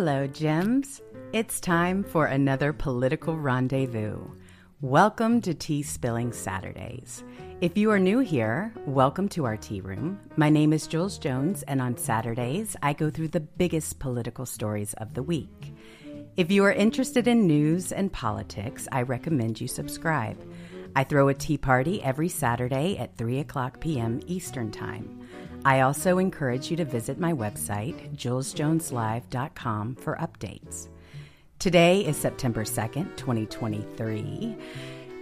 Hello, Gems. It's time for another political rendezvous. Welcome to Tea Spilling Saturdays. If you are new here, welcome to our tea room. My name is Jewels Jones, and on Saturdays, I go through the biggest political stories of the week. If you are interested in news and politics, I recommend you subscribe. I throw a tea party every Saturday at 3 o'clock p.m. Eastern Time. I also encourage you to visit my website, jewelsjoneslive.com, for updates. Today is September 2nd, 2023.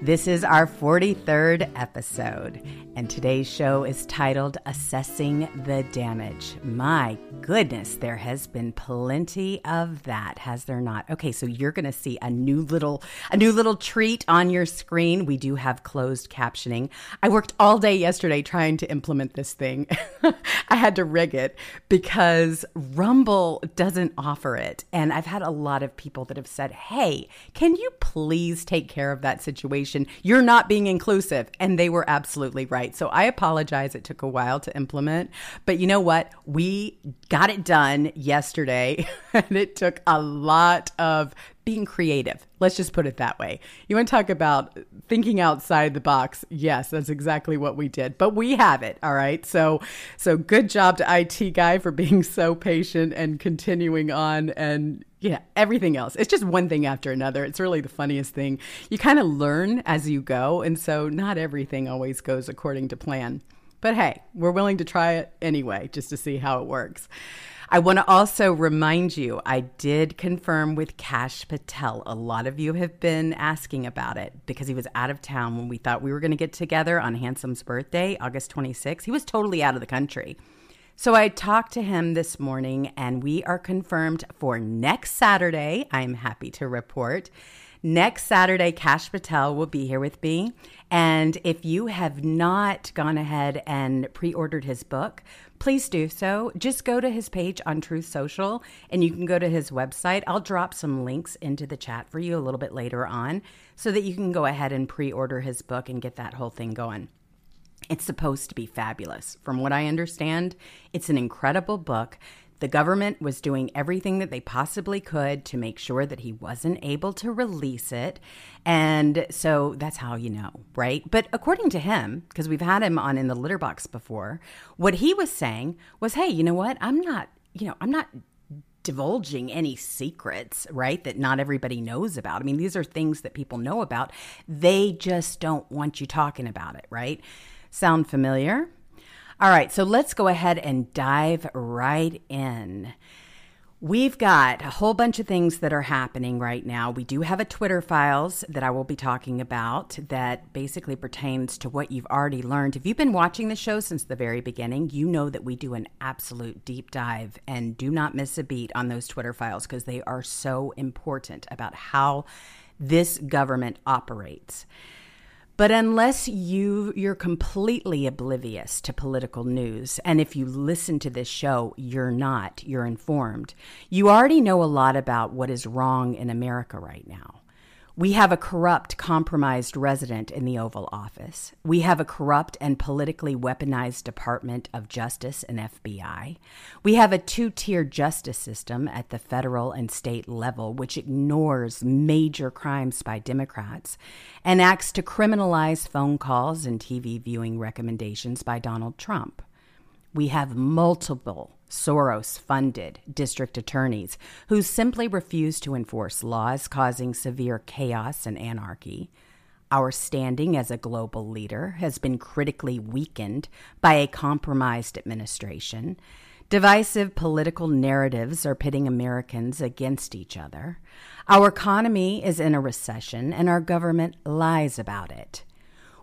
This is our 43rd episode, and today's show is titled Assessing the Damage. My goodness, there has been plenty of that, has there not? Okay, so you're going to see a new little a new little treat on your screen. We do have closed captioning. I worked all day yesterday trying to implement this thing. I had to rig it because Rumble doesn't offer it, and I've had a lot of people that have said, "Hey, can you please take care of that situation?" You're not being inclusive. And they were absolutely right. So I apologize. It took a while to implement. But you know what? We got it done yesterday. and it took a lot of being creative. Let's just put it that way. You want to talk about thinking outside the box? Yes, that's exactly what we did. But we have it, all right? So so good job to IT guy for being so patient and continuing on and yeah, everything else. It's just one thing after another. It's really the funniest thing. You kind of learn as you go, and so not everything always goes according to plan. But hey, we're willing to try it anyway just to see how it works. I want to also remind you I did confirm with Kash Patel. A lot of you have been asking about it because he was out of town when we thought we were going to get together on Handsome's birthday, August 26th. He was totally out of the country. So I talked to him this morning and we are confirmed for next Saturday. I'm happy to report. Next Saturday, Kash Patel will be here with me. And if you have not gone ahead and pre ordered his book, please do so. Just go to his page on Truth Social and you can go to his website. I'll drop some links into the chat for you a little bit later on so that you can go ahead and pre order his book and get that whole thing going. It's supposed to be fabulous. From what I understand, it's an incredible book. The government was doing everything that they possibly could to make sure that he wasn't able to release it. And so that's how you know, right? But according to him, because we've had him on in the litter box before, what he was saying was, hey, you know what? I'm not, you know, I'm not divulging any secrets, right? That not everybody knows about. I mean, these are things that people know about. They just don't want you talking about it, right? Sound familiar? All right, so let's go ahead and dive right in. We've got a whole bunch of things that are happening right now. We do have a Twitter files that I will be talking about that basically pertains to what you've already learned. If you've been watching the show since the very beginning, you know that we do an absolute deep dive and do not miss a beat on those Twitter files because they are so important about how this government operates. But unless you you're completely oblivious to political news and if you listen to this show you're not you're informed. You already know a lot about what is wrong in America right now. We have a corrupt, compromised resident in the Oval Office. We have a corrupt and politically weaponized Department of Justice and FBI. We have a two tier justice system at the federal and state level, which ignores major crimes by Democrats and acts to criminalize phone calls and TV viewing recommendations by Donald Trump. We have multiple Soros funded district attorneys who simply refuse to enforce laws causing severe chaos and anarchy. Our standing as a global leader has been critically weakened by a compromised administration. Divisive political narratives are pitting Americans against each other. Our economy is in a recession, and our government lies about it.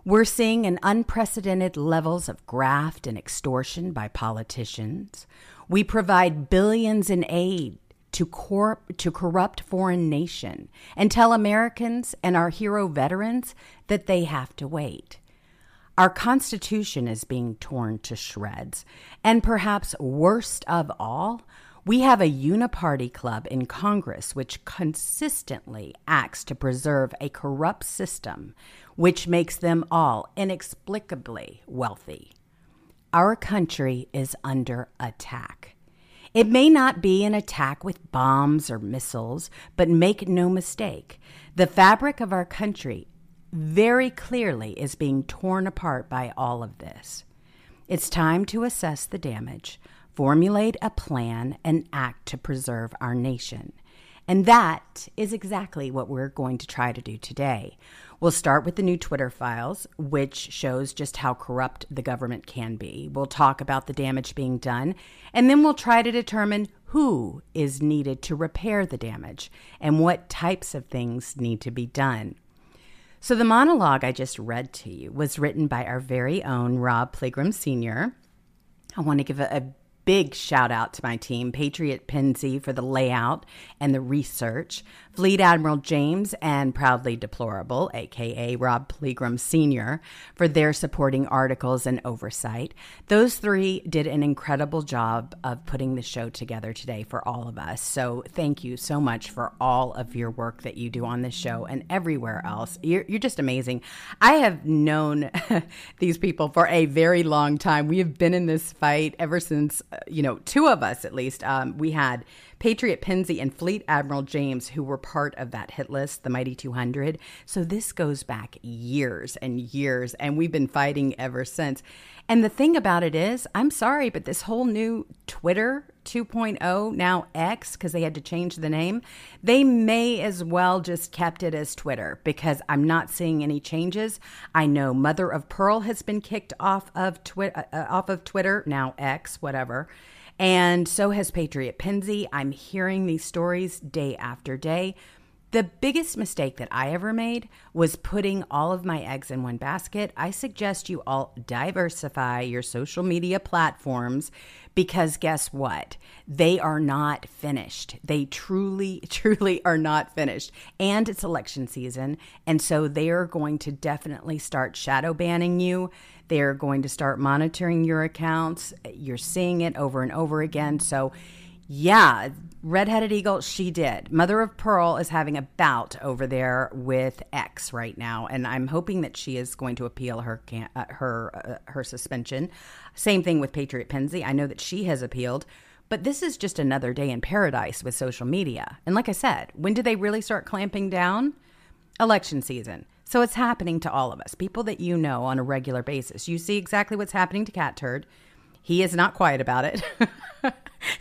We're seeing an unprecedented levels of graft and extortion by politicians. We provide billions in aid to, cor- to corrupt foreign nation and tell Americans and our hero veterans that they have to wait. Our Constitution is being torn to shreds. And perhaps worst of all, we have a uniparty club in Congress which consistently acts to preserve a corrupt system which makes them all inexplicably wealthy. Our country is under attack. It may not be an attack with bombs or missiles, but make no mistake, the fabric of our country very clearly is being torn apart by all of this. It's time to assess the damage, formulate a plan, and act to preserve our nation. And that is exactly what we're going to try to do today. We'll start with the new Twitter files, which shows just how corrupt the government can be. We'll talk about the damage being done, and then we'll try to determine who is needed to repair the damage and what types of things need to be done. So, the monologue I just read to you was written by our very own Rob Plegram Sr. I want to give a, a big shout out to my team, Patriot Penzi for the layout and the research, Fleet Admiral James and Proudly Deplorable, aka Rob Plegram Sr., for their supporting articles and oversight. Those three did an incredible job of putting the show together today for all of us. So thank you so much for all of your work that you do on this show and everywhere else. You're, you're just amazing. I have known these people for a very long time. We have been in this fight ever since, you know, two of us at least. Um, we had Patriot Penzi and Fleet Admiral James, who were part of that hit list, the Mighty 200. So this goes back years and years, and we've been fighting ever since. And the thing about it is, I'm sorry, but this whole new Twitter 2.0, now X, because they had to change the name, they may as well just kept it as Twitter because I'm not seeing any changes. I know Mother of Pearl has been kicked off of Twi- uh, uh off of Twitter, now X, whatever. And so has Patriot Penzi. I'm hearing these stories day after day. The biggest mistake that I ever made was putting all of my eggs in one basket. I suggest you all diversify your social media platforms because guess what? They are not finished. They truly, truly are not finished. And it's election season. And so they are going to definitely start shadow banning you. They're going to start monitoring your accounts. You're seeing it over and over again. So, yeah, Redheaded Eagle, she did. Mother of Pearl is having a bout over there with X right now, and I'm hoping that she is going to appeal her uh, her uh, her suspension. Same thing with Patriot Penzi. I know that she has appealed. But this is just another day in paradise with social media. And like I said, when do they really start clamping down? Election season. So it's happening to all of us, people that you know on a regular basis. You see exactly what's happening to Cat Turd. He is not quiet about it.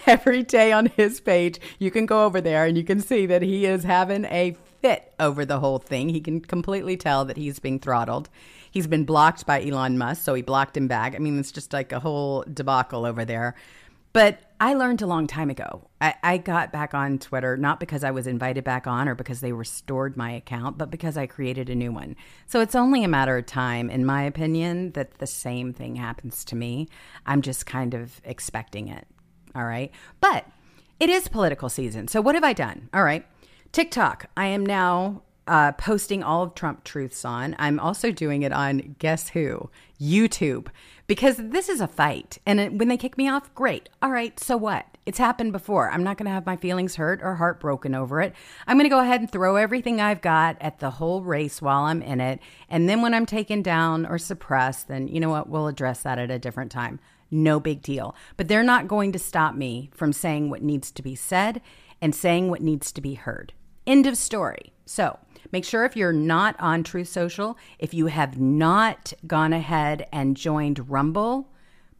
Every day on his page, you can go over there and you can see that he is having a fit over the whole thing. He can completely tell that he's being throttled. He's been blocked by Elon Musk, so he blocked him back. I mean, it's just like a whole debacle over there. But I learned a long time ago. I, I, got back on Twitter not because I was invited back on or because they restored my account, but because I created a new one. So it's only a matter of time, in my opinion, that the same thing happens to me. I'm just kind of expecting it. All right. But it is political season. So what have I done? All right. TikTok. I am now uh, posting all of Trump truths on. I'm also doing it on guess who? YouTube because this is a fight. And when they kick me off, great. All right, so what? It's happened before. I'm not going to have my feelings hurt or heartbroken over it. I'm going to go ahead and throw everything I've got at the whole race while I'm in it. And then when I'm taken down or suppressed, then you know what? We'll address that at a different time. No big deal. But they're not going to stop me from saying what needs to be said and saying what needs to be heard. End of story. So, Make sure if you're not on Truth Social, if you have not gone ahead and joined Rumble,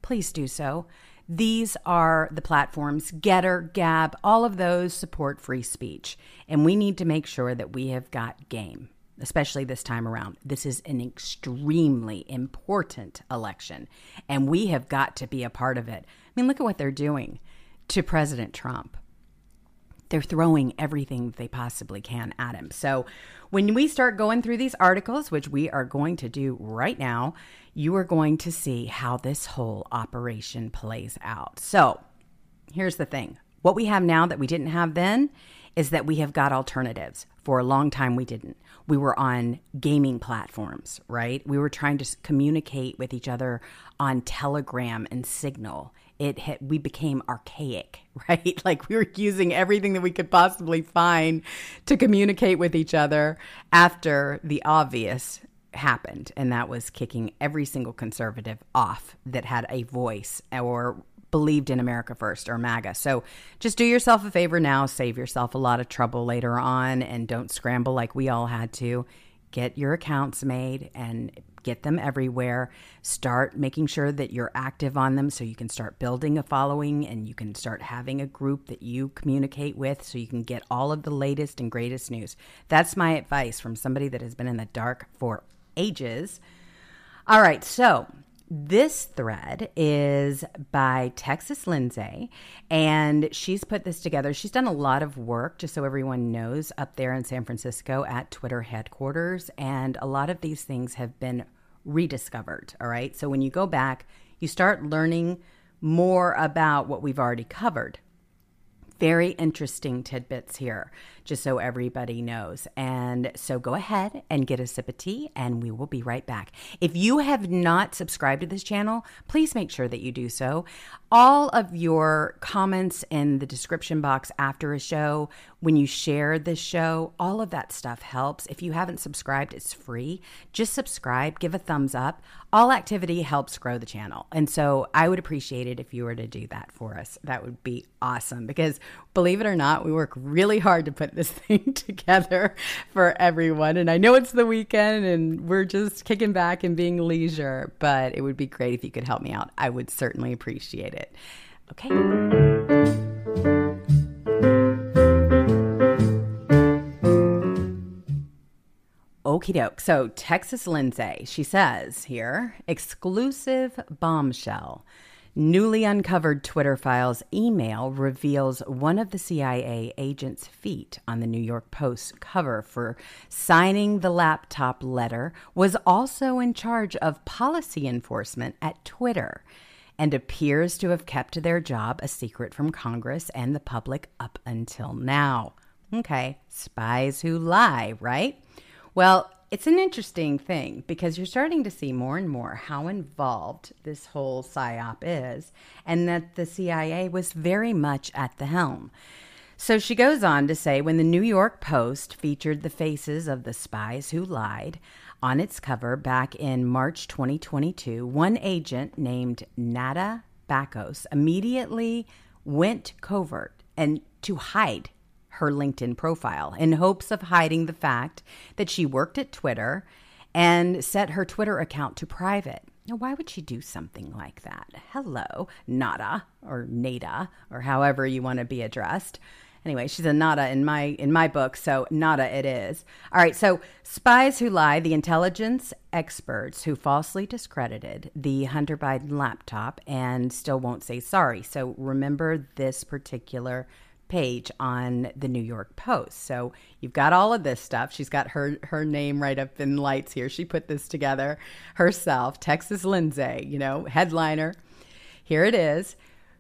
please do so. These are the platforms GETTR, Gab, all of those support free speech. And we need to make sure that we have got game, especially this time around. This is an extremely important election, and we have got to be a part of it. I mean, look at what they're doing to President Trump. They're throwing everything they possibly can at him. So, when we start going through these articles, which we are going to do right now, you are going to see how this whole operation plays out. So, here's the thing what we have now that we didn't have then is that we have got alternatives. For a long time, we didn't. We were on gaming platforms, right? We were trying to communicate with each other on Telegram and Signal. It had, we became archaic, right? Like we were using everything that we could possibly find to communicate with each other after the obvious happened, and that was kicking every single conservative off that had a voice or believed in America First or MAGA. So just do yourself a favor now, save yourself a lot of trouble later on, and don't scramble like we all had to. Get your accounts made and get them everywhere. Start making sure that you're active on them so you can start building a following and you can start having a group that you communicate with so you can get all of the latest and greatest news. That's my advice from somebody that has been in the dark for ages. All right, so this thread is by Texas Lindsay, and she's put this together. She's done a lot of work, just so everyone knows, up there in San Francisco at Twitter headquarters, and a lot of these things have been rediscovered. All right, so when you go back, you start learning more about what we've already covered. Very interesting tidbits here just so everybody knows. And so go ahead and get a sip of tea, and we will be right back. If you have not subscribed to this channel, please make sure that you do so. All of your comments in the description box after a show, when you share this show, all of that stuff helps. If you haven't subscribed, it's free. Just subscribe, give a thumbs up. All activity helps grow the channel. And so I would appreciate it if you were to do that for us. That would be awesome because believe it or not, we work really hard to put this thing together for everyone. And I know it's the weekend and we're just kicking back and being leisure, but it would be great if you could help me out. I would certainly appreciate it. Okay. Okie doke. So, Texas Lindsay, she says here exclusive bombshell. Newly uncovered Twitter files email reveals one of the CIA agent's feet on the New York Post cover for signing the laptop letter was also in charge of policy enforcement at Twitter and appears to have kept their job a secret from Congress and the public up until now. Okay, spies who lie, right? Well, it's an interesting thing because you're starting to see more and more how involved this whole psyop is, and that the CIA was very much at the helm. So she goes on to say when the New York Post featured the faces of the spies who lied on its cover back in March 2022, one agent named Nada Bakos immediately went covert and to hide her LinkedIn profile in hopes of hiding the fact that she worked at Twitter and set her Twitter account to private. Now, why would she do something like that? Hello, Nada or Nada or however you want to be addressed. Anyway, she's a Nada in my in my book, so Nada it is. All right, so spies who lie, the intelligence experts who falsely discredited the Hunter Biden laptop and still won't say sorry. So remember this particular page on the New York Post. So you've got all of this stuff. She's got her her name right up in lights here. She put this together herself. Texas Lindsay, you know, headliner. Here it is.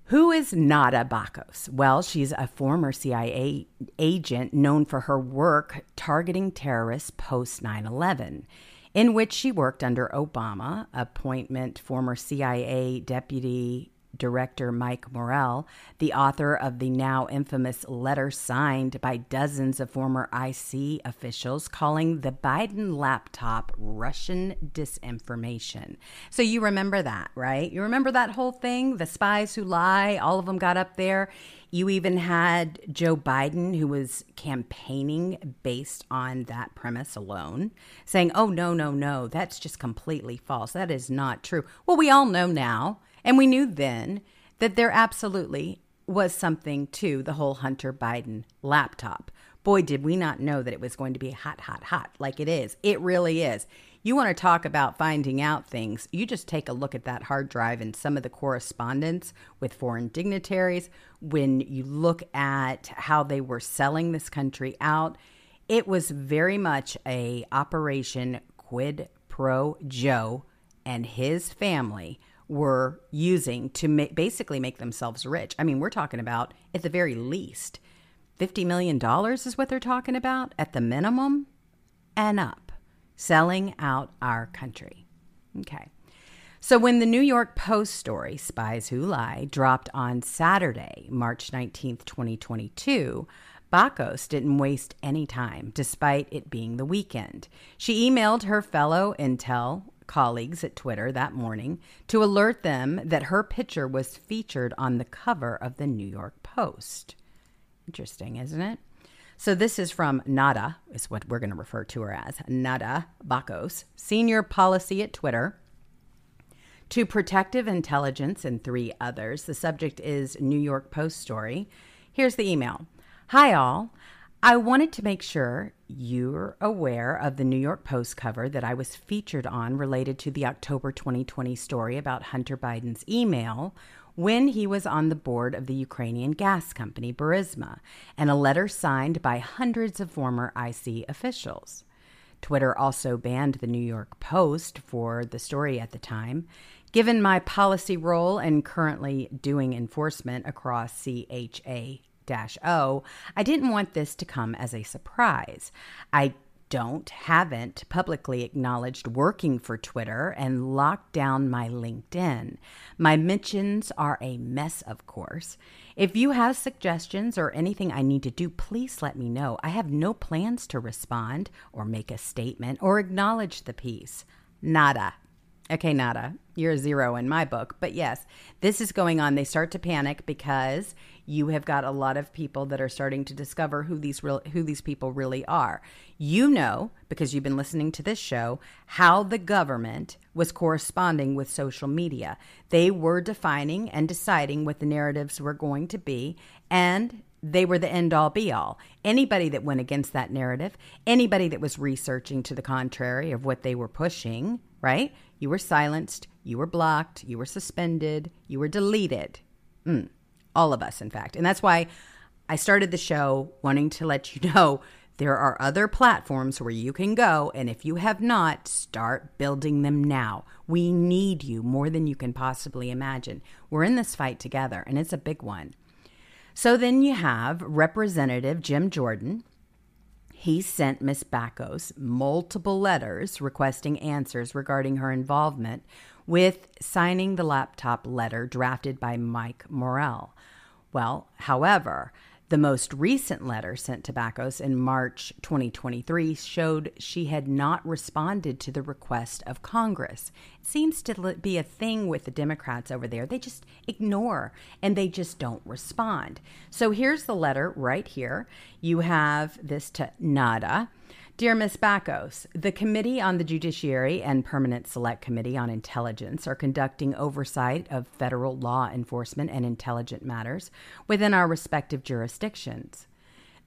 Who is Nada Bakos? Well, she's a former CIA agent known for her work targeting terrorists post 9 11, in which she worked under Obama, appointment former CIA deputy director Mike Morell, the author of the now infamous letter signed by dozens of former IC officials calling the Biden laptop Russian disinformation. So you remember that, right? You remember that whole thing? The spies who lie, all of them got up there. You even had Joe Biden, who was campaigning based on that premise alone, saying, oh, no, no, no, that's just completely false. That is not true. Well, we all know now and we knew then that there absolutely was something to the whole Hunter Biden laptop. boy, did we not know that it was going to be hot, hot, hot like it is. It really is. You want to talk about finding out things, you just take a look at that hard drive and some of the correspondence with foreign dignitaries. When you look at how they were selling this country out, it was very much a operation quid pro Joe and his family were using to make, basically make themselves rich. I mean, we're talking about at the very least $50 million is what they're talking about at the minimum and up, selling out our country. Okay. So when the New York Post story, Spies Who Lie, dropped on Saturday, March 19th, 2022, Bakos didn't waste any time, despite it being the weekend. She emailed her fellow Intel colleagues at Twitter that morning to alert them that her picture was featured on the cover of the New York Post. Interesting, isn't it? So this is from Nada, is what we're going to refer to her as. Nada Bakos, senior policy at Twitter. To Protective Intelligence and three others. The subject is New York Post story. Here's the email. Hi all. I wanted to make sure you're aware of the New York Post cover that I was featured on related to the October 2020 story about Hunter Biden's email when he was on the board of the Ukrainian gas company Burisma and a letter signed by hundreds of former IC officials. Twitter also banned the New York Post for the story at the time. Given my policy role and currently doing enforcement across CHA O, I didn't want this to come as a surprise. I don't, haven't publicly acknowledged working for Twitter and locked down my LinkedIn. My mentions are a mess, of course. If you have suggestions or anything I need to do, please let me know. I have no plans to respond or make a statement or acknowledge the piece. Nada. Okay, nada. You're a zero in my book. But yes, this is going on. They start to panic because you have got a lot of people that are starting to discover who these real who these people really are. You know, because you've been listening to this show, how the government was corresponding with social media. They were defining and deciding what the narratives were going to be and they were the end all be all. Anybody that went against that narrative, anybody that was researching to the contrary of what they were pushing, right? You were silenced, you were blocked, you were suspended, you were deleted. Mm, all of us, in fact. And that's why I started the show wanting to let you know there are other platforms where you can go. And if you have not, start building them now. We need you more than you can possibly imagine. We're in this fight together, and it's a big one. So then you have Representative Jim Jordan he sent Miss Bakos multiple letters requesting answers regarding her involvement with signing the laptop letter drafted by Mike Morell. Well, however, the most recent letter sent to Bakos in March 2023 showed she had not responded to the request of Congress. It seems to be a thing with the Democrats over there. They just ignore and they just don't respond. So here's the letter right here. You have this to Nada. Dear Ms. Bakos, the Committee on the Judiciary and Permanent Select Committee on Intelligence are conducting oversight of federal law enforcement and intelligent matters within our respective jurisdictions.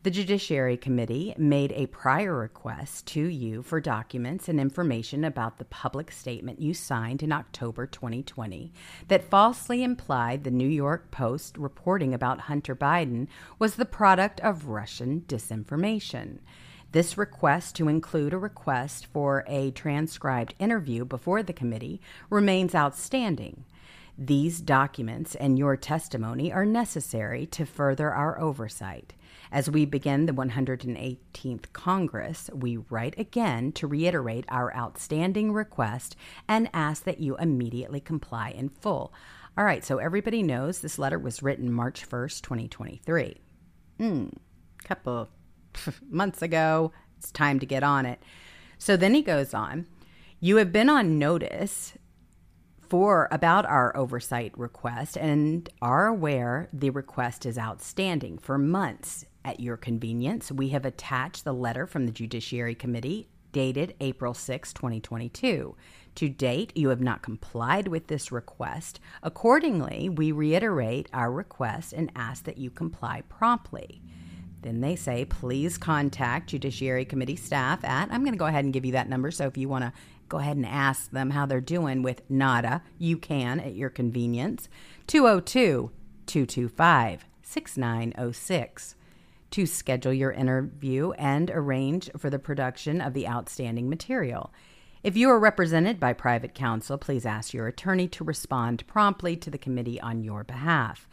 The Judiciary Committee made a prior request to you for documents and information about the public statement you signed in October 2020 that falsely implied the New York Post reporting about Hunter Biden was the product of Russian disinformation. This request to include a request for a transcribed interview before the committee remains outstanding. These documents and your testimony are necessary to further our oversight. As we begin the 118th Congress, we write again to reiterate our outstanding request and ask that you immediately comply in full. All right, so everybody knows this letter was written March 1st, 2023. Hmm, couple months ago. It's time to get on it. So then he goes on You have been on notice for about our oversight request and are aware the request is outstanding for months. At your convenience, we have attached the letter from the Judiciary Committee dated April 6, 2022. To date, you have not complied with this request. Accordingly, we reiterate our request and ask that you comply promptly. Then they say, please contact Judiciary Committee staff at, I'm going to go ahead and give you that number. So if you want to go ahead and ask them how they're doing with NADA, you can at your convenience. 202 225 6906 to schedule your interview and arrange for the production of the outstanding material. If you are represented by private counsel, please ask your attorney to respond promptly to the committee on your behalf.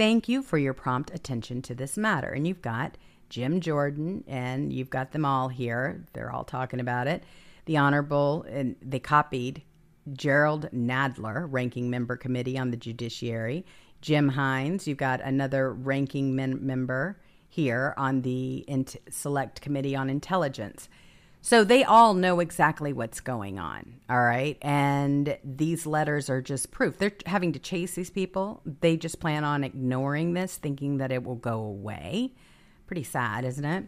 Thank you for your prompt attention to this matter. And you've got Jim Jordan, and you've got them all here. They're all talking about it. The Honorable, and they copied Jerrold Nadler, Ranking Member Committee on the Judiciary. Jim Himes, you've got another ranking men- member here on the Select Committee on Intelligence. So they all know exactly what's going on, all right? And these letters are just proof. They're having to chase these people. They just plan on ignoring this, thinking that it will go away. Pretty sad, isn't it?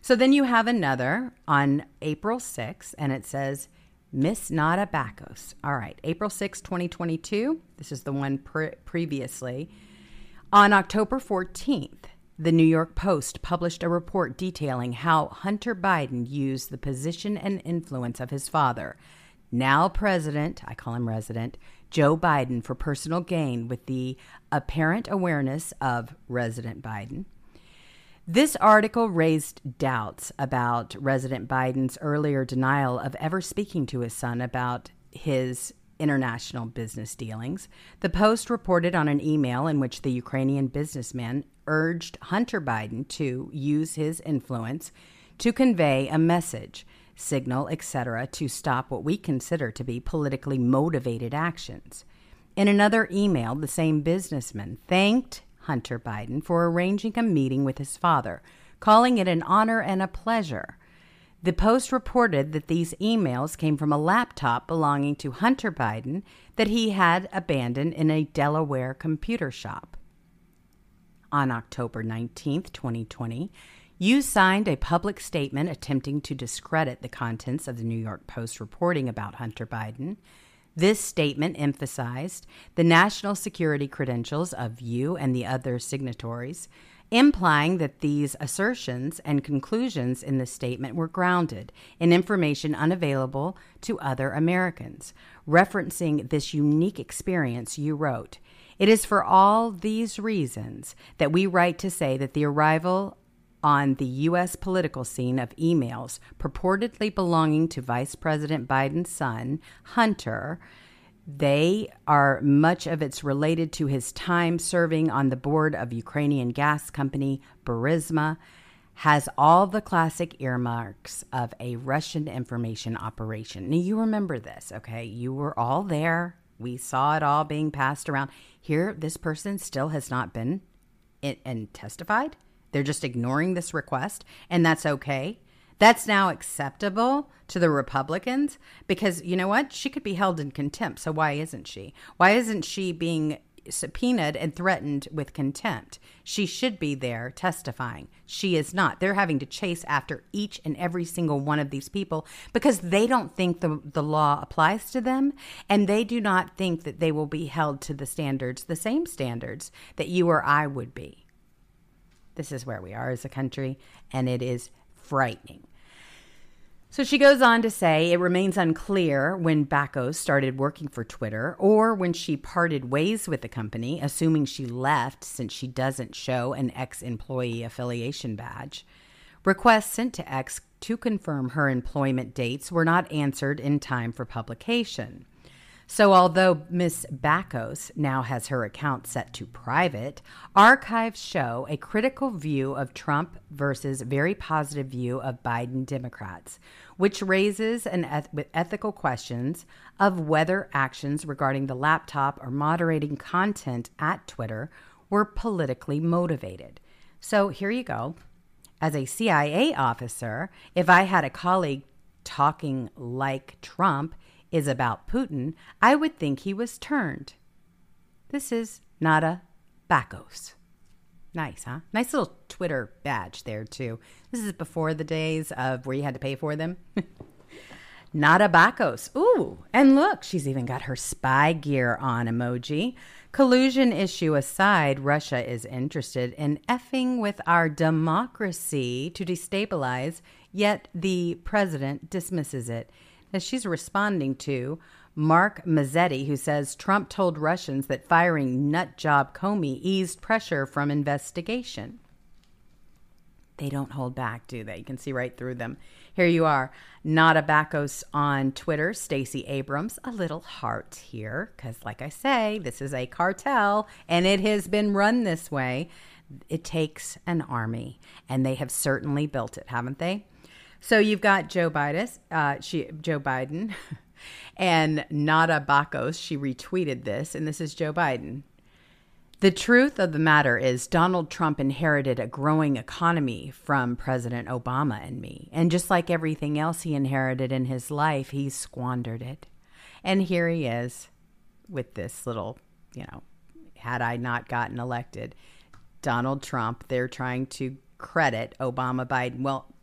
So then you have another on April 6th, and it says, Miss Nada Bakos. All right, April 6, 2022. This is the one pre- previously. On October 14th, the New York Post published a report detailing how Hunter Biden used the position and influence of his father, now President, I call him resident, Joe Biden, for personal gain with the apparent awareness of Resident Biden. This article raised doubts about Resident Biden's earlier denial of ever speaking to his son about his international business dealings. The Post reported on an email in which the Ukrainian businessman urged Hunter Biden to use his influence to convey a message, signal, etc., to stop what we consider to be politically motivated actions. In another email, the same businessman thanked Hunter Biden for arranging a meeting with his father, calling it an honor and a pleasure. The Post reported that these emails came from a laptop belonging to Hunter Biden that he had abandoned in a Delaware computer shop. On October 19, 2020, you signed a public statement attempting to discredit the contents of the New York Post reporting about Hunter Biden. This statement emphasized the national security credentials of you and the other signatories implying that these assertions and conclusions in the statement were grounded in information unavailable to other Americans. Referencing this unique experience, you wrote, It is for all these reasons that we write to say that the arrival on the U.S. political scene of emails purportedly belonging to Vice President Biden's son, Hunter, they are much of it's related to his time serving on the board of Ukrainian gas company Burisma has all the classic earmarks of a Russian information operation. Now you remember this, okay? You were all there. We saw it all being passed around. Here this person still has not been and testified. They're just ignoring this request and that's okay. That's now acceptable to the Republicans because you know what? She could be held in contempt. So why isn't she? Why isn't she being subpoenaed and threatened with contempt? She should be there testifying. She is not. They're having to chase after each and every single one of these people because they don't think the, the law applies to them and they do not think that they will be held to the standards, the same standards that you or I would be. This is where we are as a country, and it is frightening. So she goes on to say it remains unclear when Bakos started working for Twitter or when she parted ways with the company, assuming she left since she doesn't show an ex employee affiliation badge. Requests sent to X to confirm her employment dates were not answered in time for publication. So, although Miss Bakos now has her account set to private, archives show a critical view of Trump versus very positive view of Biden Democrats, which raises an eth- ethical questions of whether actions regarding the laptop or moderating content at Twitter were politically motivated. So, here you go. As a CIA officer, if I had a colleague talking like Trump, is about Putin, I would think he was turned. This is Nada Bakos. Nice, huh? Nice little Twitter badge there, too. This is before the days of where you had to pay for them. Nada Bakos. Ooh, and look, she's even got her spy gear on emoji. Collusion issue aside, Russia is interested in effing with our democracy to destabilize, yet the president dismisses it. Now, she's responding to Mark Mazzetti, who says Trump told Russians that firing nutjob Comey eased pressure from investigation. They don't hold back, do they? You can see right through them. Here you are. Nada Bakos on Twitter. Stacey Abrams, a little heart here, because, like I say, this is a cartel and it has been run this way. It takes an army, and they have certainly built it, haven't they? So you've got Joe Biden, uh, she, Joe Biden, and Nada Bakos. She retweeted this, and this is Joe Biden. The truth of the matter is, Donald Trump inherited a growing economy from President Obama and me. And just like everything else he inherited in his life, he squandered it. And here he is with this little, you know, had I not gotten elected, Donald Trump, they're trying to credit Obama Biden. Well,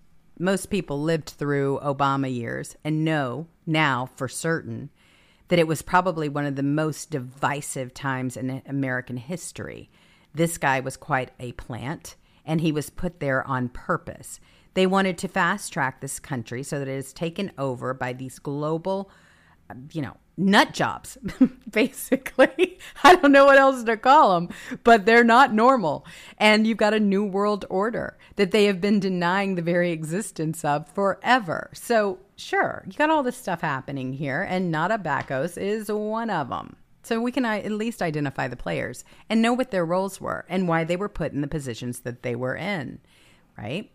most people lived through Obama years and know now for certain that it was probably one of the most divisive times in American history. This guy was quite a plant, and he was put there on purpose. They wanted to fast track this country so that it is taken over by these global, uh, you know, nut jobs, basically. I don't know what else to call them, but they're not normal. And you've got a new world order that they have been denying the very existence of forever. So, sure, you got all this stuff happening here, and Nada Bakos is one of them. So we can uh, at least identify the players and know what their roles were and why they were put in the positions that they were in, right?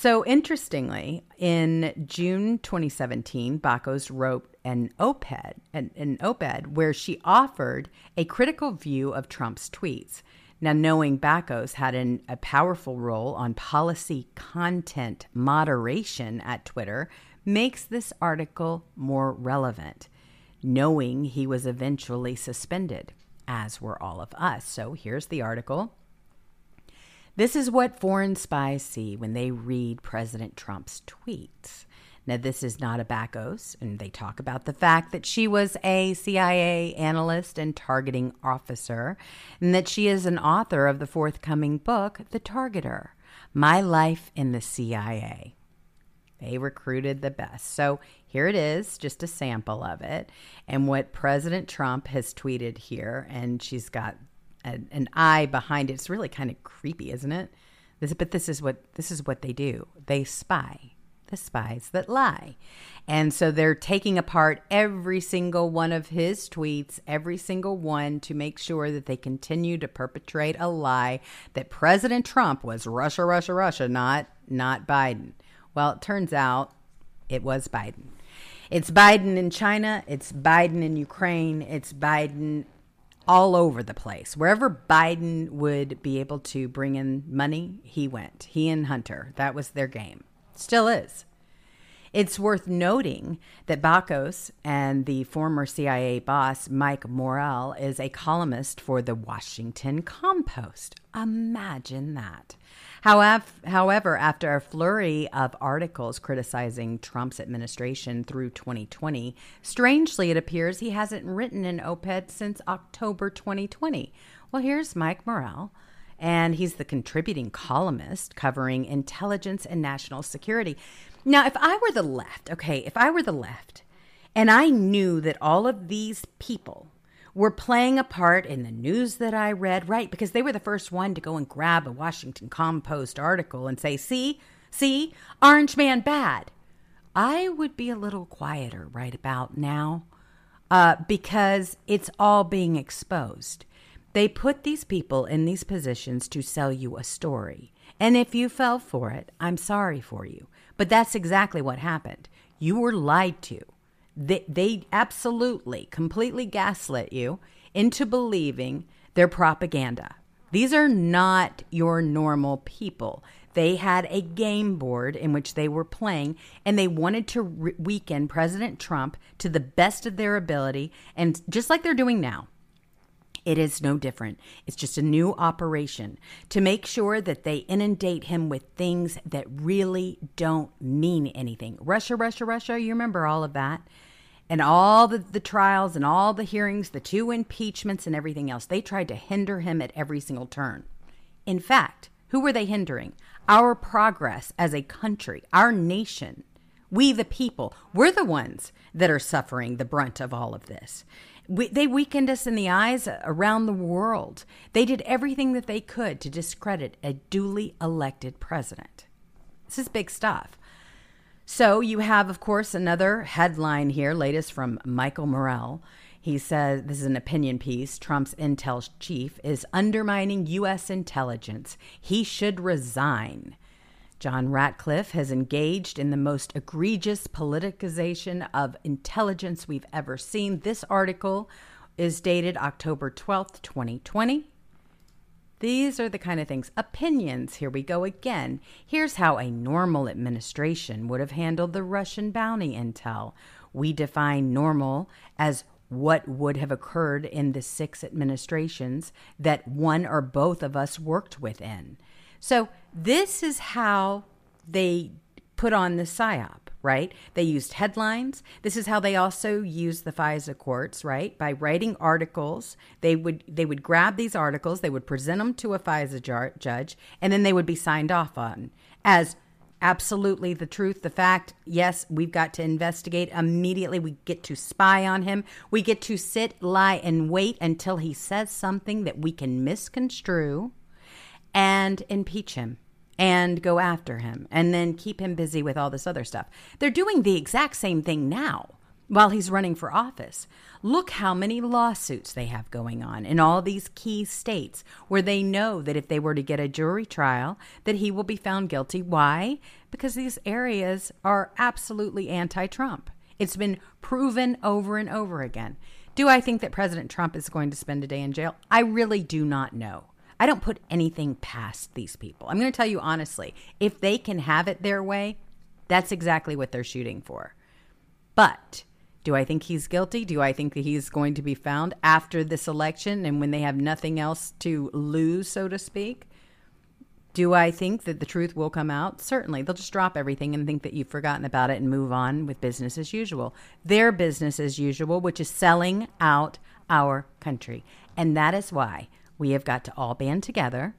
So interestingly, in June 2017, Bakos wrote an op-ed, an, an op-ed where she offered a critical view of Trump's tweets. Now, knowing Bakos had an, a powerful role on policy content moderation at Twitter makes this article more relevant, knowing he was eventually suspended, as were all of us. So here's the article. This is what foreign spies see when they read President Trump's tweets. Now, this is not a Bakos, and they talk about the fact that she was a CIA analyst and targeting officer, and that she is an author of the forthcoming book, The Targeter My Life in the CIA. They recruited the best. So here it is, just a sample of it. And what President Trump has tweeted here, and she's got an, an eye behind it. It's really kind of creepy, isn't it? This, but this is what this is what they do. They spy the spies that lie. And so they're taking apart every single one of his tweets, every single one, to make sure that they continue to perpetrate a lie that President Trump was Russia, Russia, Russia, not not Biden. Well, it turns out it was Biden. It's Biden in China, it's Biden in Ukraine, it's Biden all over the place. Wherever Biden would be able to bring in money, he went. He and Hunter. That was their game. Still is. It's worth noting that Bakos and the former CIA boss Mike Morell is a columnist for the Washington Compost. Imagine that. However, after a flurry of articles criticizing Trump's administration through 2020, strangely it appears he hasn't written an op ed since October 2020. Well, here's Mike Morell and he's the contributing columnist covering intelligence and national security. Now, if I were the left, okay, if I were the left, and I knew that all of these people were playing a part in the news that I read, right? Because they were the first one to go and grab a Washington Compost article and say, see, see, Orange Man bad. I would be a little quieter right about now uh, because it's all being exposed. They put these people in these positions to sell you a story. And if you fell for it, I'm sorry for you. But that's exactly what happened. You were lied to. They, they absolutely, completely gaslit you into believing their propaganda. These are not your normal people. They had a game board in which they were playing, and they wanted to re- weaken President Trump to the best of their ability, and just like they're doing now. It is no different. It's just a new operation to make sure that they inundate him with things that really don't mean anything. Russia, Russia, Russia, you remember all of that. And all the, the trials and all the hearings, the two impeachments and everything else, they tried to hinder him at every single turn. In fact, who were they hindering? Our progress as a country, our nation. We, the people, we're the ones that are suffering the brunt of all of this. We, they weakened us in the eyes around the world. They did everything that they could to discredit a duly elected president. This is big stuff. So you have, of course, another headline here, latest from Michael Morell. He says this is an opinion piece. Trump's intel chief is undermining U.S. intelligence. He should resign. John Ratcliffe has engaged in the most egregious politicization of intelligence we've ever seen. This article is dated October 12th, 2020. These are the kind of things. Opinions, here we go again. Here's how a normal administration would have handled the Russian bounty intel. We define normal as what would have occurred in the six administrations that one or both of us worked within. So this is how they put on the psyop, right? They used headlines. This is how they also used the FISA courts, right? By writing articles, they would they would grab these articles, they would present them to a FISA jar- judge, and then they would be signed off on as absolutely the truth, the fact. Yes, we've got to investigate immediately. We get to spy on him. We get to sit, lie, and wait until he says something that we can misconstrue and impeach him and go after him and then keep him busy with all this other stuff. They're doing the exact same thing now while he's running for office. Look how many lawsuits they have going on in all these key states where they know that if they were to get a jury trial that he will be found guilty. Why? Because these areas are absolutely anti-Trump. It's been proven over and over again. Do I think that President Trump is going to spend a day in jail? I really do not know. I don't put anything past these people. I'm going to tell you honestly, if they can have it their way, that's exactly what they're shooting for. But do I think he's guilty? Do I think that he's going to be found after this election and when they have nothing else to lose, so to speak? Do I think that the truth will come out? Certainly. They'll just drop everything and think that you've forgotten about it and move on with business as usual. Their business as usual, which is selling out our country. And that is why we have got to all band together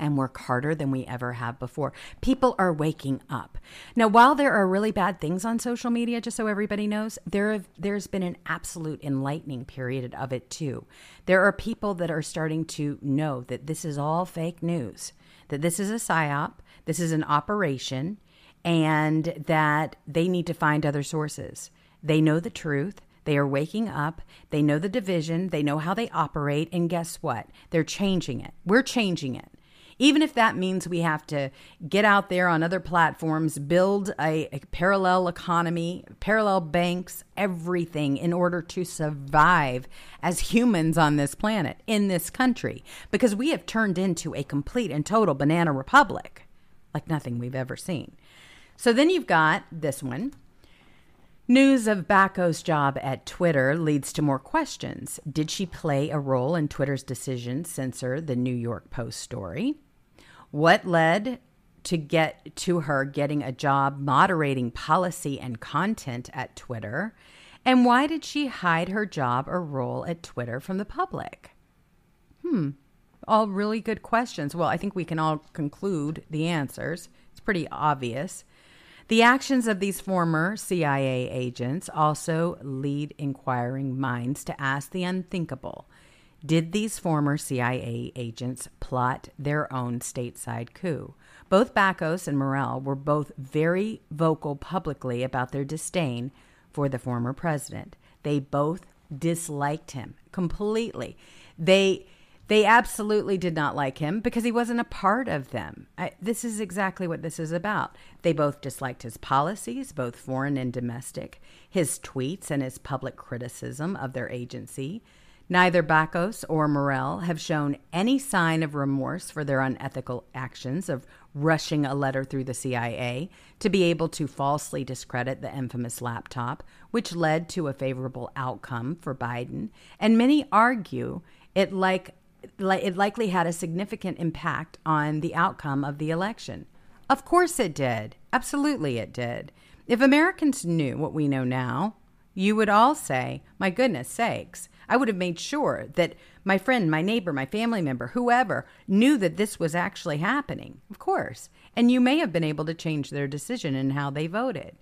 and work harder than we ever have before. People are waking up. Now, while there are really bad things on social media, just so everybody knows, there have, there's been an absolute enlightening period of it too. There are people that are starting to know that this is all fake news, that this is a psyop, this is an operation, and that they need to find other sources. They know the truth. They are waking up. They know the division. They know how they operate. And guess what? They're changing it. We're changing it. Even if that means we have to get out there on other platforms, build a, a parallel economy, parallel banks, everything in order to survive as humans on this planet, in this country, because we have turned into a complete and total banana republic like nothing we've ever seen. So then you've got this one News of Bakos' job at Twitter leads to more questions. Did she play a role in Twitter's decision to censor the New York Post story? What led to get to her getting a job moderating policy and content at Twitter? And why did she hide her job or role at Twitter from the public? Hmm, all really good questions. Well, I think we can all conclude the answers. It's pretty obvious. The actions of these former CIA agents also lead inquiring minds to ask the unthinkable. Did these former CIA agents plot their own stateside coup? Both Bakos and Morell were both very vocal publicly about their disdain for the former president. They both disliked him completely. They they absolutely did not like him because he wasn't a part of them. I, this is exactly what this is about. They both disliked his policies, both foreign and domestic, his tweets, and his public criticism of their agency. Neither Bakos or Morell have shown any sign of remorse for their unethical actions of rushing a letter through the CIA to be able to falsely discredit the infamous laptop, which led to a favorable outcome for Biden. And many argue it like it likely had a significant impact on the outcome of the election. Of course it did. Absolutely it did. If Americans knew what we know now, you would all say, My goodness sakes, I would have made sure that my friend, my neighbor, my family member, whoever knew that this was actually happening. Of course. And you may have been able to change their decision in how they voted.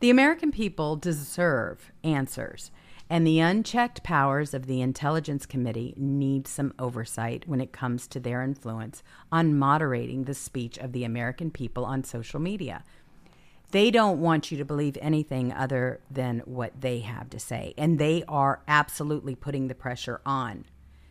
The American people deserve answers, and the unchecked powers of the Intelligence Committee need some oversight when it comes to their influence on moderating the speech of the American people on social media. They don't want you to believe anything other than what they have to say. And they are absolutely putting the pressure on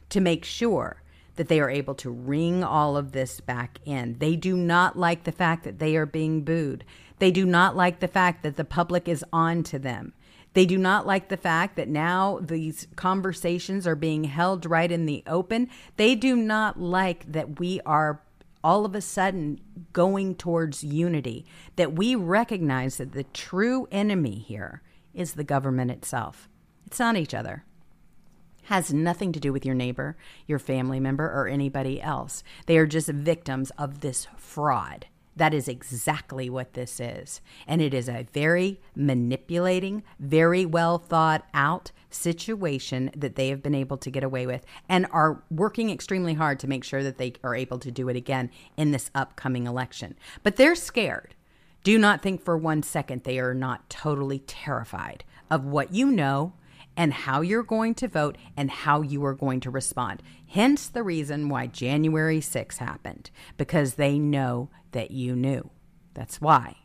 to make sure that they are able to wring all of this back in. They do not like the fact that they are being booed. They do not like the fact that the public is on to them. They do not like the fact that now these conversations are being held right in the open. They do not like that we are all of a sudden going towards unity, that we recognize that the true enemy here is the government itself. It's not each other. Has nothing to do with your neighbor, your family member, or anybody else. They are just victims of this fraud. That is exactly what this is. And it is a very manipulating, very well thought out situation that they have been able to get away with and are working extremely hard to make sure that they are able to do it again in this upcoming election. But they're scared. Do not think for one second they are not totally terrified of what you know and how you're going to vote and how you are going to respond. Hence the reason why January 6 happened, because they know that you knew. That's why.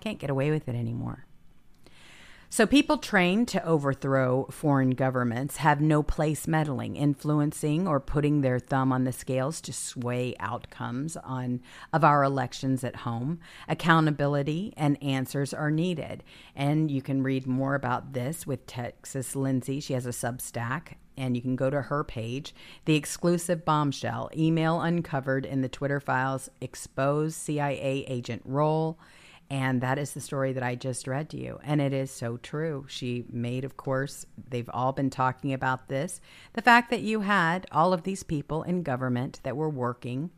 Can't get away with it anymore. So, people trained to overthrow foreign governments have no place meddling, influencing, or putting their thumb on the scales to sway outcomes on of our elections at home. Accountability and answers are needed, and you can read more about this with Texas Lindsay. She has a Substack, and you can go to her page. The exclusive bombshell email uncovered in the Twitter files expose CIA agent role and that is the story that I just read to you. And it is so true. She made, of course, they've all been talking about this the fact that you had all of these people in government that were working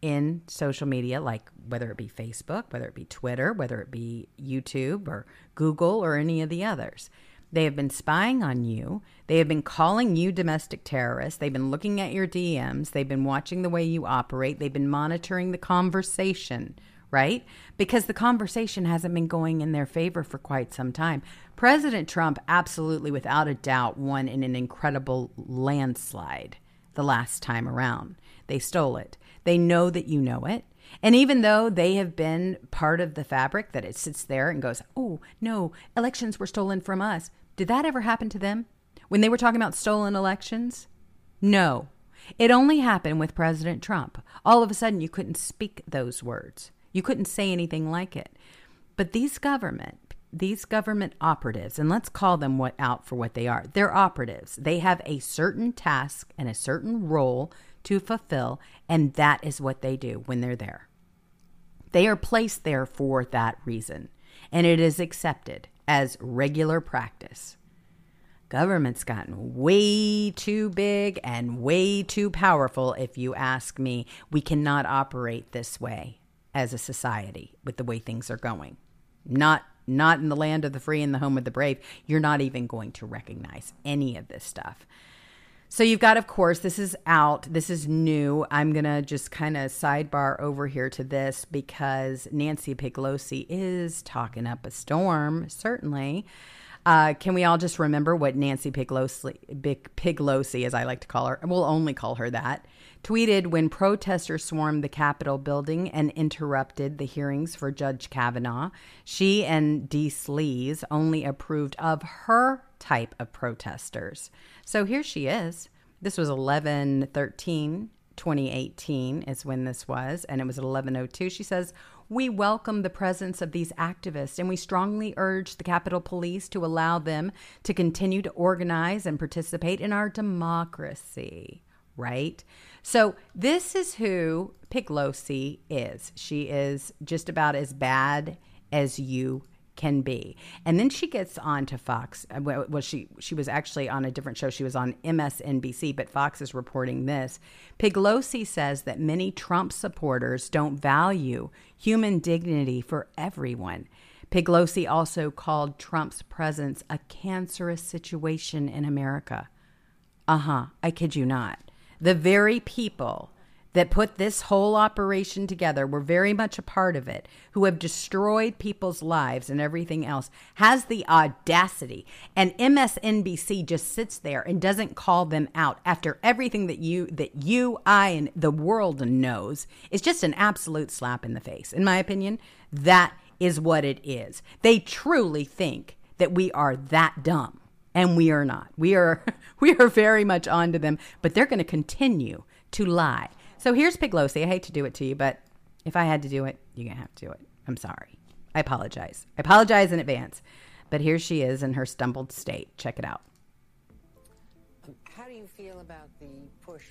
in social media, like whether it be Facebook, whether it be Twitter, whether it be YouTube or Google or any of the others. They have been spying on you. They have been calling you domestic terrorists. They've been looking at your DMs. They've been watching the way you operate. They've been monitoring the conversation right? Because the conversation hasn't been going in their favor for quite some time. President Trump, absolutely, without a doubt, won in an incredible landslide the last time around. They stole it. They know that you know it. And even though they have been part of the fabric that it sits there and goes, oh, no, elections were stolen from us. Did that ever happen to them? When they were talking about stolen elections? No. It only happened with President Trump. All of a sudden, you couldn't speak those words. You couldn't say anything like it. But these government, these government operatives, and let's call them what out for what they are. They're operatives. They have a certain task and a certain role to fulfill, and that is what they do when they're there. They are placed there for that reason, and it is accepted as regular practice. Government's gotten way too big and way too powerful, if you ask me. We cannot operate this way as a society with the way things are going. Not not in the land of the free and the home of the brave. You're not even going to recognize any of this stuff. So you've got, of course, this is out. This is new. I'm going to just kind of sidebar over here to this because Nancy Pelosi is talking up a storm, certainly. Uh, can we all just remember what Nancy Pelosi, Pelosi, as I like to call her, we'll only call her that, tweeted when protesters swarmed the Capitol building and interrupted the hearings for Judge Kavanaugh. She and Dee Slees only approved of her type of protesters. So here she is. This was 11 13, 2018 is when this was, and it was at 1102. She says, we welcome the presence of these activists and we strongly urge the Capitol Police to allow them to continue to organize and participate in our democracy, right? So, this is who Pelosi is. She is just about as bad as you can be. And then she gets on to Fox. Uh, well, she she was actually on a different show. She was on MSNBC, but Fox is reporting this. Pelosi says that many Trump supporters don't value human dignity for everyone. Piglosi also called Trump's presence a cancerous situation in America. Uh huh, I kid you not. The very people that put this whole operation together were very much a part of it, who have destroyed people's lives and everything else, has the audacity. And MSNBC just sits there and doesn't call them out after everything that you that you, I, and the world knows. It's just an absolute slap in the face. In my opinion, that is what it is. They truly think that we are that dumb. And we are not. We are we are very much onto them, but they're going to continue to lie so here's Piglosi. I hate to do it to you, but if I had to do it, you're going to have to do it. I'm sorry. I apologize. I apologize in advance. But here she is in her stumbled state. Check it out. How do you feel about the push?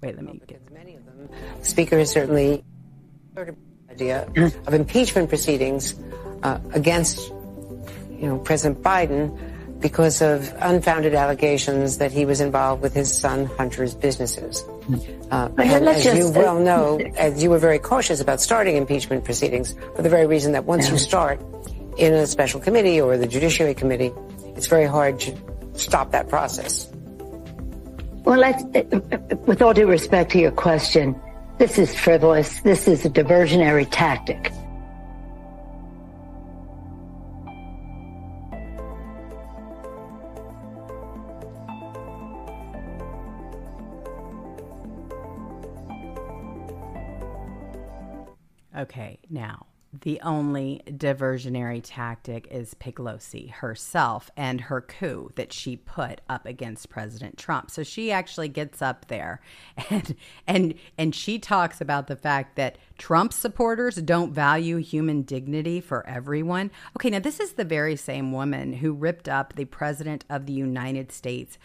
Wait, let me get many of them. The speaker has certainly sort of idea of impeachment proceedings uh, against, you know, President Biden because of unfounded allegations that he was involved with his son Hunter's businesses. Uh, and as you well know, as you were very cautious about starting impeachment proceedings for the very reason that once you start in a special committee or the Judiciary Committee, it's very hard to stop that process. Well, I, with all due respect to your question, this is frivolous. This is a diversionary tactic. Now the only diversionary tactic is Piglosi herself and her coup that she put up against President Trump. So she actually gets up there and and and she talks about the fact that Trump supporters don't value human dignity for everyone. Okay, now this is the very same woman who ripped up the president of the United States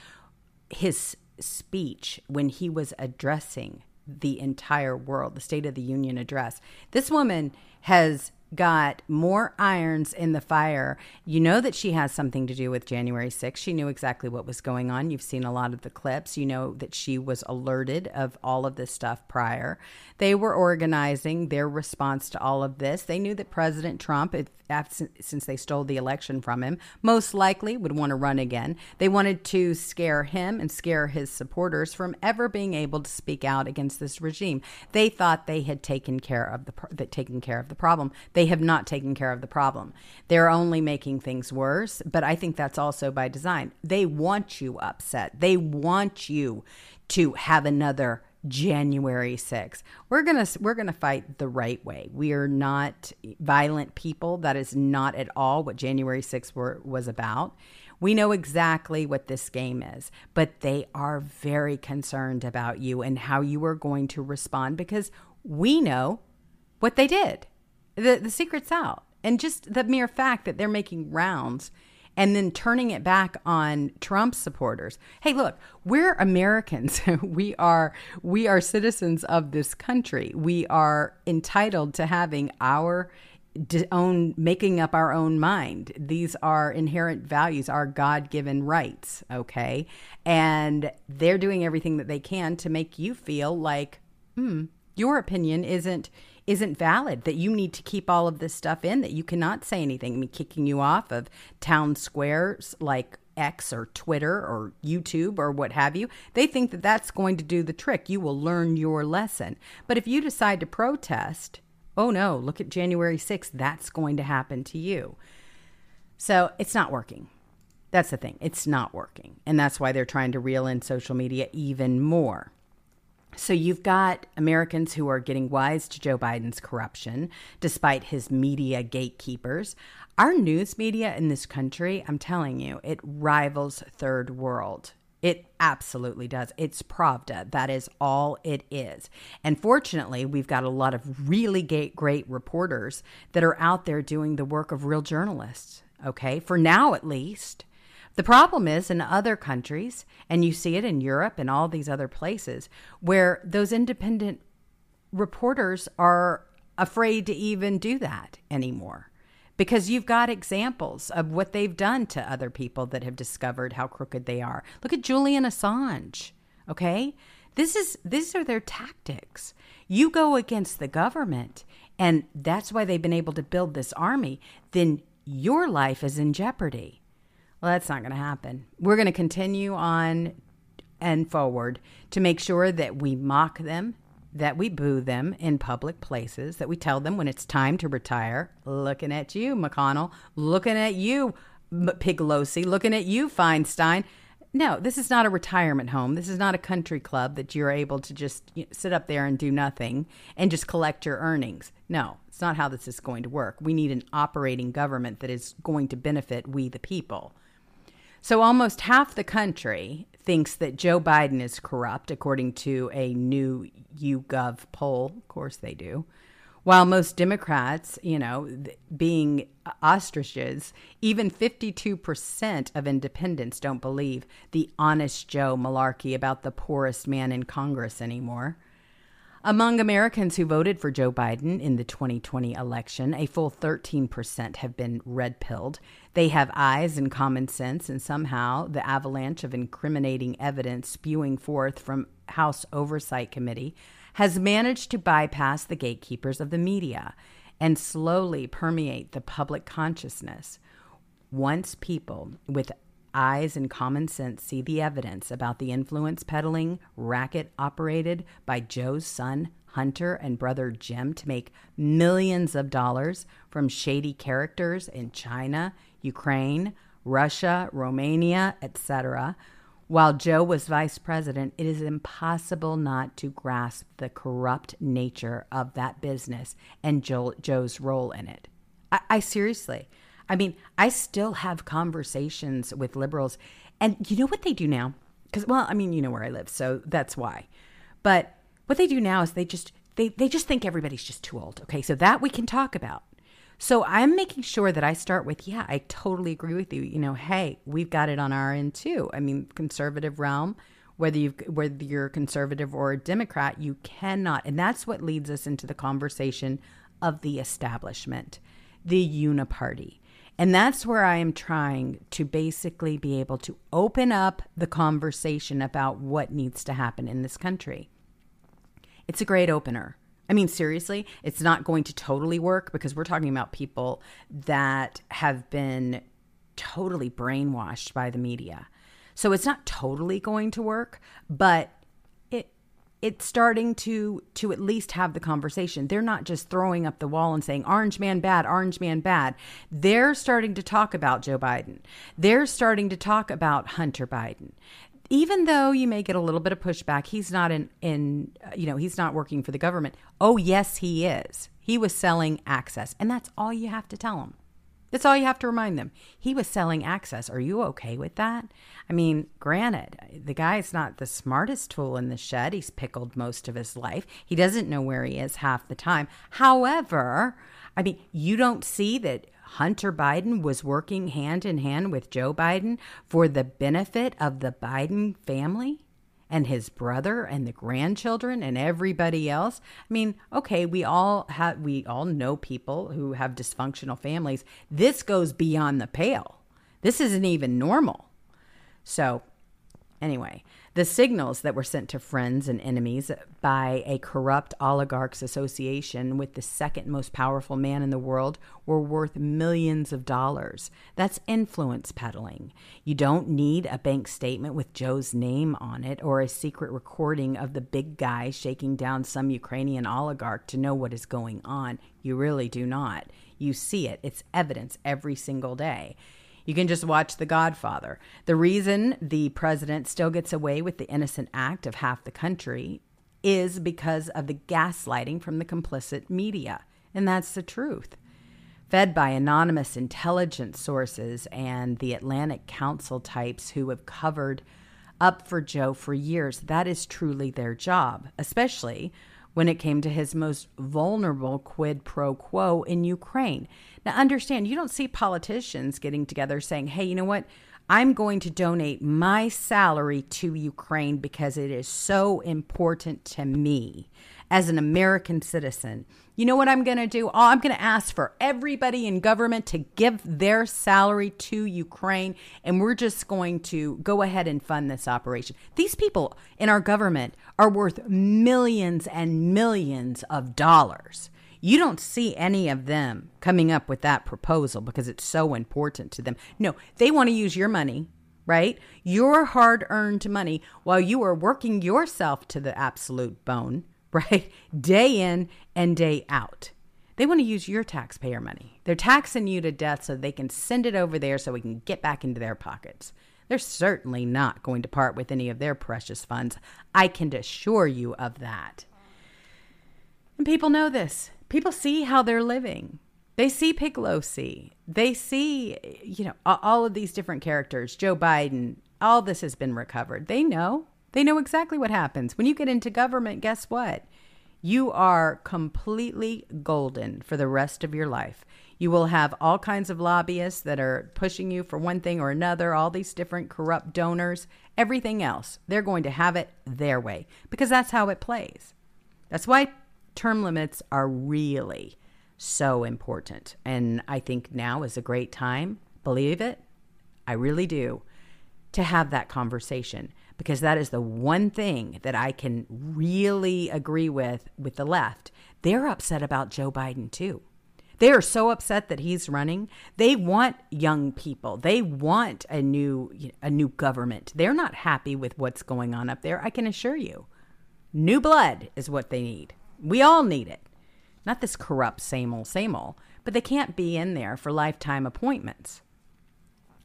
his speech when he was addressing the entire world, the State of the Union address. This woman has got more irons in the fire. You know that she has something to do with January 6th. She knew exactly what was going on. You've seen a lot of the clips. You know that she was alerted of all of this stuff prior. They were organizing their response to all of this. They knew that President Trump, if, since they stole the election from him, most likely would want to run again. They wanted to scare him and scare his supporters from ever being able to speak out against this regime. They thought they had taken care of the that taken care of the problem. They have not taken care of the problem. They're only making things worse, but I think that's also by design. They want you upset. They want you to have another January 6th. We're going to we're going to fight the right way. We are not violent people. That is not at all what January 6th were, was about. We know exactly what this game is, but they are very concerned about you and how you are going to respond because we know what they did. The the secret's out. And just the mere fact that they're making rounds and then turning it back on Trump supporters. Hey, look, we're Americans. we are we are citizens of this country. We are entitled to having our own making up our own mind. These are inherent values, our God-given rights, okay? And they're doing everything that they can to make you feel like, hmm, your opinion isn't isn't valid, that you need to keep all of this stuff in, that you cannot say anything. I mean, kicking you off of town squares like X or Twitter or YouTube or what have you. They think that that's going to do the trick. You will learn your lesson. But if you decide to protest, oh no, look at January 6th, that's going to happen to you. So it's not working. That's the thing. It's not working. And that's why they're trying to reel in social media even more. So you've got Americans who are getting wise to Joe Biden's corruption despite his media gatekeepers. Our news media in this country, I'm telling you, it rivals third world. It absolutely does. It's Pravda. That is all it is. And fortunately, we've got a lot of really great reporters that are out there doing the work of real journalists, okay? For now, at least. The problem is in other countries, and you see it in Europe and all these other places, where those independent reporters are afraid to even do that anymore because you've got examples of what they've done to other people that have discovered how crooked they are. Look at Julian Assange, okay? This is these are their tactics. You go against the government and that's why they've been able to build this army, then your life is in jeopardy. Well, that's not going to happen. We're going to continue on and forward to make sure that we mock them, that we boo them in public places, that we tell them when it's time to retire. Looking at you, McConnell. Looking at you, Piglosi. Looking at you, Feinstein. No, this is not a retirement home. This is not a country club that you're able to just sit up there and do nothing and just collect your earnings. No, it's not how this is going to work. We need an operating government that is going to benefit we, the people. So almost half the country thinks that Joe Biden is corrupt, according to a new YouGov poll. Of course, they do. While most Democrats, you know, being ostriches, even 52% of independents don't believe the honest Joe malarkey about the poorest man in Congress anymore. Among Americans who voted for Joe Biden in the 2020 election, a full 13% have been red pilled. They have eyes and common sense, and somehow the avalanche of incriminating evidence spewing forth from House Oversight Committee has managed to bypass the gatekeepers of the media and slowly permeate the public consciousness. Once people with eyes and common sense see the evidence about the influence peddling racket operated by Joe's son, Hunter, and brother Jim to make millions of dollars from shady characters in China, Ukraine, Russia, Romania, etc., while Joe was vice president, it is impossible not to grasp the corrupt nature of that business and Joe, Joe's role in it. I, I seriously, I mean, I still have conversations with liberals, and you know what they do now? Because, well, I mean, you know where I live, so that's why. But what they do now is they just they they just think everybody's just too old. Okay, so that we can talk about. So I'm making sure that I start with, yeah, I totally agree with you. You know, hey, we've got it on our end too. I mean, conservative realm, whether you whether you're conservative or a Democrat, you cannot, and that's what leads us into the conversation of the establishment, the uniparty. And that's where I am trying to basically be able to open up the conversation about what needs to happen in this country. It's a great opener. I mean, seriously, it's not going to totally work because we're talking about people that have been totally brainwashed by the media. So it's not totally going to work, but it it's starting to to at least have the conversation. They're not just throwing up the wall and saying orange man bad, orange man bad. They're starting to talk about Joe Biden. They're starting to talk about Hunter Biden even though you may get a little bit of pushback, he's not in, in uh, you know, he's not working for the government. Oh, yes, he is. He was selling access. And that's all you have to tell him. That's all you have to remind them. He was selling access. Are you okay with that? I mean, granted, the guy's not the smartest tool in the shed. He's pickled most of his life. He doesn't know where he is half the time. However, I mean, you don't see that Hunter Biden was working hand in hand with Joe Biden for the benefit of the Biden family and his brother and the grandchildren and everybody else. I mean, okay, we all have we all know people who have dysfunctional families. This goes beyond the pale. This isn't even normal. So, anyway, the signals that were sent to friends and enemies by a corrupt oligarchs association with the second most powerful man in the world were worth millions of dollars. That's influence peddling. You don't need a bank statement with Joe's name on it or a secret recording of the big guy shaking down some Ukrainian oligarch to know what is going on. You really do not. You see it, it's evidence every single day. You can just watch The Godfather. The reason the president still gets away with the innocent act of half the country is because of the gaslighting from the complicit media. And that's the truth. Fed by anonymous intelligence sources and the Atlantic Council types who have covered up for Joe for years, that is truly their job, especially when it came to his most vulnerable quid pro quo in Ukraine. Now, understand, you don't see politicians getting together saying, hey, you know what? I'm going to donate my salary to Ukraine because it is so important to me as an American citizen. You know what I'm going to do? Oh, I'm going to ask for everybody in government to give their salary to Ukraine, and we're just going to go ahead and fund this operation. These people in our government are worth millions and millions of dollars. You don't see any of them coming up with that proposal because it's so important to them. No, they want to use your money, right? Your hard earned money while you are working yourself to the absolute bone, right? Day in and day out. They want to use your taxpayer money. They're taxing you to death so they can send it over there so we can get back into their pockets. They're certainly not going to part with any of their precious funds. I can assure you of that. And people know this. People see how they're living. They see Pelosi. They see, you know, all of these different characters, Joe Biden, all this has been recovered. They know. They know exactly what happens. When you get into government, guess what? You are completely golden for the rest of your life. You will have all kinds of lobbyists that are pushing you for one thing or another, all these different corrupt donors, everything else. They're going to have it their way because that's how it plays. That's why term limits are really so important. And I think now is a great time, believe it, I really do, to have that conversation because that is the one thing that I can really agree with with the left. They're upset about Joe Biden too. They are so upset that he's running. They want young people. They want a new a new government. They're not happy with what's going on up there. I can assure you. New blood is what they need. We all need it. Not this corrupt same old same old, but they can't be in there for lifetime appointments.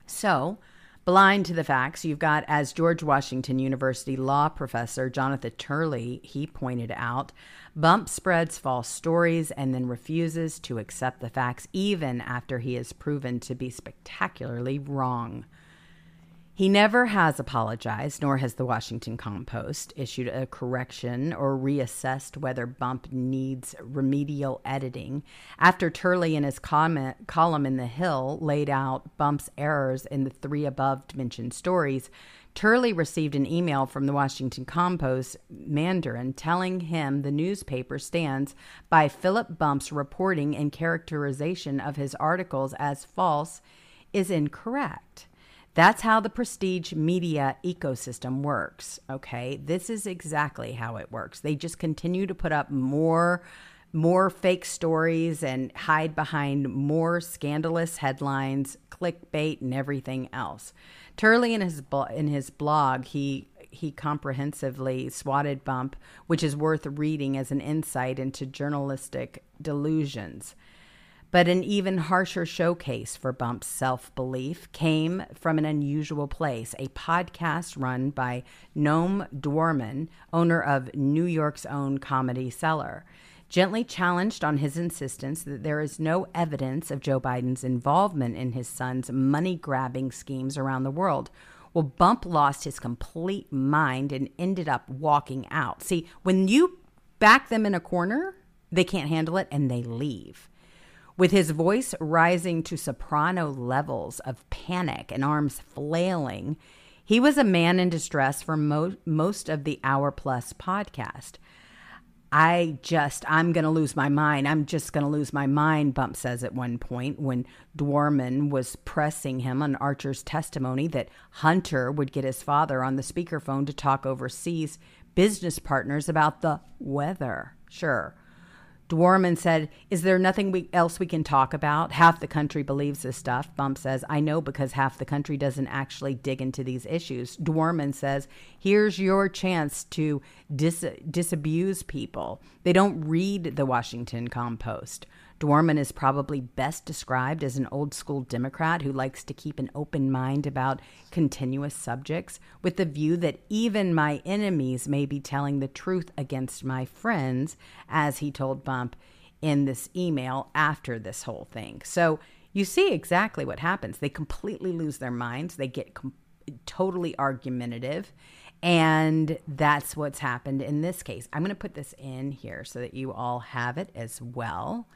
So, blind to the facts, you've got, as George Washington University law professor Jonathan Turley, he pointed out, Bump spreads false stories and then refuses to accept the facts even after he is proven to be spectacularly wrong. He never has apologized, nor has the Washington Compost issued a correction or reassessed whether Bump needs remedial editing. After Turley in his comment, column in The Hill laid out Bump's errors in the three above mentioned stories, Turley received an email from the Washington Compost Mandarin telling him the newspaper stands by Philip Bump's reporting and characterization of his articles as false is incorrect. That's how the prestige media ecosystem works. Okay. This is exactly how it works. They just continue to put up more more fake stories and hide behind more scandalous headlines, clickbait, and everything else. Turley in his in his blog, he he comprehensively swatted Bump, which is worth reading as an insight into journalistic delusions. But an even harsher showcase for Bump's self belief came from an unusual place a podcast run by Noam Dworman, owner of New York's own Comedy Cellar. Gently challenged on his insistence that there is no evidence of Joe Biden's involvement in his son's money grabbing schemes around the world. Well, Bump lost his complete mind and ended up walking out. See, when you back them in a corner, they can't handle it and they leave. With his voice rising to soprano levels of panic and arms flailing, he was a man in distress for mo- most of the hour plus podcast. I just, I'm going to lose my mind. I'm just going to lose my mind, Bump says at one point when Dworman was pressing him on Archer's testimony that Hunter would get his father on the speakerphone to talk overseas business partners about the weather. Sure. Dworman said, Is there nothing we, else we can talk about? Half the country believes this stuff. Bump says, I know because half the country doesn't actually dig into these issues. Dworman says, Here's your chance to dis- disabuse people. They don't read the Washington Compost. Dworman is probably best described as an old school Democrat who likes to keep an open mind about continuous subjects, with the view that even my enemies may be telling the truth against my friends, as he told Bump in this email after this whole thing. So you see exactly what happens. They completely lose their minds, they get com- totally argumentative. And that's what's happened in this case. I'm going to put this in here so that you all have it as well.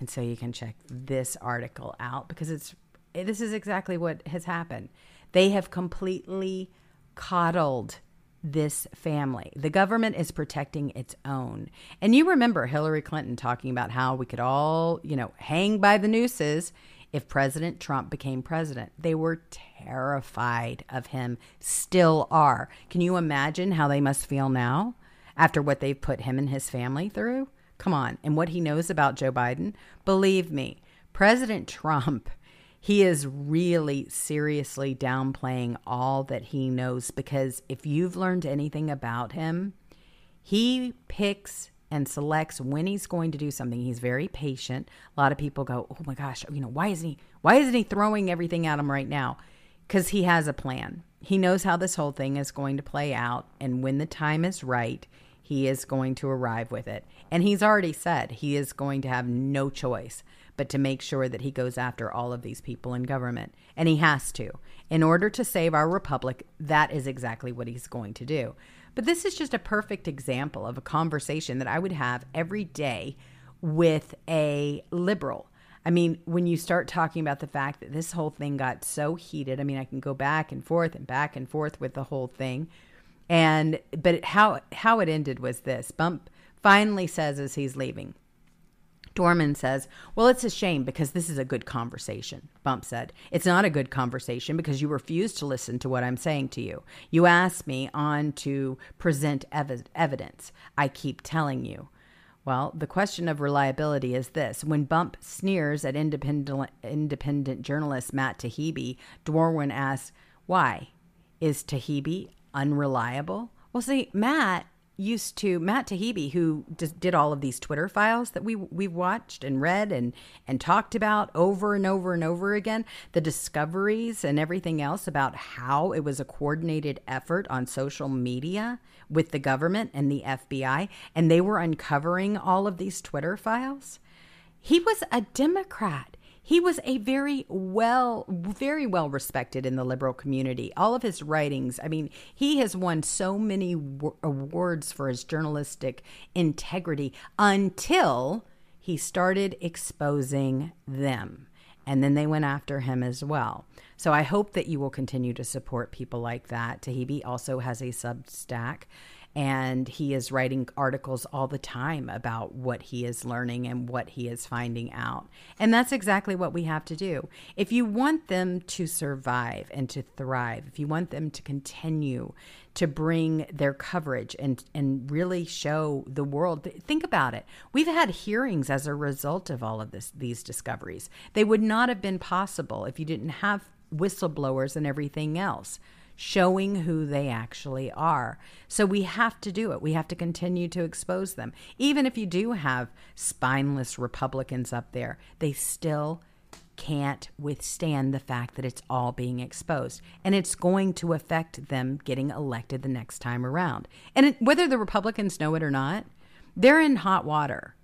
And so you can check this article out because it's eh, this is exactly what has happened. They have completely coddled this family. The government is protecting its own. And you remember Hillary Clinton talking about how we could all, you know, hang by the nooses if President Trump became president. They were terrified of him, still are. Can you imagine how they must feel now after what they've put him and his family through? Come on. And what he knows about Joe Biden, believe me, President Trump, he is really seriously downplaying all that he knows because if you've learned anything about him, he picks and selects when he's going to do something. He's very patient. A lot of people go, "Oh my gosh, you know, why isn't he why isn't he throwing everything at him right now?" Cuz he has a plan. He knows how this whole thing is going to play out and when the time is right, he is going to arrive with it. And he's already said he is going to have no choice but to make sure that he goes after all of these people in government. And he has to. In order to save our republic, that is exactly what he's going to do. But this is just a perfect example of a conversation that I would have every day with a liberal. I mean, when you start talking about the fact that this whole thing got so heated, I mean, I can go back and forth and back and forth with the whole thing. And but how how it ended was this. Bump finally says as he's leaving, Dworman says, Well, it's a shame because this is a good conversation. Bump said, It's not a good conversation because you refuse to listen to what I'm saying to you. You asked me on to present ev- evidence. I keep telling you. Well, the question of reliability is this. When Bump sneers at independent, independent journalist Matt Taibbi, Dworman asks, Why? Is Taibbi unreliable? Well, see, Matt used to Matt Taibbi, who did all of these Twitter files that we we watched and read and and talked about over and over and over again, the discoveries and everything else about how it was a coordinated effort on social media with the government and the FBI, and they were uncovering all of these Twitter files. He was a Democrat. He was a very well, very well respected in the liberal community. All of his writings, I mean, he has won so many awards for his journalistic integrity until he started exposing them. And then they went after him as well. So I hope that you will continue to support people like that. Taibbi also has a Substack and he is writing articles all the time about what he is learning and what he is finding out. And that's exactly what we have to do. If you want them to survive and to thrive, if you want them to continue to bring their coverage and and really show the world think about it we've had hearings as a result of all of this these discoveries they would not have been possible if you didn't have whistleblowers and everything else showing who they actually are. So we have to do it. We have to continue to expose them. Even if you do have spineless Republicans up there, they still can't withstand the fact that it's all being exposed. And it's going to affect them getting elected the next time around. And it, whether the Republicans know it or not, they're in hot water.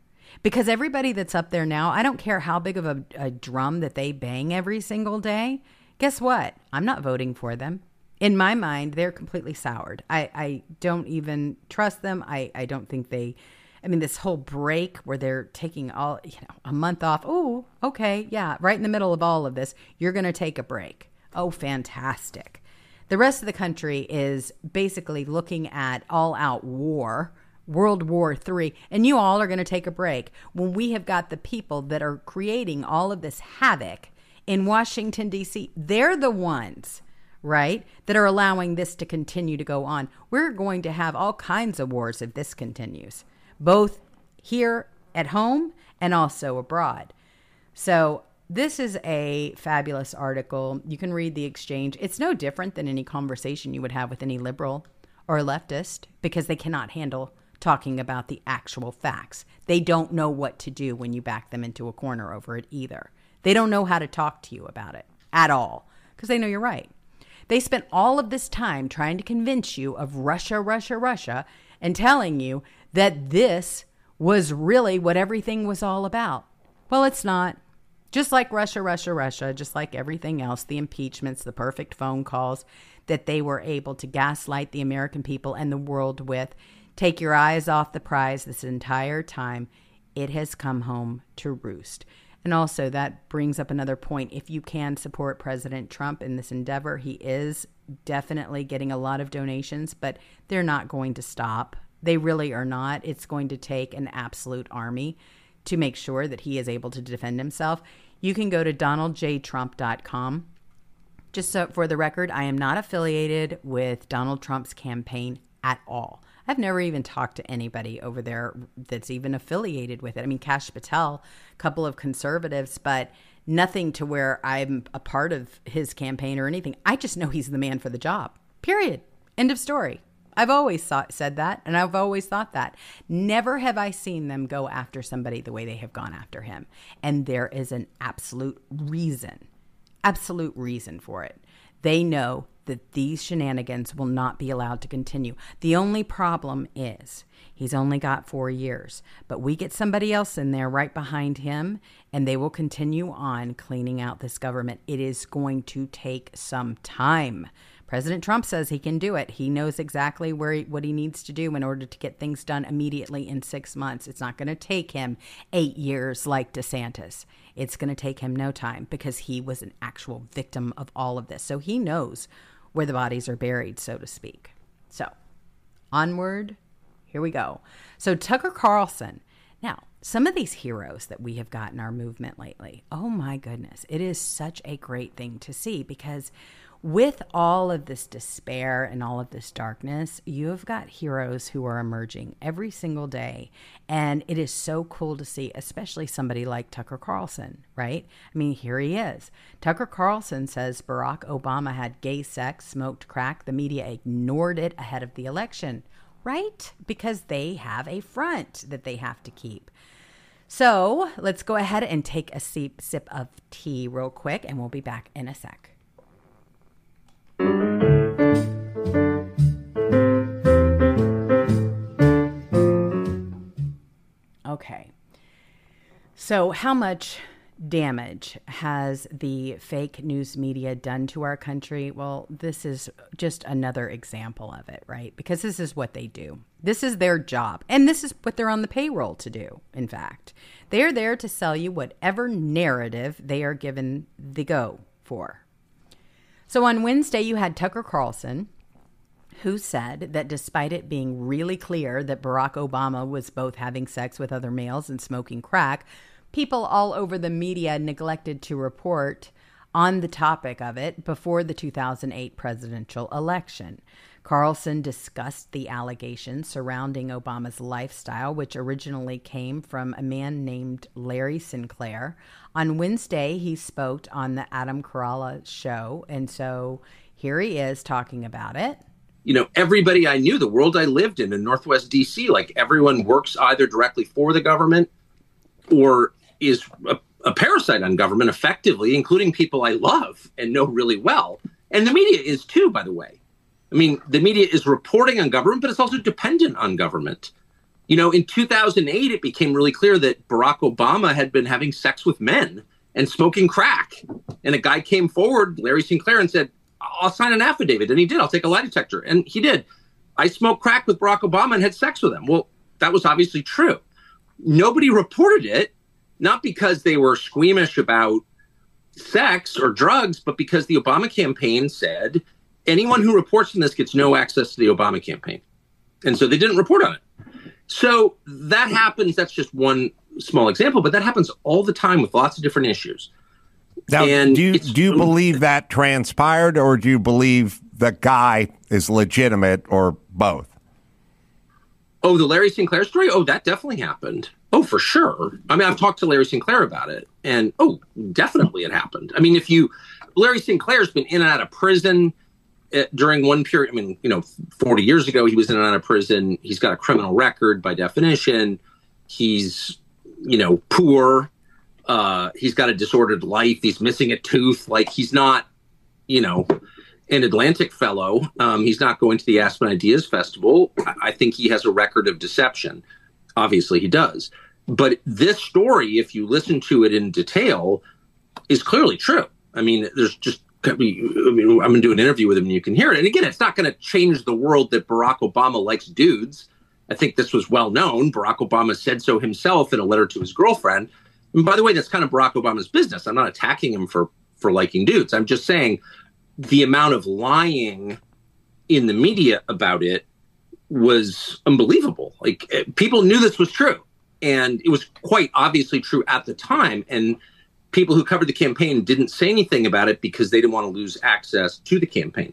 Because everybody that's up there now, I don't care how big of a, a drum that they bang every single day, guess what? I'm not voting for them in my mind, they're completely soured. I, I don't even trust them. I, I don't think they, I mean, this whole break where they're taking all, you know, a month off. Oh, okay. Yeah. Right in the middle of all of this, you're going to take a break. Oh, fantastic. The rest of the country is basically looking at all out war, World War III, and you all are going to take a break when we have got the people that are creating all of this havoc in Washington, D.C. They're the ones right, that are allowing this to continue to go on. We're going to have all kinds of wars if this continues, both here at home and also abroad. So, this is a fabulous article. You can read the exchange. It's no different than any conversation you would have with any liberal or leftist because they cannot handle talking about the actual facts. They don't know what to do when you back them into a corner over it either. They don't know how to talk to you about it at all because they know you're right. They spent all of this time trying to convince you of Russia, Russia, Russia, and telling you that this was really what everything was all about. Well, it's not. Just like Russia, Russia, Russia, just like everything else, the impeachments, the perfect phone calls that they were able to gaslight the American people and the world with. Take your eyes off the prize this entire time. It has come home to roost. And also, that brings up another point. If you can support President Trump in this endeavor, he is definitely getting a lot of donations, but they're not going to stop. They really are not. It's going to take an absolute army to make sure that he is able to defend himself. You can go to donaldjtrump.com. Just so for the record, I am not affiliated with Donald Trump's campaign at all. I've never even talked to anybody over there that's even affiliated with it. I mean, Kash Patel, a couple of conservatives, but nothing to where I'm a part of his campaign or anything. I just know he's the man for the job. Period. End of story. I've always thought, said that, and I've always thought that. Never have I seen them go after somebody the way they have gone after him. And there is an absolute reason, absolute reason for it. They know that these shenanigans will not be allowed to continue. The only problem is he's only got four years, but we get somebody else in there right behind him, and they will continue on cleaning out this government. It is going to take some time. President Trump says he can do it. He knows exactly where he, what he needs to do in order to get things done immediately in six months. It's not going to take him eight years like DeSantis. It's going to take him no time because he was an actual victim of all of this. So he knows where the bodies are buried, so to speak. So, onward, here we go. So, Tucker Carlson. Now, some of these heroes that we have got in our movement lately, oh my goodness, it is such a great thing to see because with all of this despair and all of this darkness, you have got heroes who are emerging every single day. And it is so cool to see, especially somebody like Tucker Carlson, right? I mean, here he is. Tucker Carlson says Barack Obama had gay sex, smoked crack. The media ignored it ahead of the election, right? Because they have a front that they have to keep. So let's go ahead and take a sip, sip of tea real quick, and we'll be back in a sec. Okay. So, how much damage has the fake news media done to our country? Well, this is just another example of it, right? Because this is what they do. This is their job. And this is what they're on the payroll to do, in fact. They are there to sell you whatever narrative they are given the go for. So on Wednesday, you had Tucker Carlson, who said that despite it being really clear that Barack Obama was both having sex with other males and smoking crack, people all over the media neglected to report on the topic of it before the 2008 presidential election. Carlson discussed the allegations surrounding Obama's lifestyle, which originally came from a man named Larry Sinclair. On Wednesday, he spoke on the Adam Carolla show. And so here he is talking about it. You know, everybody I knew, the world I lived in in Northwest DC, like everyone works either directly for the government or is a, a parasite on government effectively, including people I love and know really well. And the media is too, by the way. I mean, the media is reporting on government, but it's also dependent on government. You know, in 2008, it became really clear that Barack Obama had been having sex with men and smoking crack. And a guy came forward, Larry Sinclair, and said, I'll sign an affidavit. And he did. I'll take a lie detector. And he did. I smoked crack with Barack Obama and had sex with him. Well, that was obviously true. Nobody reported it, not because they were squeamish about sex or drugs, but because the Obama campaign said anyone who reports on this gets no access to the Obama campaign. And so they didn't report on it. So that happens. That's just one small example, but that happens all the time with lots of different issues. Now, and do you, do you believe that transpired, or do you believe the guy is legitimate, or both? Oh, the Larry Sinclair story? Oh, that definitely happened. Oh, for sure. I mean, I've talked to Larry Sinclair about it, and oh, definitely it happened. I mean, if you, Larry Sinclair's been in and out of prison uh, during one period. I mean, you know, 40 years ago, he was in and out of prison. He's got a criminal record by definition. He's, you know, poor. Uh, he's got a disordered life. He's missing a tooth. Like he's not, you know, an Atlantic fellow. Um, he's not going to the Aspen Ideas Festival. I think he has a record of deception. Obviously, he does. But this story, if you listen to it in detail, is clearly true. I mean, there's just I mean, I'm going to do an interview with him and you can hear it. And again, it's not going to change the world that Barack Obama likes dudes. I think this was well known. Barack Obama said so himself in a letter to his girlfriend. And by the way, that's kind of Barack Obama's business. I'm not attacking him for for liking dudes. I'm just saying the amount of lying in the media about it was unbelievable. Like eh, people knew this was true, and it was quite obviously true at the time. And people who covered the campaign didn't say anything about it because they didn't want to lose access to the campaign.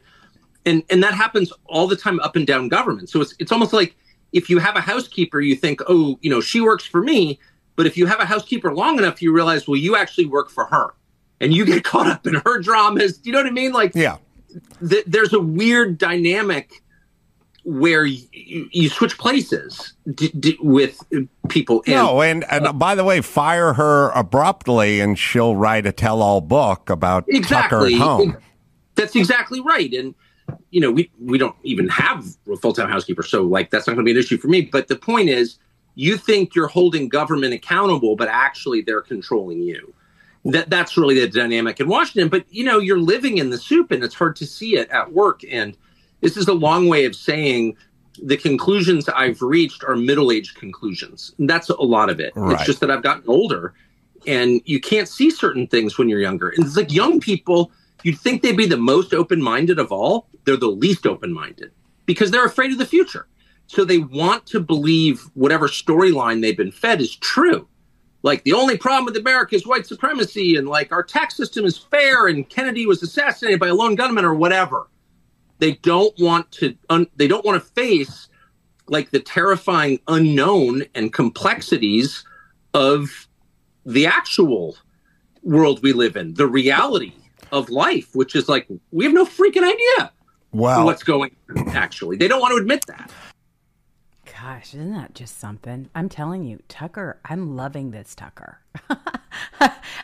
And and that happens all the time up and down government. So it's it's almost like if you have a housekeeper, you think, oh, you know, she works for me. But if you have a housekeeper long enough, you realize, well, you actually work for her and you get caught up in her dramas. Do you know what I mean? Like, yeah, th- there's a weird dynamic where you, you switch places d- d- with people. And, no, and, and uh, by the way, fire her abruptly, and she'll write a tell-all book about exactly. Tucker at home. That's exactly right, and you know we we don't even have a full-time housekeeper, so like that's not going to be an issue for me. But the point is, you think you're holding government accountable, but actually they're controlling you. That that's really the dynamic in Washington. But you know, you're living in the soup, and it's hard to see it at work and this is a long way of saying the conclusions I've reached are middle aged conclusions. And that's a lot of it. Right. It's just that I've gotten older and you can't see certain things when you're younger. And it's like young people, you'd think they'd be the most open minded of all. They're the least open minded because they're afraid of the future. So they want to believe whatever storyline they've been fed is true. Like the only problem with America is white supremacy and like our tax system is fair and Kennedy was assassinated by a lone gunman or whatever they don't want to un, they don't want to face like the terrifying unknown and complexities of the actual world we live in, the reality of life, which is like we have no freaking idea wow. what's going on, actually. They don't want to admit that. Gosh, isn't that just something? I'm telling you, Tucker, I'm loving this Tucker.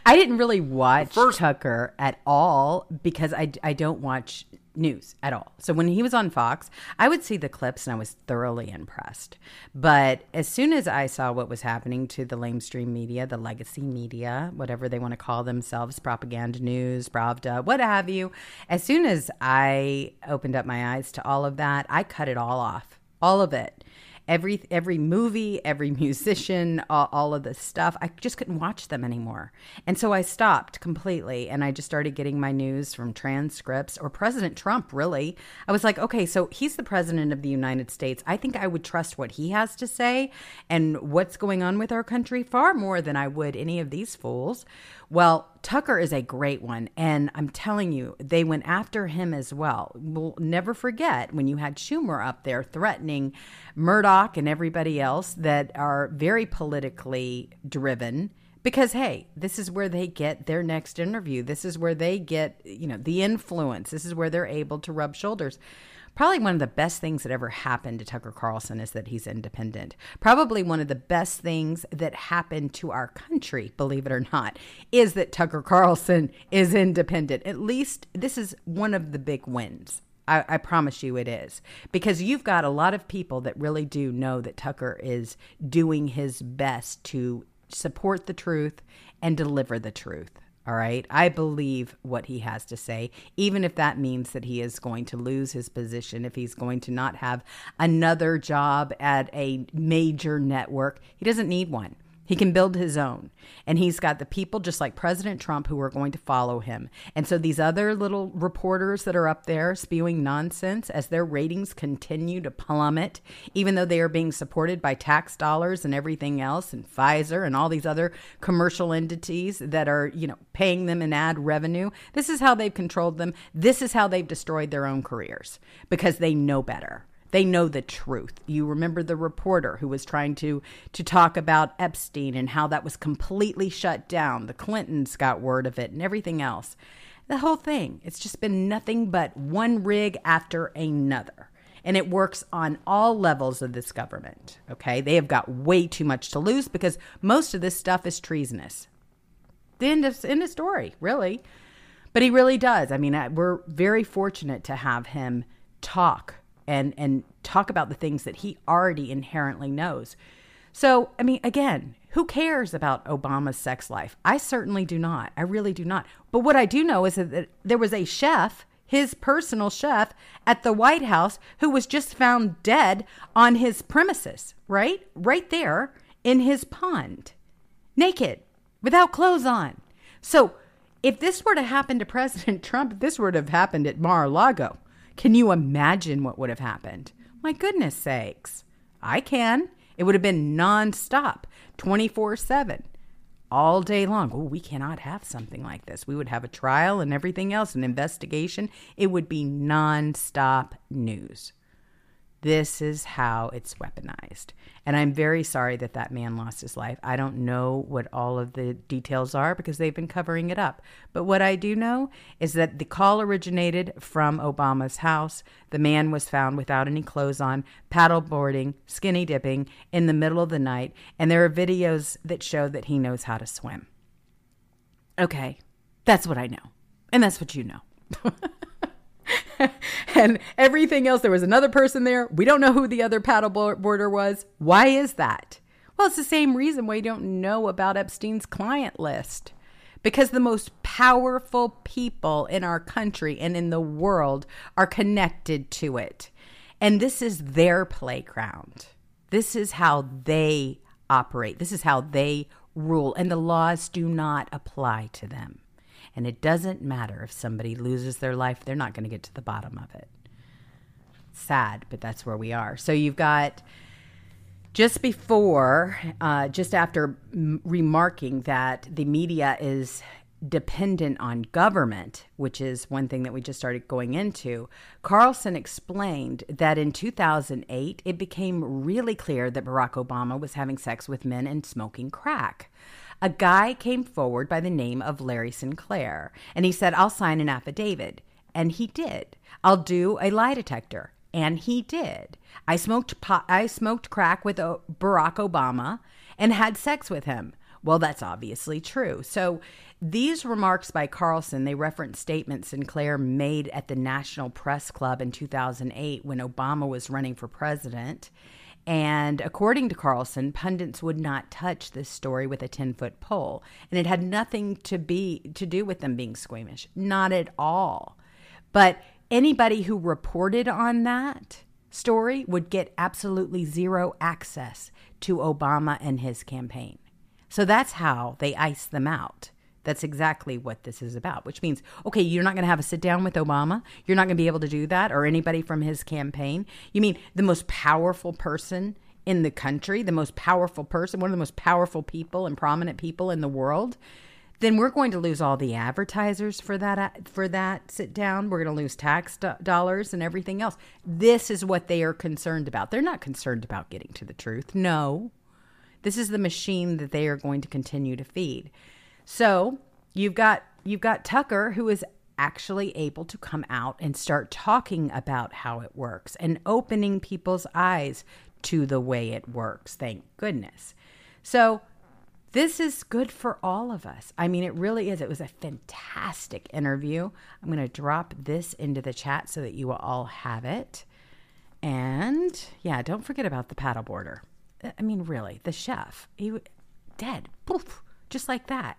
I didn't really watch First, Tucker at all because I, I don't watch news at all. So when he was on Fox, I would see the clips and I was thoroughly impressed. But as soon as I saw what was happening to the lamestream media, the legacy media, whatever they want to call themselves, propaganda news, Pravda, what have you, as soon as I opened up my eyes to all of that, I cut it all off. All of it every every movie, every musician, all, all, of this stuff. I just couldn't watch them anymore, and so I stopped completely. And I just started getting my news from transcripts or President Trump. Really, I was like, okay, so he's the president of the United States. I think I would trust what he has to say and what's going on with our country far more than I would any of these fools. Well, Tucker is a great one. And I'm telling you, they went after him as well. We'll never forget when you had Schumer up there threatening Murdoch and everybody else that are very politically driven. Because hey, this is where they get their next interview. This is where they get, you know, the influence. This is where they're able to rub shoulders. Probably one of the best things that ever happened to Tucker Carlson is that he's independent. Probably one of the best things that happened to our country, believe it or not, is that Tucker Carlson is independent. At least this is one of the big wins. I, I, promise you it is. Because you've got a lot of people that really do know that Tucker is doing his best to support the truth and deliver the truth. All right. I believe what he has to say, even if that means that he is going to lose his position, if he's going to not have another job at a major network. He doesn't need one. He can build his own. And he's got the people just like President Trump who are going to follow him. And so these other little reporters that are up there spewing nonsense as their ratings continue to plummet, even though they are being supported by tax dollars and everything else and Pfizer and all these other commercial entities that are, you know, paying them in ad revenue. This is how they've controlled them. This is how they've destroyed their own careers because they know better. They know the truth. You remember the reporter who was trying to to talk about Epstein and how that was completely shut down. The Clintons got word of it and everything else. The whole thing. It's just been nothing but one rig after another. And it works on all levels of this government. Okay? They have got way too much to lose because most of this stuff is treasonous. The end of, end of story, really. But he really does. I mean, we're very fortunate to have him talk and and talk about the things that he already inherently knows. So, I mean, again, who cares about Obama's sex life? I certainly do not. I really do not. But what I do know is that there was a chef, his personal chef at the White House who was just found dead on his premises, right? Right there in his pond. Naked, without clothes on. So, if this were to happen to President Trump, this were to have happened at Mar-a-Lago, can you imagine what would have happened? My goodness sakes. I can. It would have been nonstop, 24 7, all day long. Oh, we cannot have something like this. We would have a trial and everything else, an investigation. It would be nonstop news. This is how it's weaponized. And I'm very sorry that that man lost his life. I don't know what all of the details are because they've been covering it up. But what I do know is that the call originated from Obama's house. The man was found without any clothes on, paddleboarding, skinny dipping in the middle of the night. And there are videos that show that he knows how to swim. Okay, that's what I know. And that's what you know. and everything else. There was another person there. We don't know who the other paddleboarder was. Why is that? Well, it's the same reason why you don't know about Epstein's client list. Because the most powerful people in our country and in the world are connected to it. And this is their playground. This is how they operate. This is how they rule. And the laws do not apply to them. And it doesn't matter if somebody loses their life, they're not going to get to the bottom of it. Sad, but that's where we are. So you've got just before, uh, just after m- remarking that the media is dependent on government, which is one thing that we just started going into, Carlson explained that in 2008, it became really clear that Barack Obama was having sex with men and smoking crack a guy came forward by the name of Larry Sinclair and he said, I'll sign an affidavit. And he did. I'll do a lie detector. And he did. I smoked pot, I smoked crack with uh, Barack Obama and had sex with him. Well, that's obviously true. So these remarks by Carlson, they reference statements Sinclair made at the National Press Club in 2008 when Obama was running for president. And according to Carlson, pundits would not touch this story with a 10 foot pole. And it had nothing to be to do with them being squeamish. Not at all. But anybody who reported on that story would get absolutely zero access to Obama and his campaign. So that's how they ice them out. That's exactly what this is about, which means, okay, you're not going to have a sit down with Obama. You're not going to be able to do that or anybody from his campaign. You mean the most powerful person in the country, the most powerful person, one of the most powerful people and prominent people in the world? Then we're going to lose all the advertisers for that uh, for that sit down. We're going to lose tax do- dollars and everything else. This is what they are concerned about. They're not concerned about getting to the truth. No. This is the machine that they are going to continue to feed. So you've got you've got Tucker who is actually able to come out and start talking about how it works and opening people's eyes to the way it works. Thank goodness. So this is good for all of us. I mean, it really is. It was a fantastic interview. I'm going to drop this into the chat so that you will all have it. And yeah, don't forget about the paddleboarder. I mean, really, the chef, he dead, poof, just like that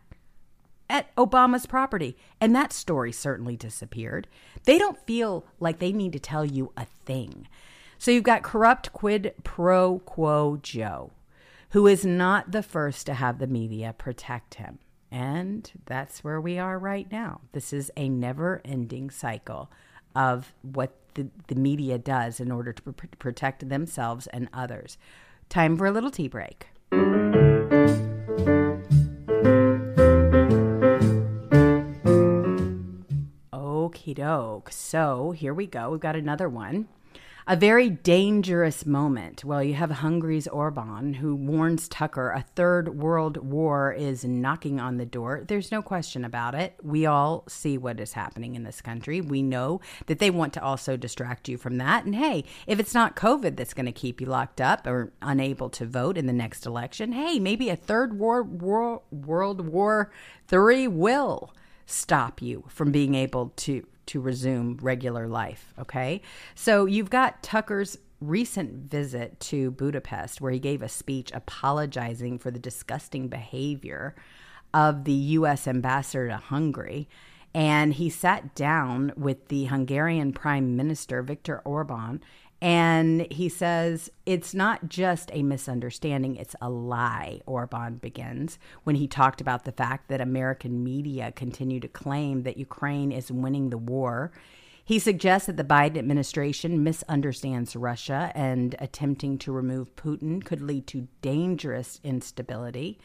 at Obama's property. And that story certainly disappeared. They don't feel like they need to tell you a thing. So you've got corrupt quid pro quo Joe, who is not the first to have the media protect him. And that's where we are right now. This is a never ending cycle of what the, the media does in order to pr- protect themselves and others. Time for a little tea break. Okie doke. So here we go. We've got another one. A very dangerous moment. Well, you have Hungary's Orban, who warns Tucker a third world war is knocking on the door. There's no question about it. We all see what is happening in this country. We know that they want to also distract you from that. And hey, if it's not COVID that's going to keep you locked up or unable to vote in the next election, hey, maybe a third war, war World War III will stop you from being able to to resume regular life okay? So you've got tucker's recent visit to budapest where he gave a speech apologizing for the disgusting behavior of the US ambassador to Hungary. And he sat down with the Hungarian prime minister Viktor Orban and he says it's not just a misunderstanding, it's a lie, Orban begins, when he talked about the fact that American media continue to claim that Ukraine is winning the war. He suggests that the Biden administration misunderstands Russia and attempting to remove Putin could lead to dangerous instability.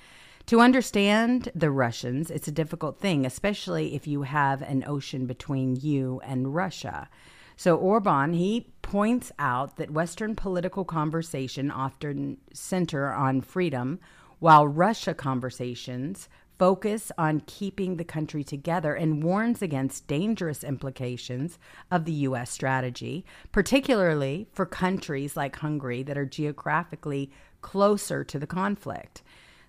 To understand the Russians, it's a difficult thing, especially if you have an ocean between you and Russia. So Orban, he points out that Western political conversation often center on freedom, while Russia conversations focus on keeping the country together and warns against dangerous implications of the U.S. strategy, particularly for countries like Hungary that are geographically closer to the conflict.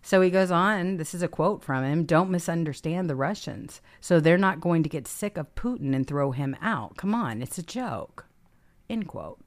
So he goes on, this is a quote from him don't misunderstand the Russians. So they're not going to get sick of Putin and throw him out. Come on, it's a joke. End quote.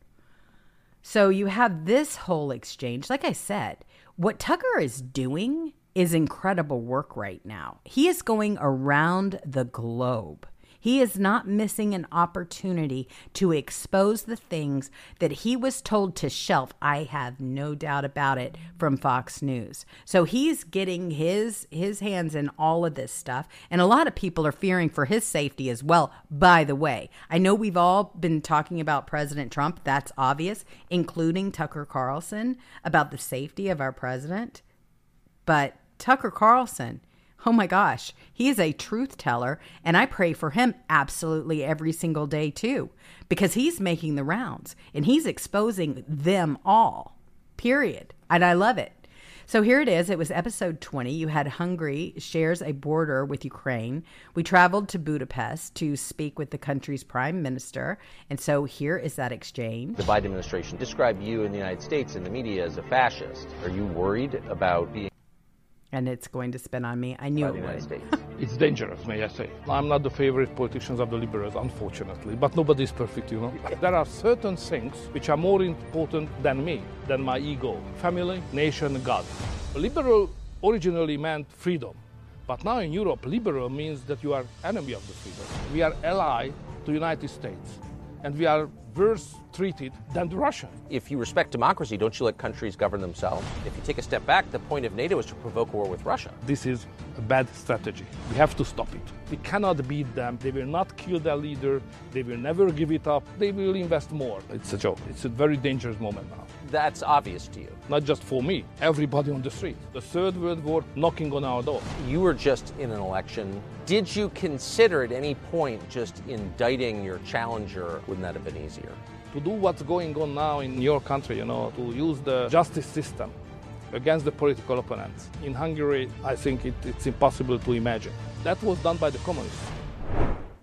So you have this whole exchange. Like I said, what Tucker is doing is incredible work right now. He is going around the globe. He is not missing an opportunity to expose the things that he was told to shelf. I have no doubt about it from Fox News. So he's getting his his hands in all of this stuff and a lot of people are fearing for his safety as well. By the way, I know we've all been talking about President Trump, that's obvious, including Tucker Carlson about the safety of our president. But Tucker Carlson, oh my gosh, he is a truth teller. And I pray for him absolutely every single day, too, because he's making the rounds and he's exposing them all, period. And I love it. So here it is. It was episode 20. You had Hungary shares a border with Ukraine. We traveled to Budapest to speak with the country's prime minister. And so here is that exchange. The Biden administration described you in the United States in the media as a fascist. Are you worried about being and it's going to spin on me. I knew it would. it's dangerous, may I say. I'm not the favorite politicians of the liberals, unfortunately, but nobody is perfect, you know. there are certain things which are more important than me, than my ego family, nation, God. Liberal originally meant freedom, but now in Europe, liberal means that you are enemy of the freedom. We are ally to United States, and we are worse treated than the. If you respect democracy, don't you let countries govern themselves? If you take a step back, the point of NATO is to provoke war with Russia. This is a bad strategy. We have to stop it. We cannot beat them. They will not kill their leader. They will never give it up. They will invest more. It's a joke. It's a very dangerous moment now. That's obvious to you. Not just for me, everybody on the street. The Third World War knocking on our door. You were just in an election. Did you consider at any point just indicting your challenger? Wouldn't that have been easier? To do what's going on now in your country, you know, to use the justice system against the political opponents. In Hungary, I think it, it's impossible to imagine. That was done by the communists.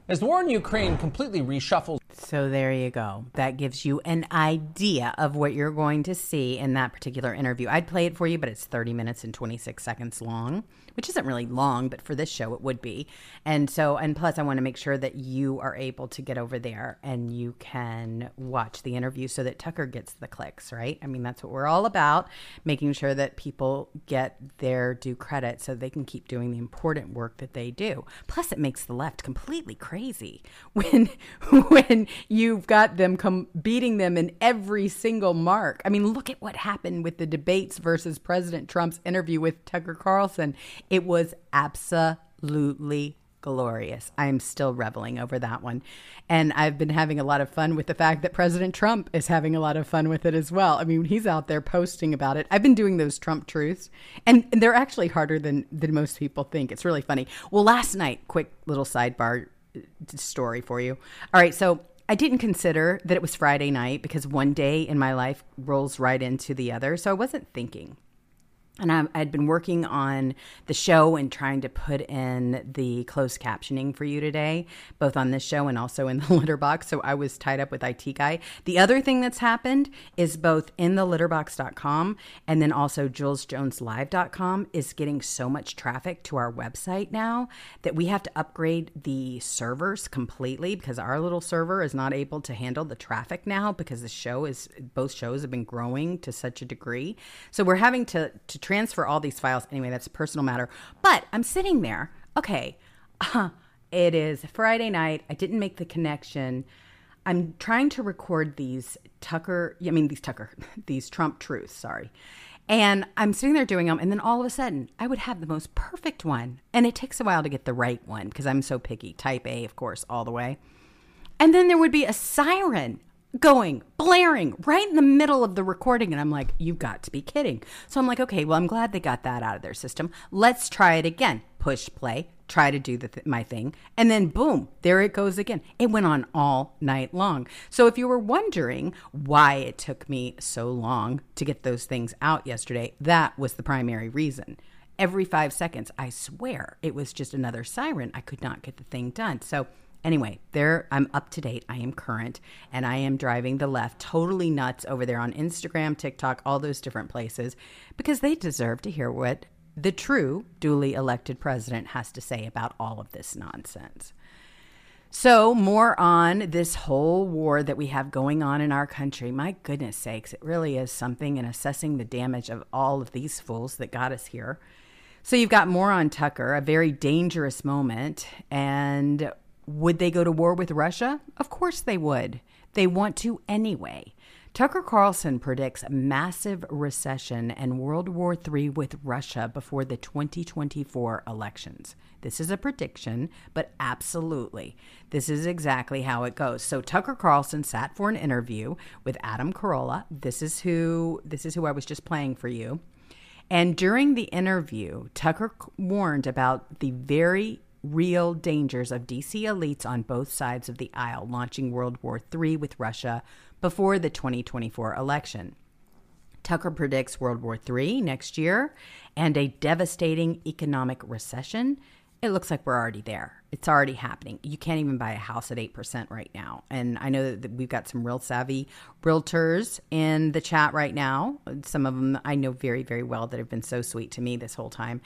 As the war in Ukraine completely reshuffles. So there you go. That gives you an idea of what you're going to see in that particular interview. I'd play it for you, but it's 30 minutes and 26 seconds long which isn't really long, but for this show it would be. And so, and plus, I want to make sure that you are able to get over there and you can watch the interview so that Tucker gets the clicks, right? I mean, that's what we're all about, making sure that people get their due credit so they can keep doing the important work that they do. Plus, it makes the left completely crazy when when you've got them come beating them in every single mark. I mean, look at what happened with the debates versus President Trump's interview with Tucker Carlson. It was absolutely glorious. I am still reveling over that one. And I've been having a lot of fun with the fact that President Trump is having a lot of fun with it as well. I mean, he's out there posting about it. I've been doing those Trump truths, and they're actually harder than, than most people think. It's really funny. Well, last night, quick little sidebar uh, story for you. All right, so I didn't consider that it was Friday night because one day in my life rolls right into the other. So I wasn't thinking and I, I'd been working on the show and trying to put in the closed captioning for you today, both on this show and also in the litterbox. So I was tied up with IT guy. The other thing that's happened is both in the litterbox.com and then also jewelsjoneslive.com is getting so much traffic to our website now that we have to upgrade the servers completely because our little server is not able to handle the traffic now because the show is both shows have been growing to such a degree. So we're having to to transfer all these files. Anyway, that's a personal matter. But I'm sitting there. Okay, uh, it is Friday night. I didn't make the connection. I'm trying to record these Tucker, I mean, these Tucker, these Trump truths, sorry. And I'm sitting there doing them, and then all of a sudden, I would have the most perfect one. And it takes a while to get the right one because I'm so picky. Type A, of course, all the way. And then there would be a siren going, blaring right in the middle of the recording. And I'm like, you've got to be kidding. So I'm like, okay, well, I'm glad they got that out of their system. Let's try it again. Push play, try to do th- my thing, and then boom, there it goes again. It went on all night long. So if you were wondering why it took me so long to get those things out yesterday, that was the primary reason. Every five seconds, I swear, it was just another siren. I could not get the thing done. So Anyway, there I'm up to date. I am current and I am driving the left totally nuts over there on Instagram, TikTok, all those different places because they deserve to hear what the true duly elected president has to say about all of this nonsense. So, more on this whole war that we have going on in our country. My goodness sakes, it really is something in assessing the damage of all of these fools that got us here. So, you've got more on Tucker, a very dangerous moment. And would they go to war with Russia? Of course they would. They want to anyway. Tucker Carlson predicts a massive recession and World War III with Russia before the 2024 elections. This is a prediction, but absolutely, this is exactly how it goes. So Tucker Carlson sat for an interview with Adam Carolla. This is who this is who I was just playing for you. And during the interview, Tucker warned about the very real dangers of DC elites on both sides of the aisle launching World War III with Russia before the 2024 election. Tucker predicts World War III next year and a devastating economic recession. It looks like we're already there. It's already happening. You can't even buy a house at 8% right now. And I know that we've got some real savvy realtors in the chat right now. Some of them I know very, very well that have been so sweet to me this whole time.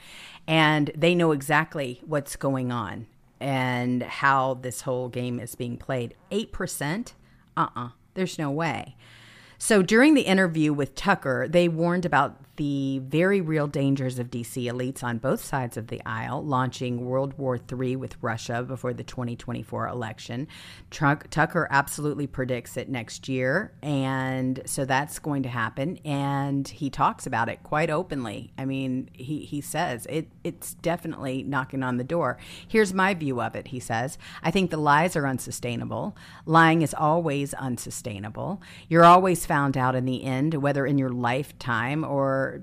And they know exactly what's going on and how this whole game is being played. 8%? Uh uh-uh. uh there's no way. So during the interview with Tucker, they warned about the very real dangers of DC elites on both sides of the aisle launching World War III with Russia before the 2024 election. Tucker absolutely predicts it next year. And so that's going to happen. And he talks about it quite openly. I mean, he, he says it, it's definitely knocking on the door. Here's my view of it, he says. I think the lies are unsustainable. Lying is always unsustainable. You're always found out in the end, whether in your lifetime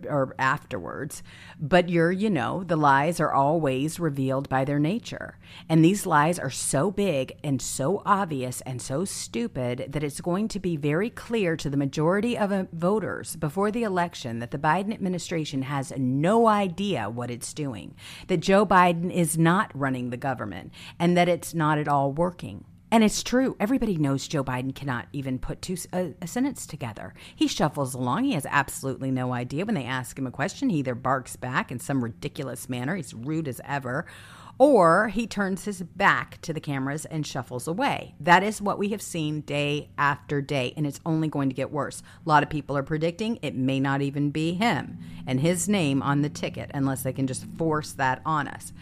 or afterwards. But you're, you know, the lies are always revealed by their nature. And these lies are so big and so obvious and so stupid that it's going to be very clear to the majority of uh, voters before the election that the Biden administration has no idea what it's doing, that Joe Biden is not running the government, and that it's not at all working. And it's true. Everybody knows Joe Biden cannot even put two a, a, sentence together. He shuffles along. He has absolutely no idea. When they ask him a question, he either barks back in some ridiculous manner, he's rude as ever, or he turns his back to the cameras and shuffles away. That is what we have seen day after day, and it's only going to get worse. A lot of people are predicting it may not even be him and his name on the ticket unless they can just force that on us.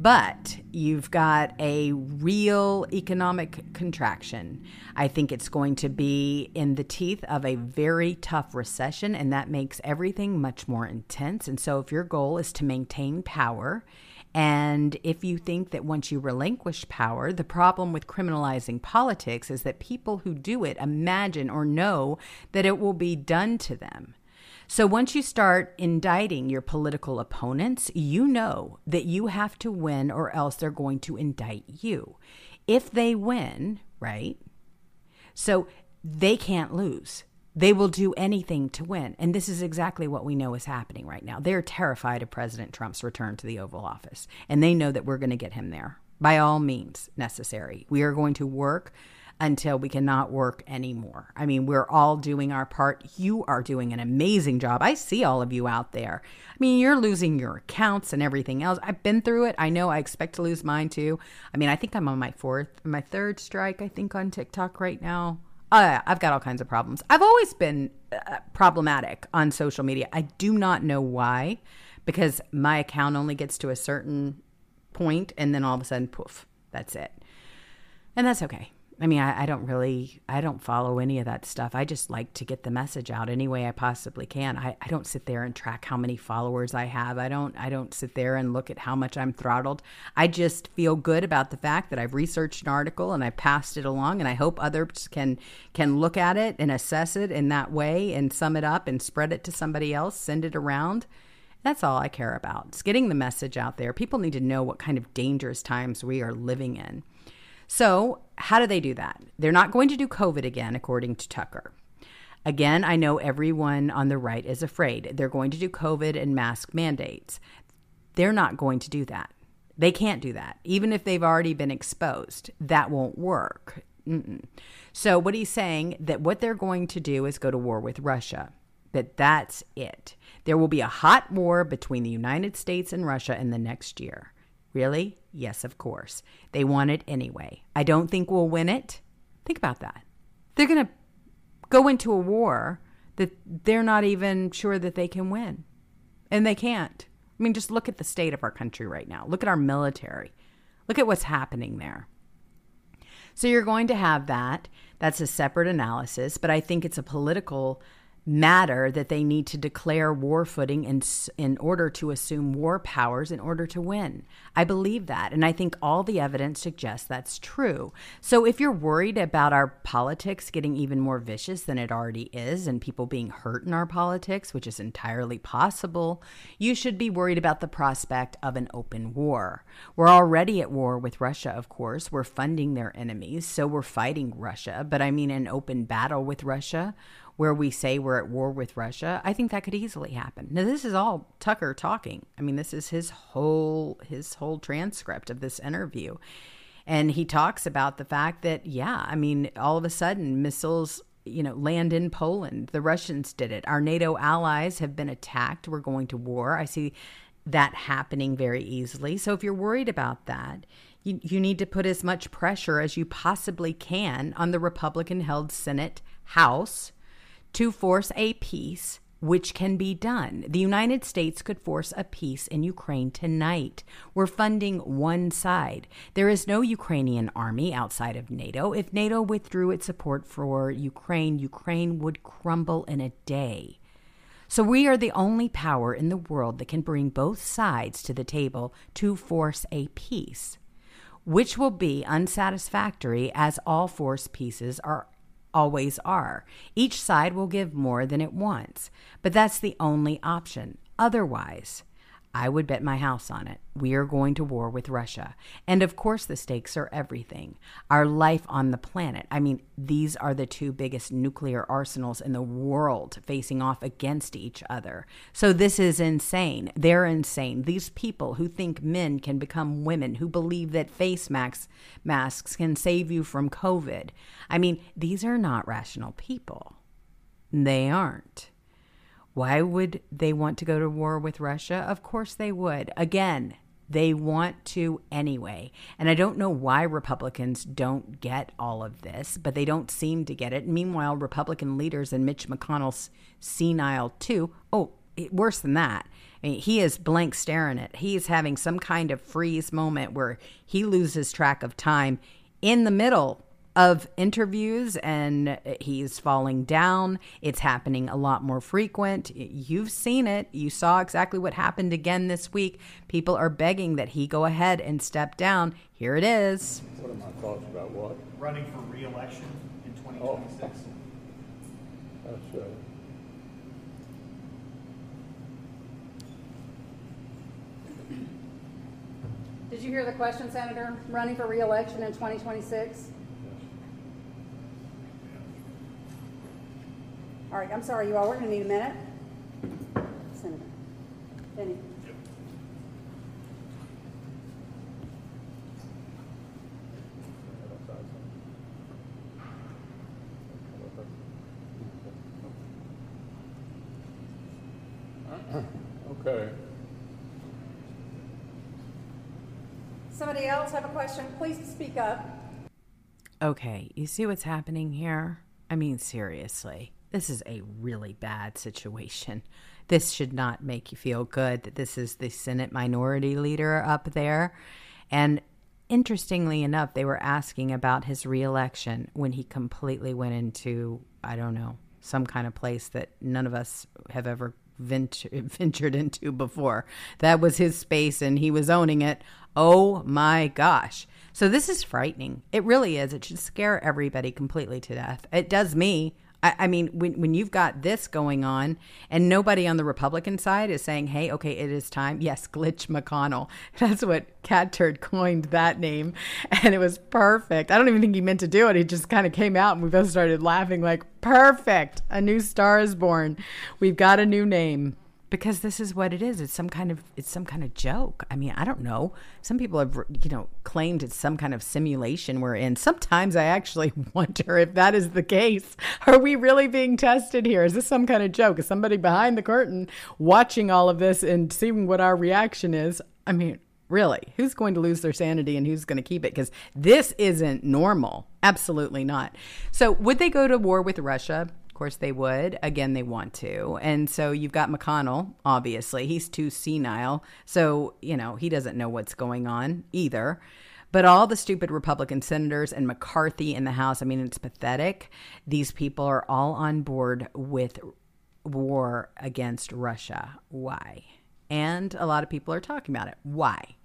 But you've got a real economic contraction. I think it's going to be in the teeth of a very tough recession, and that makes everything much more intense. And so, if your goal is to maintain power, and if you think that once you relinquish power, the problem with criminalizing politics is that people who do it imagine or know that it will be done to them. So once you start indicting your political opponents, you know that you have to win or else they're going to indict you. If they win, right? So they can't lose. They will do anything to win. And this is exactly what we know is happening right now. They're terrified of President Trump's return to the Oval Office, and they know that we're going to get him there by all means necessary. We are going to work until we cannot work anymore. I mean, we're all doing our part. You are doing an amazing job. I see all of you out there. I mean, you're losing your accounts and everything else. I've been through it. I know I expect to lose mine too. I mean, I think I'm on my fourth, my third strike, I think, on TikTok right now. Uh, I've got all kinds of problems. I've always been uh, problematic on social media. I do not know why, because my account only gets to a certain point and then all of a sudden, poof, that's it. And that's okay. I mean, I, I, don't really, I don't follow any of that stuff. I just like to get the message out any way I possibly can. I, I don't sit there and track how many followers I have. I don't, I don't sit there and look at how much I'm throttled. I just feel good about the fact that I've researched an article and I passed it along, and I hope others can can look at it and assess it in that way and sum it up and spread it to somebody else, send it around That's all I care about. It's getting the message out there. People need to know what kind of dangerous times we are living in. So, how do they do that? They're not going to do COVID again, according to Tucker. Again, I know everyone on the right is afraid. They're going to do COVID and mask mandates. They're not going to do that. They can't do that. Even if they've already been exposed, that won't work. Mm-mm. So, what he's saying that what they're going to do is go to war with Russia. That that's it. There will be a hot war between the United States and Russia in the next year. Really? Yes, of course. They want it anyway. I don't think we'll win it. Think about that. They're going to go into a war that they're not even sure that they can win. And they can't. I mean, just look at the state of our country right now. Look at our military. Look at what's happening there. So you're going to have that. That's a separate analysis, but I think it's a political matter that they need to declare war footing in, in order to assume war powers in order to win. I believe that. And I think all the evidence suggests that's true. So if you're worried about our politics getting even more vicious than it already is and people being hurt in our politics, which is entirely possible, you should be worried about the prospect of an open war. We're already at war with Russia, of course. We're funding their enemies. So we're fighting Russia. But I mean, an open battle with Russia where we say we're at war with Russia, I think that could easily happen. Now this is all Tucker talking. I mean, this is his whole his whole transcript of this interview. And he talks about the fact that yeah, I mean, all of a sudden missiles you know, land in Poland. The Russians did it. Our NATO allies have been attacked. We're going to war. I see that happening very easily. So if you're worried about that, you, you need to put as much pressure as you possibly can on the Republican held Senate, House, to force a peace which can be done. The United States could force a peace in Ukraine tonight. We're funding one side. There is no Ukrainian army outside of NATO. If NATO withdrew its support for Ukraine, Ukraine would crumble in a day. So we are the only power in the world that can bring both sides to the table to force a peace, which will be unsatisfactory as all force pieces are always are. Each side will give more than it wants, but that's the only option. Otherwise, I would bet my house on it. We are going to war with Russia. And of course, the stakes are everything. Our life on the planet. I mean, these are the two biggest nuclear arsenals in the world facing off against each other. So this is insane. They're insane. These people who think men can become women, who believe that face masks, masks can save you from COVID. I mean, these are not rational people. They aren't. Why would they want to go to war with Russia? Of course they would. Again, they want to anyway. And I don't know why Republicans don't get all of this, but they don't seem to get it. Meanwhile, Republican leaders and Mitch McConnell's senile too. Oh, worse than that. I mean, he is blank staring it. He is having some kind of freeze moment where he loses track of time in the middle of interviews and he's falling down. It's happening a lot more frequent. You've seen it. You saw exactly what happened again this week. People are begging that he go ahead and step down. Here it is. What are my thoughts about what? Running for re-election in 2026. Oh. That's uh, Did you hear the question, Senator? Running for re-election in 2026? All right, I'm sorry, you all. We're going to need a minute. Senator. Benny. Okay. Somebody else have a question? Please speak up. Okay, you see what's happening here? I mean, seriously this is a really bad situation. This should not make you feel good that this is the Senate minority leader up there. And interestingly enough, they were asking about his reelection when he completely went into, I don't know, some kind of place that none of us have ever ventured into before. That was his space and he was owning it. Oh my gosh. So this is frightening. It really is. It should scare everybody completely to death. It does me. I, I, mean, when when you've got this going on, and nobody on the Republican side is saying, "Hey, okay, it is time." Yes, glitch McConnell. That's what Catturd coined that name, and it was perfect. I don't even think he meant to do it. He just kind of came out, and we both started laughing, like, "Perfect! A new star is born. We've got a new name." Because this is what it is. It's some kind of it's some kind of joke. I mean i don't know. Some people have you know claimed it's some kind of simulation we're in. Sometimes i actually wonder if that is the case. Are we really being tested here? Is this some kind of joke? Is somebody behind the curtain watching all of this and seeing what our reaction is? I mean really who's going to lose their sanity and who's going to keep it? Because this isn't normal. Absolutely not. So would they go to war with russia course, they would. Again, they want to. And so you've got McConnell, obviously. He's too senile. So, you know, he doesn't know what's going on either. But all the stupid Republican senators and McCarthy in the House, I mean, it's pathetic. These people are all on board with war against Russia. Why? And a lot of people are talking about it. Why?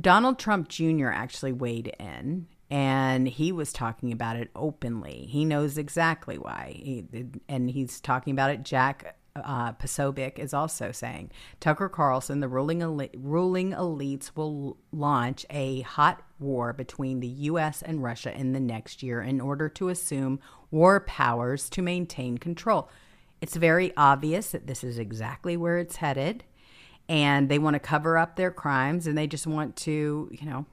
Donald Trump Jr. actually weighed in and he was talking about it openly. He knows exactly why, he, and he's talking about it. Jack uh, Posobiec is also saying Tucker Carlson, the ruling ruling elites will launch a hot war between the U.S. and Russia in the next year in order to assume war powers to maintain control. It's very obvious that this is exactly where it's headed, and they want to cover up their crimes, and they just want to, you know,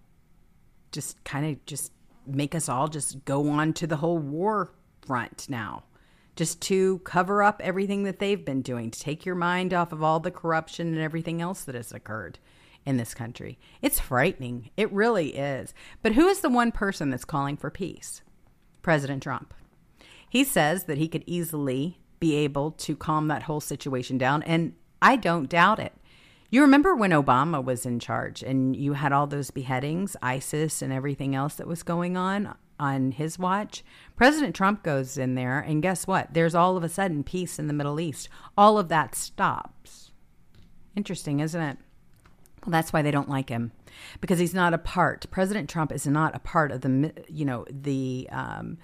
just kind of just make us all just go on to the whole war front now. Just to cover up everything that they've been doing to take your mind off of all the corruption and everything else that has occurred in this country. It's frightening. It really is. But who is the one person that's calling for peace? President trump. He says that he could easily be able to calm that whole situation down and i don't doubt it you remember when Obama was in charge and you had all those beheadings, ISIS, and everything else that was going on on his watch? President Trump goes in there, and guess what? There's all of a sudden peace in the Middle East. All of that stops. Interesting, isn't it? Well, that's why they don't like him because he's not a part. President Trump is not a part of the, you know, the. Um,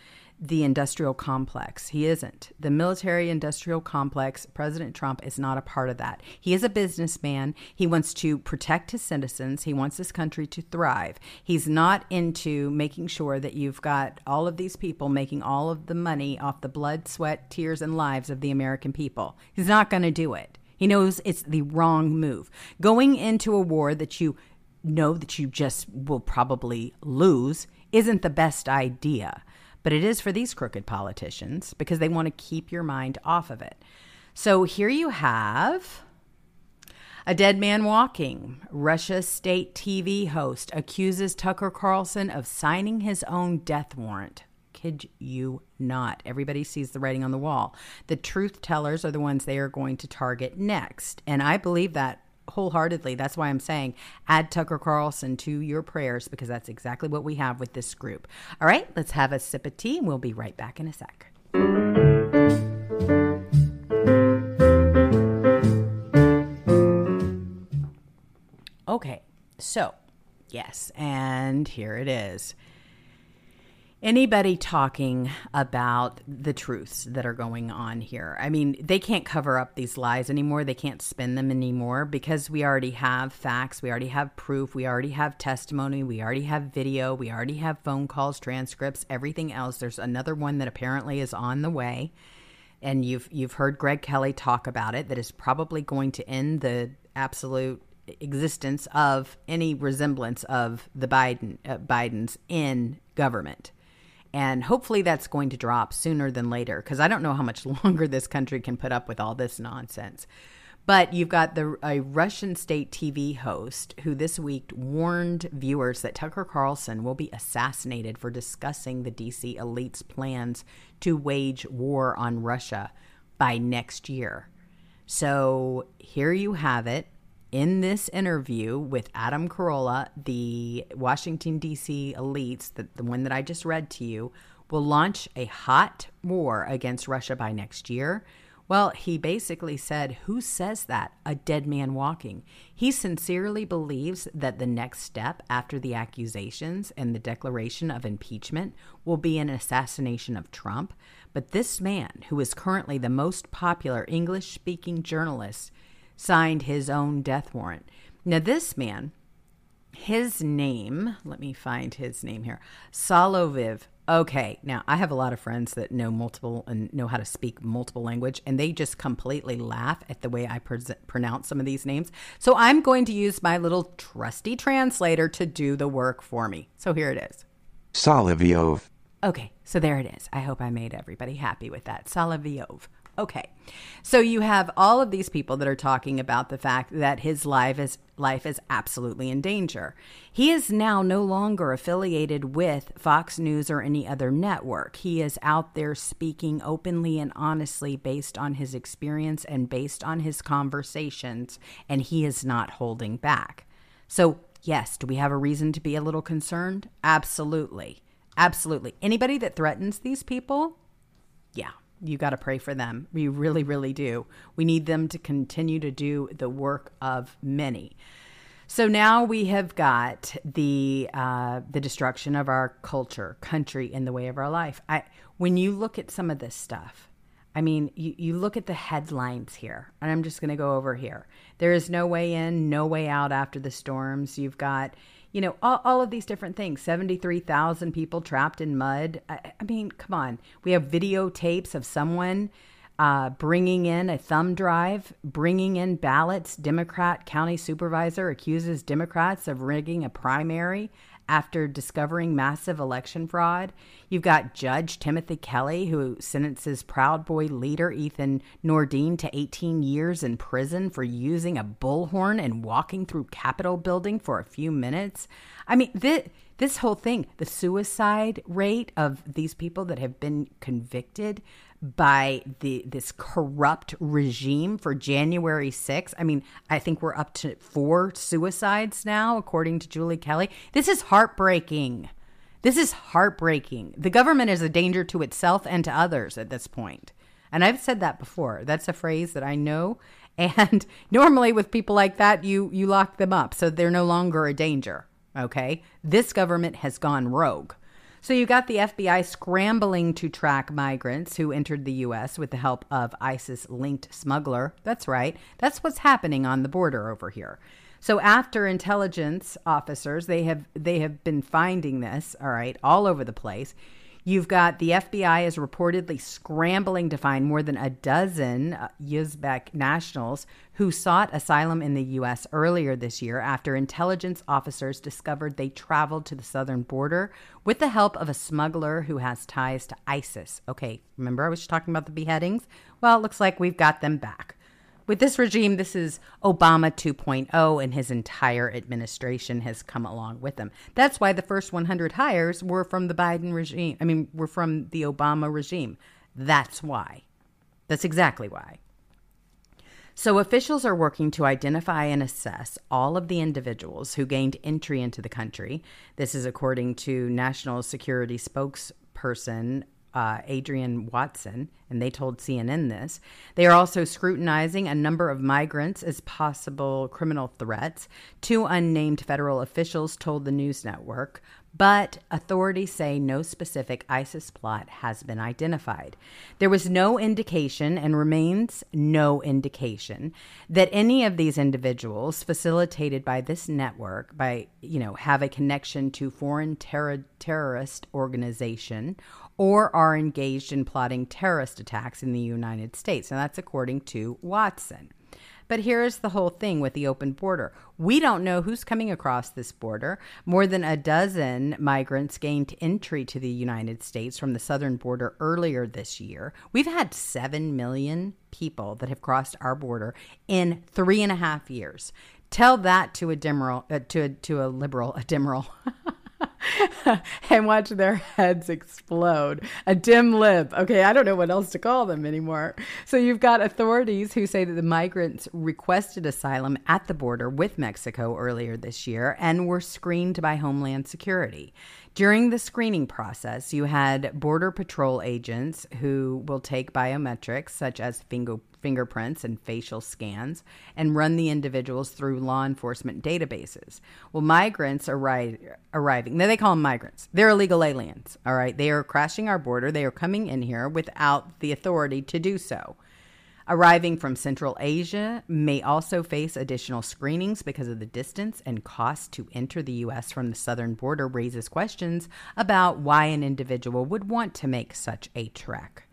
the industrial complex. He isn't. The military industrial complex, President Trump is not a part of that. He is a businessman. He wants to protect his citizens. He wants this country to thrive. He's not into making sure that you've got all of these people making all of the money off the blood, sweat, tears, and lives of the American people. He's not going to do it. He knows it's the wrong move. Going into a war that you know that you just will probably lose isn't the best idea but it is for these crooked politicians because they want to keep your mind off of it. So here you have a dead man walking. Russia state TV host accuses Tucker Carlson of signing his own death warrant. Kid you not. Everybody sees the writing on the wall. The truth tellers are the ones they are going to target next. And I believe that wholeheartedly. That's why I'm saying add Tucker Carlson to your prayers because that's exactly what we have with this group. All right, let's have a sip of tea and we'll be right back in a sec. Okay, so yes, and here it is anybody talking about the truths that are going on here. I mean, they can't cover up these lies anymore. They can't spin them anymore because we already have facts, we already have proof, we already have testimony, we already have video, we already have phone calls, transcripts, everything else. There's another one that apparently is on the way. And you've you've heard Greg Kelly talk about it that is probably going to end the absolute existence of any resemblance of the Biden uh, Bidens in government and hopefully that's going to drop sooner than later because I don't know how much longer this country can put up with all this nonsense. But you've got the a Russian state TV host who this week warned viewers that Tucker Carlson will be assassinated for discussing the DC elite's plans to wage war on Russia by next year. So here you have it in this interview with Adam Carolla, the Washington, D.C. elites, the, the one that I just read to you, will launch a hot war against Russia by next year. Well, he basically said, Who says that? A dead man walking. He sincerely believes that the next step after the accusations and the declaration of impeachment will be an assassination of Trump. But this man, who is currently the most popular English speaking journalist, signed his own death warrant. Now, this man, his name, let me find his name here Soloviv Okay, now I have a lot of friends that know multiple and know how to speak multiple language, and they just completely laugh at the way I pre- pronounce some of these names. So I'm going to use my little trusty translator to do the work for me. So here it is. Solovyov. Okay, so there it is. I hope I made everybody happy with that. Solovyov. Okay. So you have all of these people that are talking about the fact that his life is life is absolutely in danger. He is now no longer affiliated with Fox News or any other network. He is out there speaking openly and honestly based on his experience and based on his conversations and he is not holding back. So, yes, do we have a reason to be a little concerned? Absolutely. Absolutely. Anybody that threatens these people, yeah, you got to pray for them. We really, really do. We need them to continue to do the work of many. So now we have got the uh, the destruction of our culture, country, in the way of our life. I, when you look at some of this stuff, I mean, you, you look at the headlines here, and I'm just going to go over here. There is no way in, no way out after the storms. You've got you know, all, all of these different things 73,000 people trapped in mud. I, I, mean, come on. We have videotapes of someone uh, bringing in a thumb drive, bringing in ballots. Democrat county supervisor accuses Democrats of rigging a primary after discovering massive election fraud. You've got Judge Timothy Kelly, who sentences Proud Boy leader Ethan Nordean to 18 years in prison for using a bullhorn and walking through Capitol building for a few minutes. I mean, this, this whole thing, the suicide rate of these people that have been convicted by the this corrupt regime for January 6th. I mean, I think we're up to four suicides now, according to Julie Kelly. This is heartbreaking. This is heartbreaking. The government is a danger to itself and to others at this point. And I've said that before. That's a phrase that I know. And normally with people like that, you you lock them up so they're no longer a danger. Okay? This government has gone rogue. So you got the FBI scrambling to track migrants who entered the U.S. with the help of ISIS linked smuggler. That's right. That's what's happening on the border over here. So after intelligence officers, they have they have been finding this, all right, all over the place. You've got the FBI is reportedly scrambling to find more than a dozen uh, Uzbek nationals who sought asylum in the U.S. earlier this year after intelligence officers discovered they traveled to the southern border with the help of a smuggler who has ties to ISIS. Okay, remember I was talking about the beheadings? Well, it looks like we've got them back. With this regime, this is Obama 2.0, and his entire administration has come along with him. That's why the first 100 hires were from the Biden regime. I mean, were from the Obama regime. That's why. That's exactly why. So, officials are working to identify and assess all of the individuals who gained entry into the country. This is according to National Security spokesperson uh, Adrienne Watson, and they told CNN this. They are also scrutinizing a number of migrants as possible criminal threats. Two unnamed federal officials told the news network, but authorities say no specific ISIS plot has been identified. There was no indication and remains no indication that any of these individuals facilitated by this network by, you know, have a connection to foreign terror terrorist organization or are engaged in plotting terrorist attacks in the United States. And that's according to Watson. But here's the whole thing with the open border. We don't know who's coming across this border. More than a dozen migrants gained entry to the United States from the southern border earlier this year. We've had 7 million people that have crossed our border in three and a half years. Tell that to a demoral, uh, to, a, to a liberal, a demoral. and watch their heads explode. A dim lip. Okay, I don't know what else to call them anymore. So you've got authorities who say that the migrants requested asylum at the border with Mexico earlier this year and were screened by Homeland Security. During the screening process, you had Border Patrol agents who will take biometrics such as finger, fingerprints and facial scans and run the individuals through law enforcement databases. Well, migrants arri- arriving, now they call them migrants. They're illegal aliens, all right? They are crashing our border. They are coming in here without the authority to do so. Arriving from Central Asia may also face additional screenings because of the distance and cost to enter the U.S. from the southern border raises questions about why an individual would want to make such a trek.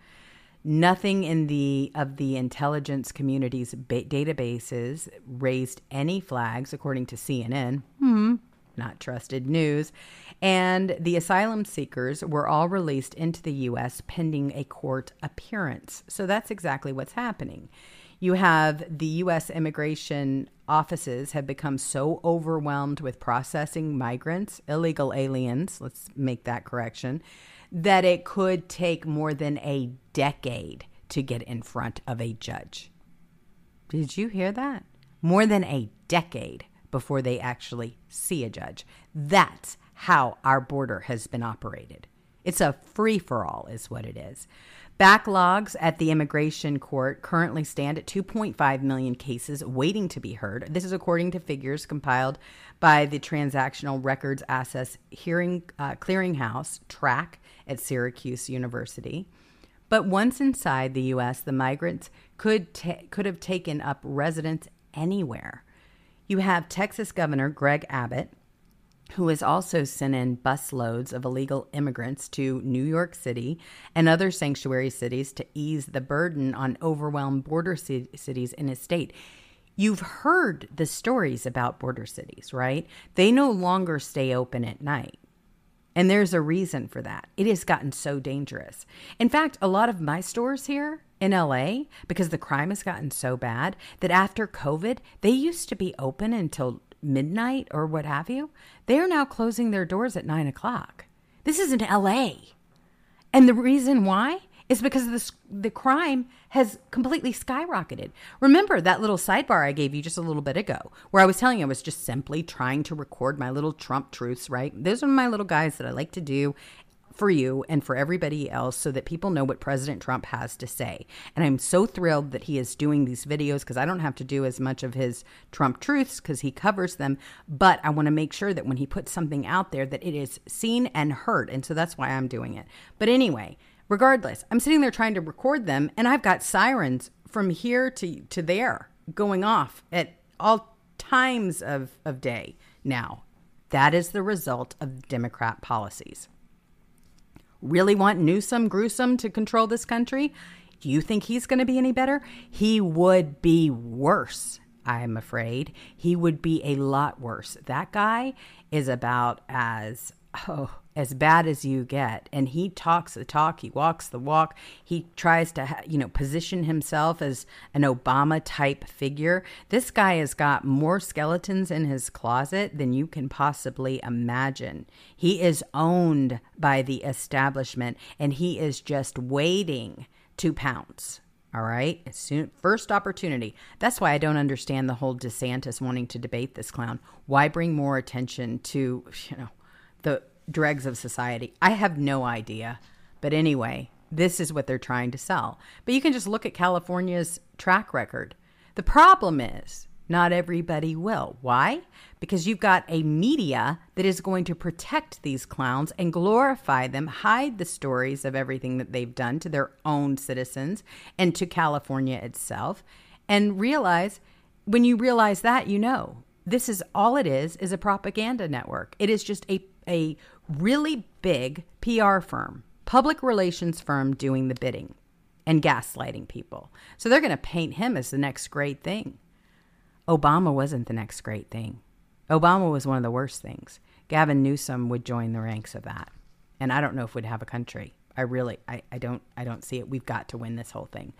Nothing in the of the intelligence community's ba- databases raised any flags, according to CNN. Hmm, not trusted news. And the asylum seekers were all released into the U.S. pending a court appearance. So that's exactly what's happening. You have the U.S. immigration offices have become so overwhelmed with processing migrants, illegal aliens, let's make that correction, that it could take more than a decade to get in front of a judge. Did you hear that? More than a decade before they actually see a judge. That's how our border has been operated. It's a free for all, is what it is. Backlogs at the immigration court currently stand at 2.5 million cases waiting to be heard. This is according to figures compiled by the Transactional Records Access Hearing uh, Clearinghouse TRAC at Syracuse University. But once inside the U.S., the migrants could could have taken up residence anywhere. You have Texas Governor Greg Abbott, who has also sent in busloads of illegal immigrants to New York City and other sanctuary cities to ease the burden on overwhelmed border c- cities in his state. You've heard the stories about border cities, right? They no longer stay open at night. And there's a reason for that. It has gotten so dangerous. In fact, a lot of my stores here in LA because the crime has gotten so bad that after COVID, they used to be open until midnight or what have you. They are now closing their doors at nine o'clock. This is in LA. And the reason why is because the, the crime has completely skyrocketed. Remember that little sidebar I gave you just a little bit ago, where I was telling you I was just simply trying to record my little Trump truths, right? Those are my little guys that I like to do for you and for everybody else so that people know what President Trump has to say. And I'm so thrilled that he is doing these videos because I don't have to do as much of his Trump truths because he covers them. But I want to make sure that when he puts something out there, that it is seen and heard. And so that's why I'm doing it. But anyway, regardless, I'm sitting there trying to record them and I've got sirens from here to, to there going off at all times of, of day now. That is the result of Democrat policies really want Newsom, Gruesome to control this country? Do you think he's going to be any better? He would be worse, I'm afraid. He would be a lot worse. That guy is about as, oh, as bad as you get. And he talks the talk, he walks the walk. He tries to, you know, position himself as an Obama type figure. This guy has got more skeletons in his closet than you can possibly imagine. He is owned by the establishment and he is just waiting to pounce. All right. As soon first opportunity. That's why I don't understand the whole DeSantis wanting to debate this clown. Why bring more attention to, you know, the dregs of society. I have no idea. But anyway, this is what they're trying to sell. But you can just look at California's track record. The problem is not everybody will. Why? Because you've got a media that is going to protect these clowns and glorify them, hide the stories of everything that they've done to their own citizens and to California itself, and realize when you realize that, you know, this is all it is is a propaganda network. It is just a a really big PR firm, public relations firm doing the bidding and gaslighting people. So they're going to paint him as the next great thing. Obama wasn't the next great thing. Obama was one of the worst things. Gavin Newsom would join the ranks of that. And I don't know if we'd have a country. I really I, I don't I don't see it. We've got to win this whole thing.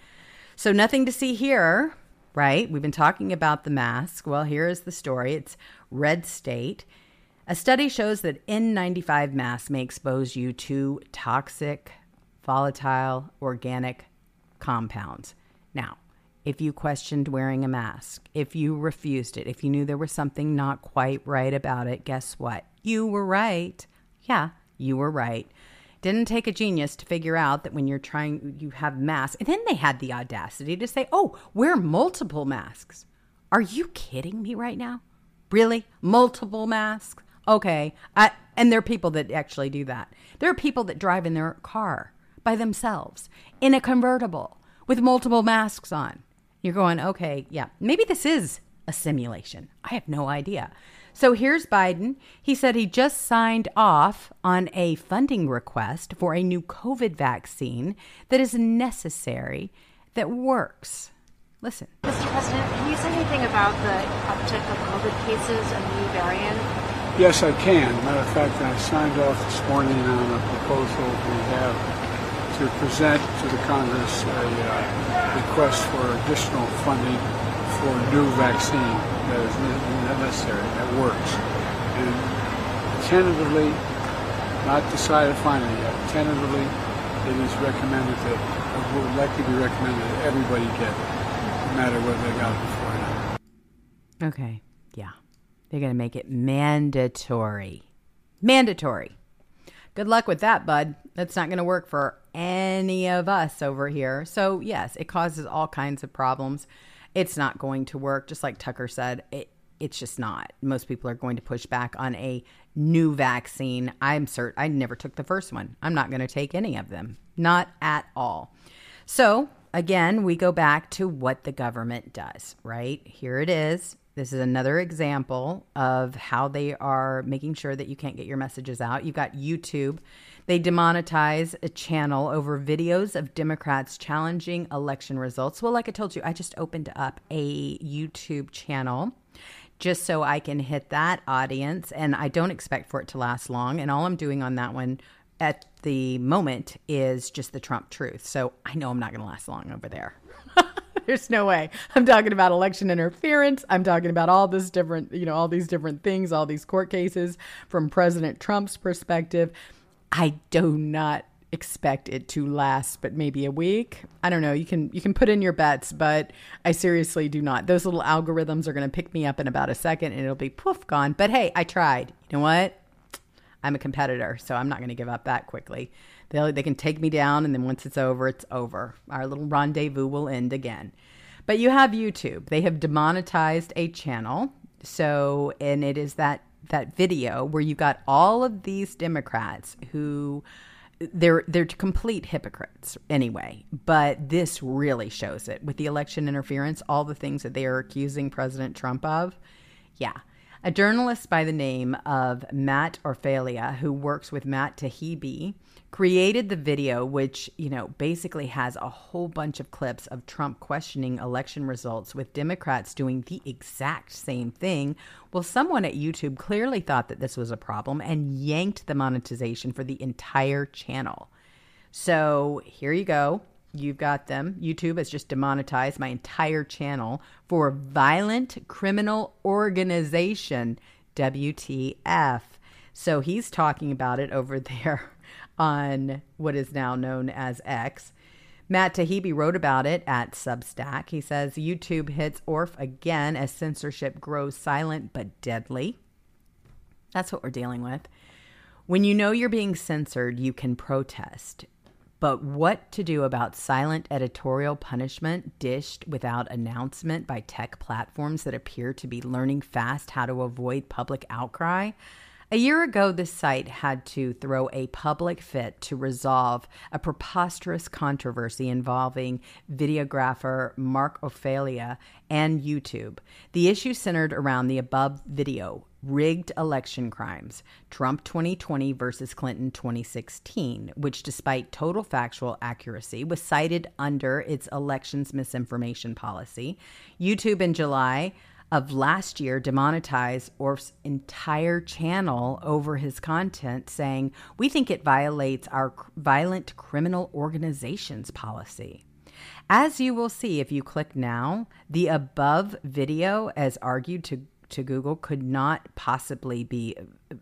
So nothing to see here, right? We've been talking about the mask. Well, here is the story. It's red state. A study shows that N95 masks may expose you to toxic, volatile, organic compounds. Now, if you questioned wearing a mask, if you refused it, if you knew there was something not quite right about it, guess what? You were right. Yeah, you were right. Didn't take a genius to figure out that when you're trying, you have masks. And then they had the audacity to say, oh, wear multiple masks. Are you kidding me right now? Really? Multiple masks? Okay. I, and there are people that actually do that. There are people that drive in their car by themselves in a convertible with multiple masks on. You're going, okay, yeah, maybe this is a simulation. I have no idea. So here's Biden. He said he just signed off on a funding request for a new COVID vaccine that is necessary, that works. Listen. Mr. President, can you say anything about the uptick of COVID cases and the new variant? Yes, I can. Matter of fact, I signed off this morning on a proposal we have to present to the Congress a uh, request for additional funding for a new vaccine that is necessary, that works. And tentatively, not decided finally yet, tentatively, it is recommended that, it would likely be recommended that everybody get it, no matter whether they got it before or not. Okay. They're going to make it mandatory. Mandatory. Good luck with that, bud. That's not going to work for any of us over here. So, yes, it causes all kinds of problems. It's not going to work. Just like Tucker said, it, it's just not. Most people are going to push back on a new vaccine. I'm certain I never took the first one. I'm not going to take any of them. Not at all. So, again, we go back to what the government does, right? Here it is. This is another example of how they are making sure that you can't get your messages out. You've got YouTube. They demonetize a channel over videos of Democrats challenging election results. Well, like I told you, I just opened up a YouTube channel just so I can hit that audience. And I don't expect for it to last long. And all I'm doing on that one at the moment is just the Trump truth. So I know I'm not going to last long over there. There's no way. I'm talking about election interference. I'm talking about all this different, you know, all these different things, all these court cases from President Trump's perspective. I do not expect it to last but maybe a week. I don't know. You can you can put in your bets, but I seriously do not. Those little algorithms are going to pick me up in about a second and it'll be poof gone. But hey, I tried. You know what? I'm a competitor, so I'm not going to give up that quickly. They they can take me down, and then once it's over, it's over. Our little rendezvous will end again. But you have YouTube. They have demonetized a channel. So, and it is that that video where you got all of these Democrats who they're they're complete hypocrites anyway. But this really shows it with the election interference, all the things that they are accusing President Trump of. Yeah, a journalist by the name of Matt Orfalea, who works with Matt Taibbi, created the video, which, you know, basically has a whole bunch of clips of Trump questioning election results with Democrats doing the exact same thing. Well, someone at YouTube clearly thought that this was a problem and yanked the monetization for the entire channel. So here you go. You've got them. YouTube has just demonetized my entire channel for violent criminal organization, WTF. So he's talking about it over there on what is now known as X. Matt Taibbi wrote about it at Substack. He says YouTube hits ORF again as censorship grows silent but deadly. That's what we're dealing with. When you know you're being censored, you can protest. But what to do about silent editorial punishment dished without announcement by tech platforms that appear to be learning fast how to avoid public outcry? A year ago, this site had to throw a public fit to resolve a preposterous controversy involving videographer Mark Ophelia and YouTube. The issue centered around the above video, rigged election crimes, Trump 2020 versus Clinton 2016, which, despite total factual accuracy, was cited under its elections misinformation policy. YouTube in July of last year demonetized Orf's entire channel over his content, saying, We think it violates our violent criminal organizations policy. As you will see if you click now, the above video, as argued to to Google could not possibly be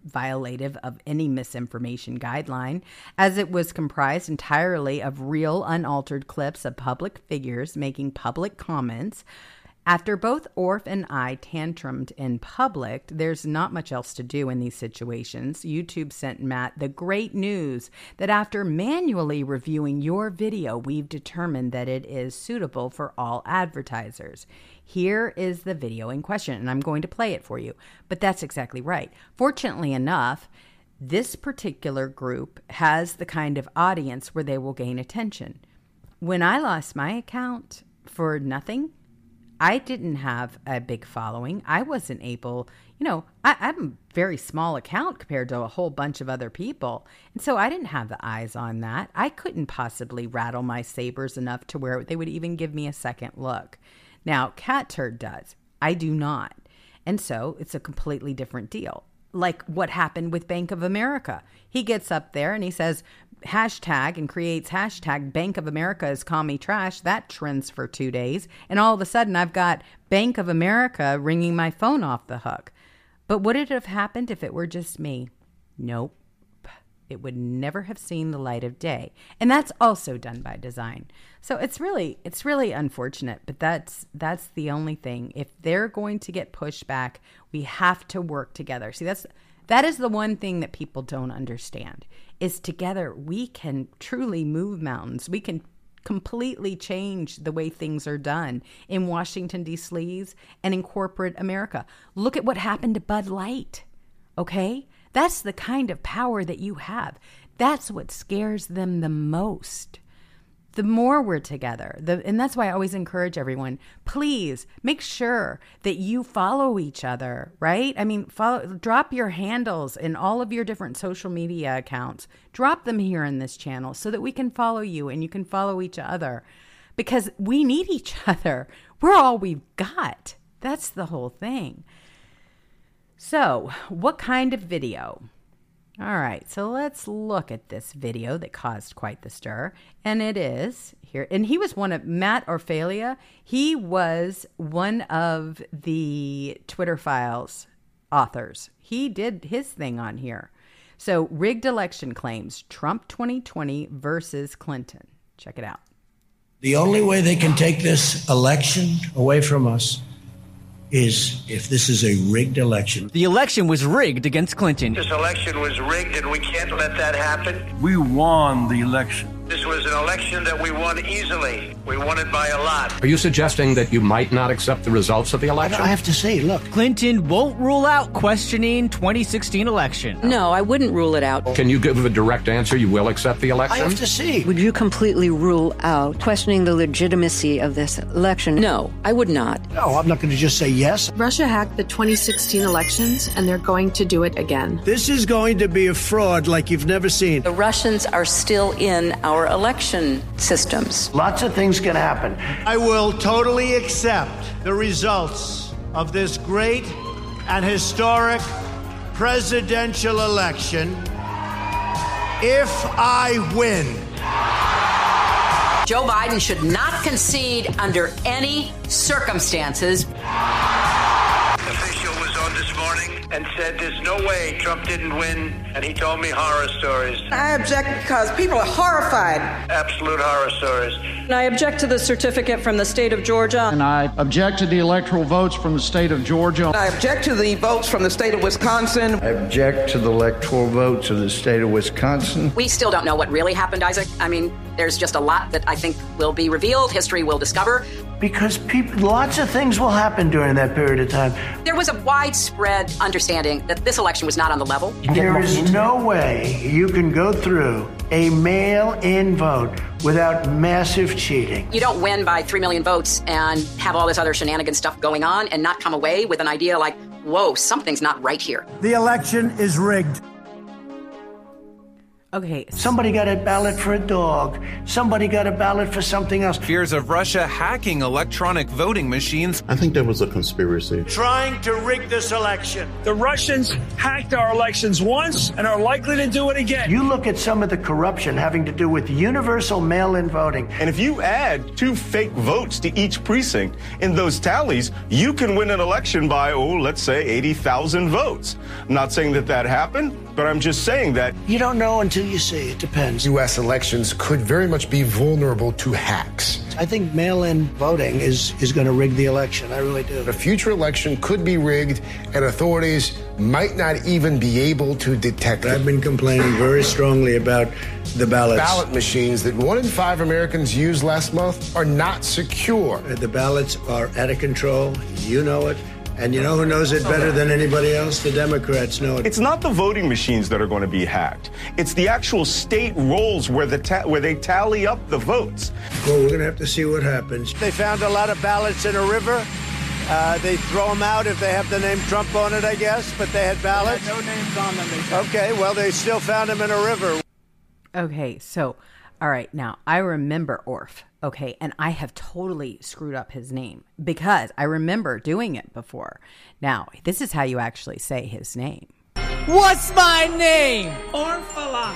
violative of any misinformation guideline, as it was comprised entirely of real, unaltered clips of public figures making public comments after both Orf and I tantrumed in public, there's not much else to do in these situations. YouTube sent Matt the great news that after manually reviewing your video, we've determined that it is suitable for all advertisers. Here is the video in question, and I'm going to play it for you. But that's exactly right. Fortunately enough, this particular group has the kind of audience where they will gain attention. When I lost my account for nothing, I didn't have a big following. I wasn't able, you know, I, I'm a very small account compared to a whole bunch of other people. And so I didn't have the eyes on that. I couldn't possibly rattle my sabers enough to where they would even give me a second look. Now, Catturd does. I do not. And so it's a completely different deal. Like what happened with Bank of America. He gets up there and he says, hashtag and creates hashtag Bank of America is call me trash. That trends for two days. And all of a sudden, I've got Bank of America ringing my phone off the hook. But would it have happened if it were just me? Nope. It would never have seen the light of day. And that's also done by design. So it's really it's really unfortunate, but that's that's the only thing. If they're going to get pushback, we have to work together. See, that's that is the one thing that people don't understand is together we can truly move mountains. We can completely change the way things are done in Washington, D.C. and in corporate America. Look at what happened to Bud Light. Okay? That's the kind of power that you have. That's what scares them the most the more we're together. The, and that's why I always encourage everyone, please make sure that you follow each other, right? I mean, follow, drop your handles in all of your different social media accounts. Drop them here in this channel so that we can follow you and you can follow each other because we need each other. We're all we've got. That's the whole thing. So, what kind of video? All right, so let's look at this video that caused quite the stir. And it is here. And he was one of Matt Orfalea. He was one of the Twitter files authors. He did his thing on here. So, rigged election claims Trump 2020 versus Clinton. Check it out. The only way they can take this election away from us is if this is a rigged election. The election was rigged against Clinton. This election was rigged, and we can't let that happen. We won the election. This was an election that we won easily. We won it by a lot. Are you suggesting that you might not accept the results of the election? I have to say, look. Clinton won't rule out questioning 2016 election. No, I wouldn't rule it out. Can you give a direct answer? You will accept the election? I have to see. Would you completely rule out questioning the legitimacy of this election? No, I would not. No, I'm not going to just say yes. Russia hacked the 2016 elections, and they're going to do it again. This is going to be a fraud like you've never seen. The Russians are still in our our election systems. Lots of things can happen. I will totally accept the results of this great and historic presidential election if I win. Joe Biden should not concede under any circumstances and said there's no way Trump didn't win, and he told me horror stories. I object because people are horrified. Absolute horror stories. And I object to the certificate from the state of Georgia. And I object to the electoral votes from the state of Georgia. I object to the votes from the state of Wisconsin. I object to the electoral votes of the state of Wisconsin. We still don't know what really happened, Isaac. I mean, there's just a lot that I think will be revealed, history will discover. Because people, lots of things will happen during that period of time. There was a widespread understanding that this election was not on the level. There is no way you can go through a mail in vote without massive cheating. You don't win by 3 million votes and have all this other shenanigan stuff going on and not come away with an idea like, whoa, something's not right here. The election is rigged. Okay. Somebody got a ballot for a dog. Somebody got a ballot for something else. Fears of Russia hacking electronic voting machines. I think there was a conspiracy. Trying to rig this election. The Russians hacked our elections once and are likely to do it again. You look at some of the corruption having to do with universal mail in voting. And if you add two fake votes to each precinct in those tallies, you can win an election by, oh, let's say 80,000 votes. I'm not saying that that happened, but I'm just saying that. You don't know until you see. It depends. U.S. elections could very much be vulnerable to hacks. I think mail in voting is, is going to rig the election. I really do. A future election could be rigged, and authorities might not even be able to detect it. I've been complaining very strongly about the ballots. Ballot machines that one in five Americans used last month are not secure. The ballots are out of control. You know it. And you know who knows it better than anybody else? The Democrats know it. It's not the voting machines that are going to be hacked. It's the actual state rolls where the ta- where they tally up the votes. Well, we're going to have to see what happens. They found a lot of ballots in a river. Uh, they throw them out if they have the name Trump on it, I guess, but they had ballots. They had no names on them. They okay, well, they still found them in a river. Okay, so, all right, now I remember Orf. Okay, and I have totally screwed up his name because I remember doing it before. Now, this is how you actually say his name. What's my name? Orphala.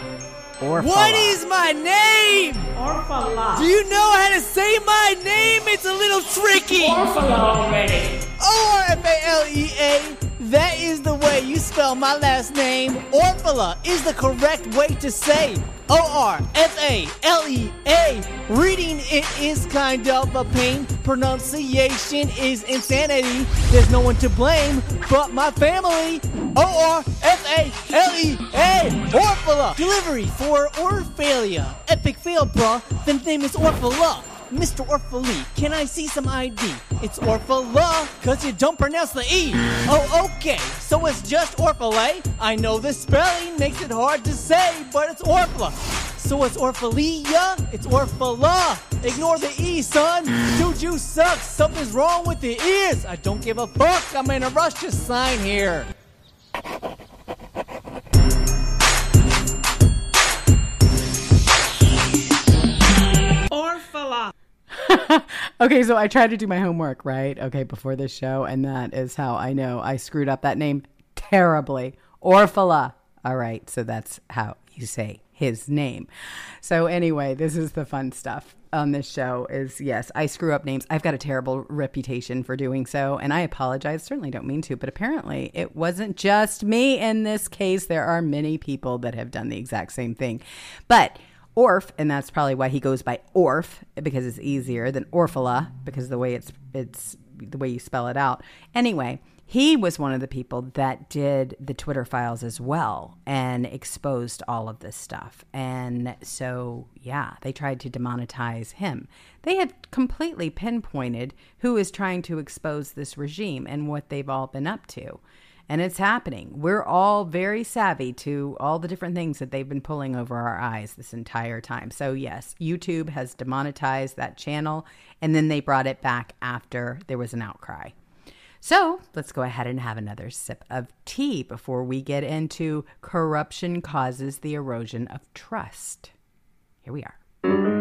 Orphala. What is my name? Orphala. Do you know how to say my name? It's a little tricky. Orphala already. O R F A L E A. That is the way you spell my last name. Orphala is the correct way to say O R F A L E A. Reading it is kind of a pain. Pronunciation is insanity. There's no one to blame but my family. O R F A L E A. Orphala. Delivery for Orphalia. Epic fail, bruh. The name is Orphala. Mr. Orphalee, can I see some ID? It's Orphala, cause you don't pronounce the E. Oh, okay, so it's just Orphalay. I know the spelling makes it hard to say, but it's Orphala. So it's Orphalia, it's Orphala. Ignore the E, son. Dude, you suck. Something's wrong with the ears. I don't give a fuck. I'm in a rush to sign here. Okay, so I tried to do my homework, right? Okay, before this show, and that is how I know I screwed up that name terribly. Orphala. All right, so that's how you say his name. So anyway, this is the fun stuff on this show is yes, I screw up names. I've got a terrible reputation for doing so, and I apologize. Certainly don't mean to, but apparently it wasn't just me in this case. There are many people that have done the exact same thing. But Orf, and that's probably why he goes by Orf because it's easier than Orphala because the way it's it's the way you spell it out. Anyway, he was one of the people that did the Twitter files as well and exposed all of this stuff. And so, yeah, they tried to demonetize him. They had completely pinpointed who is trying to expose this regime and what they've all been up to. And it's happening. We're all very savvy to all the different things that they've been pulling over our eyes this entire time. So, yes, YouTube has demonetized that channel and then they brought it back after there was an outcry. So let's go ahead and have another sip of tea before we get into corruption causes the erosion of trust. Here we are.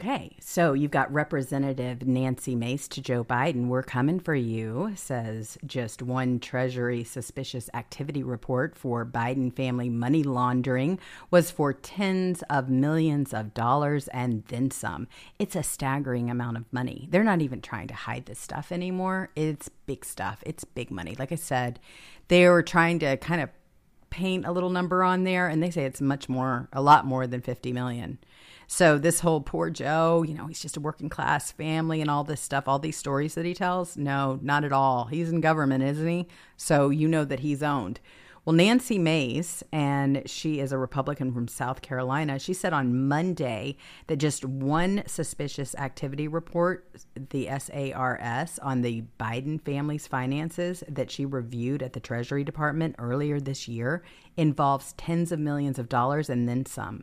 Okay, so you've got Representative Nancy Mace to Joe Biden. We're coming for you, says just one Treasury suspicious activity report for Biden family money laundering was for tens of millions of dollars and then some. It's a staggering amount of money. They're not even trying to hide this stuff anymore. It's big stuff, it's big money. Like I said, they were trying to kind of paint a little number on there, and they say it's much more, a lot more than 50 million. So this whole poor Joe, you know, he's just a working class family and all this stuff, all these stories that he tells. No, not at all. He's in government, isn't he? So you know that he's owned. Well, Nancy Mace, and she is a Republican from South Carolina, she said on Monday that just one suspicious activity report, the SARS, on the Biden family's finances that she reviewed at the Treasury Department earlier this year involves tens of millions of dollars and then some.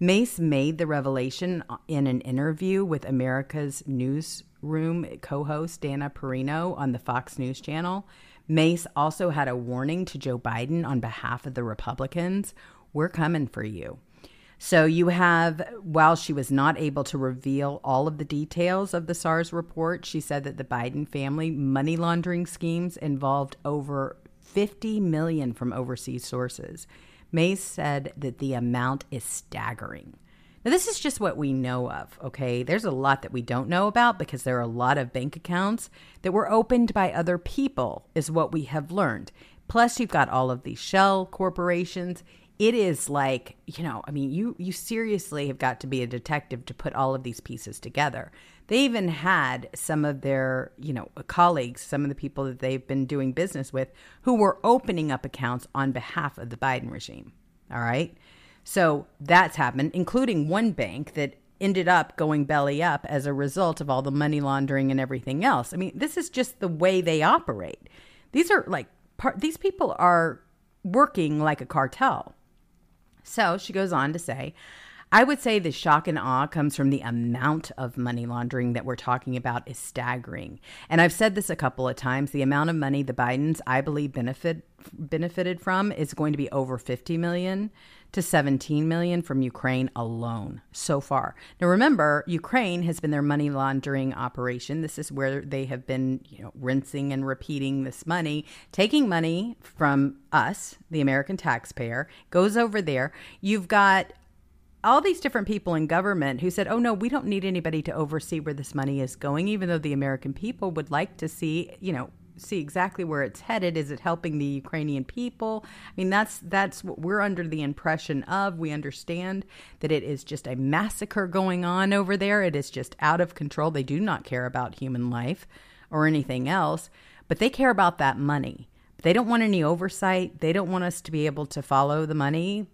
Mace made the revelation in an interview with America's Newsroom co host Dana Perino on the Fox News channel, Mace also had a warning to Joe Biden on behalf of the Republicans we're coming for you. So you have, while she was not able to reveal all of the details of the SARS report, she said that the Biden family money laundering schemes involved over 50 million from overseas sources. Mace said that the amount is staggering. Now, this is just what we know of, okay? There's a lot that we don't know about because there are a lot of bank accounts that were opened by other people, is what we have learned. Plus, you've got all of these shell corporations it is like you know i mean you you seriously have got to be a detective to put all of these pieces together. They even had some of their you know colleagues some of the people that they've been doing business with who were opening up accounts on behalf of the biden regime all right? So that's happened including one bank that ended up going belly up as a result of all the money laundering and everything else. I mean this is just the way they operate. These are like these people are working like a cartel so she goes on to say, I would say the shock and awe comes from the amount of money laundering that we're talking about is staggering. And I've said this a couple of times, the amount of money the Bidens I believe benefit benefited from is going to be over 50 million to 17 million from Ukraine alone so far. Now remember, Ukraine has been their money laundering operation. This is where they have been, you know, rinsing and repeating this money, taking money from us, the American taxpayer, goes over there. You've got all these different people in government who said, oh, no, we don't need anybody to oversee where this money is going, even though the American people would like to see, you know, see exactly where it's headed. Is it helping the Ukrainian people? I mean, that's that's what we're under the impression of. We understand that it is just a massacre going on over there. It is just out of control. They do not care about human life or anything else, but they care about that money. They don't want any oversight. They don't want us to be able to follow the money.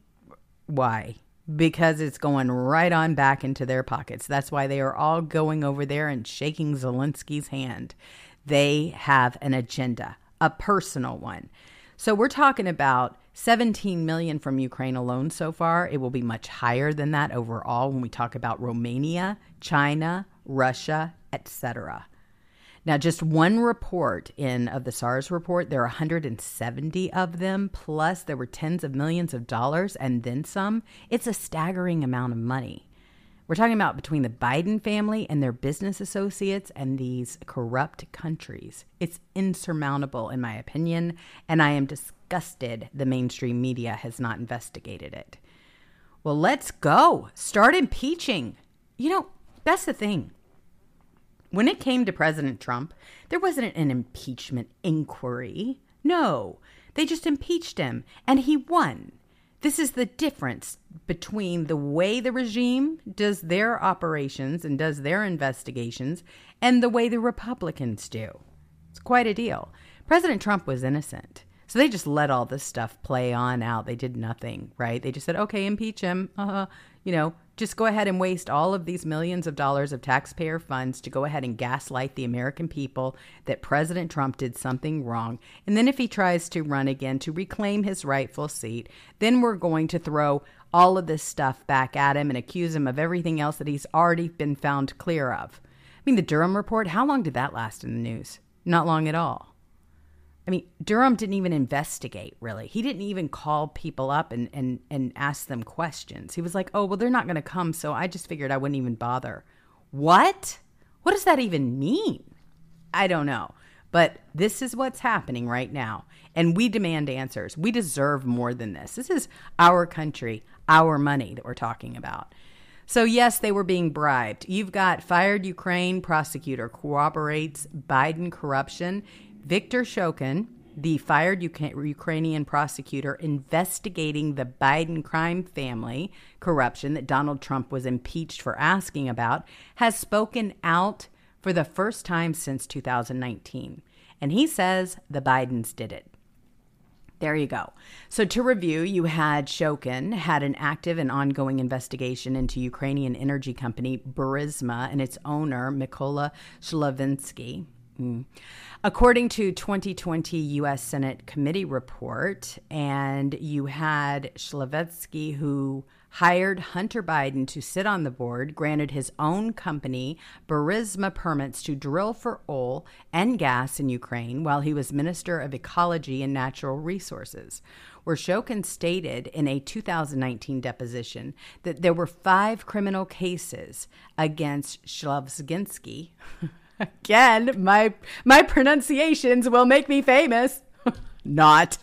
Why? Because it's going right on back into their pockets. That's why they are all going over there and shaking Zelensky's hand. They have an agenda, a personal one. So we're talking about 17 million from Ukraine alone so far. It will be much higher than that overall when we talk about Romania, China, Russia, etc. Now, just one report in of the SARS report, there are 170 of them, plus there were tens of millions of dollars and then some. It's a staggering amount of money. We're talking about between the Biden family and their business associates and these corrupt countries. It's insurmountable, in my opinion, and I am disgusted the mainstream media has not investigated it. Well, let's go. Start impeaching. You know, that's the thing. When it came to President Trump, there wasn't an impeachment inquiry. No, they just impeached him, and he won. This is the difference between the way the regime does their operations and does their investigations and the way the Republicans do. It's quite a deal. President Trump was innocent. So they just let all this stuff play on out. They did nothing, right? They just said, okay, impeach him. Uh, you know, just go ahead and waste all of these millions of dollars of taxpayer funds to go ahead and gaslight the American people that President Trump did something wrong. And then if he tries to run again to reclaim his rightful seat, then we're going to throw all of this stuff back at him and accuse him of everything else that he's already been found clear of. I mean, the Durham report, how long did that last in the news? Not long at all. I mean, Durham didn't even investigate, really. He didn't even call people up and, and, and ask them questions. He was like, oh, well, they're not going to come, so I just figured I wouldn't even bother. What? What does that even mean? I don't know. But this is what's happening right now. And we demand answers. We deserve more than this. This is our country, our money that we're talking about. So, yes, they were being bribed. You've got fired Ukraine prosecutor corroborates Biden corruption. Viktor Shokin, the fired Ukrainian prosecutor investigating the Biden crime family corruption that Donald Trump was impeached for asking about, has spoken out for the first time since 2019. And he says the Bidens did it. There you go. So to review, you had Shokin had an active and ongoing investigation into Ukrainian energy company Burisma and its owner Mykola Shlevinsky. Mm. According to 2020 U.S. Senate committee report, and you had Shlevinsky who hired Hunter Biden to sit on the board, granted his own company Burisma permits to drill for oil and gas in Ukraine while he was Minister of Ecology and Natural Resources where Shokin stated in a 2019 deposition that there were five criminal cases against Shlovsginsky. Again, my my pronunciations will make me famous not.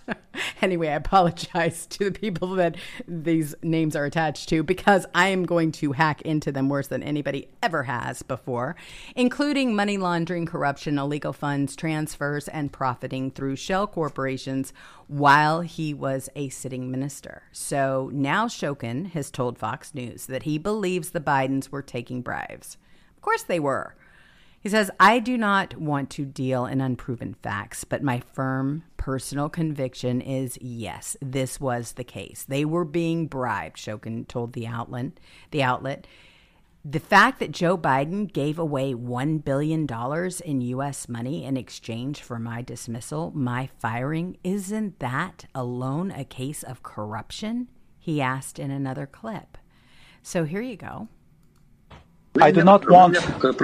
anyway, I apologize to the people that these names are attached to because I am going to hack into them worse than anybody ever has before, including money laundering, corruption, illegal funds, transfers, and profiting through shell corporations while he was a sitting minister. So now Shokin has told Fox News that he believes the Bidens were taking bribes. Of course they were. He says, I do not want to deal in unproven facts, but my firm personal conviction is yes, this was the case. They were being bribed, Shokin told the outlet. The outlet. The fact that Joe Biden gave away $1 billion in U.S. money in exchange for my dismissal, my firing, isn't that alone a case of corruption? He asked in another clip. So here you go. I do not want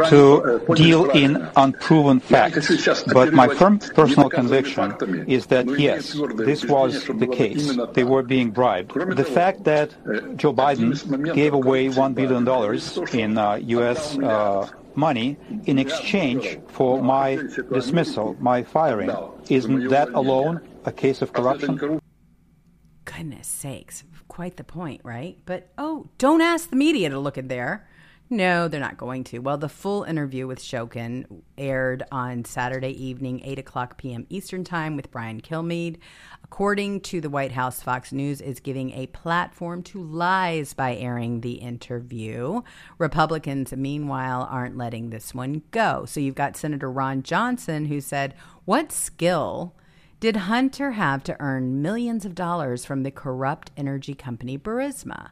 to deal in unproven facts, but my firm personal conviction is that yes, this was the case. They were being bribed. The fact that Joe Biden gave away $1 billion in uh, U.S. Uh, money in exchange for my dismissal, my firing, isn't that alone a case of corruption? Goodness sakes, quite the point, right? But oh, don't ask the media to look in there. No, they're not going to. Well, the full interview with Shokin aired on Saturday evening, 8 o'clock p.m. Eastern Time with Brian Kilmeade. According to the White House, Fox News is giving a platform to lies by airing the interview. Republicans, meanwhile, aren't letting this one go. So you've got Senator Ron Johnson who said, What skill did Hunter have to earn millions of dollars from the corrupt energy company Burisma?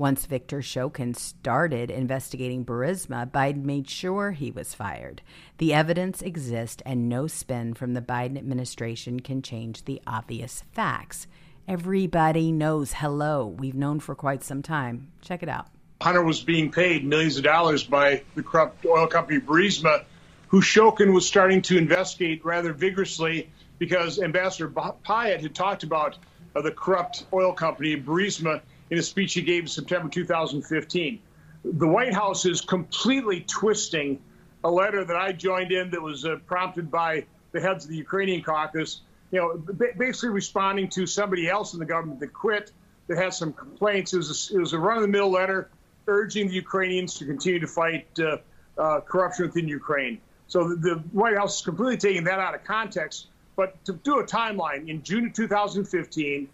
Once Victor Shokin started investigating Burisma, Biden made sure he was fired. The evidence exists, and no spin from the Biden administration can change the obvious facts. Everybody knows hello. We've known for quite some time. Check it out. Hunter was being paid millions of dollars by the corrupt oil company Burisma, who Shokin was starting to investigate rather vigorously because Ambassador Pyatt had talked about uh, the corrupt oil company Burisma in a speech he gave in September 2015. The White House is completely twisting a letter that I joined in that was uh, prompted by the heads of the Ukrainian caucus, you know, basically responding to somebody else in the government that quit that had some complaints. It was a, a run-of-the-mill letter urging the Ukrainians to continue to fight uh, uh, corruption within Ukraine. So the, the White House is completely taking that out of context. But to do a timeline, in June of 2015,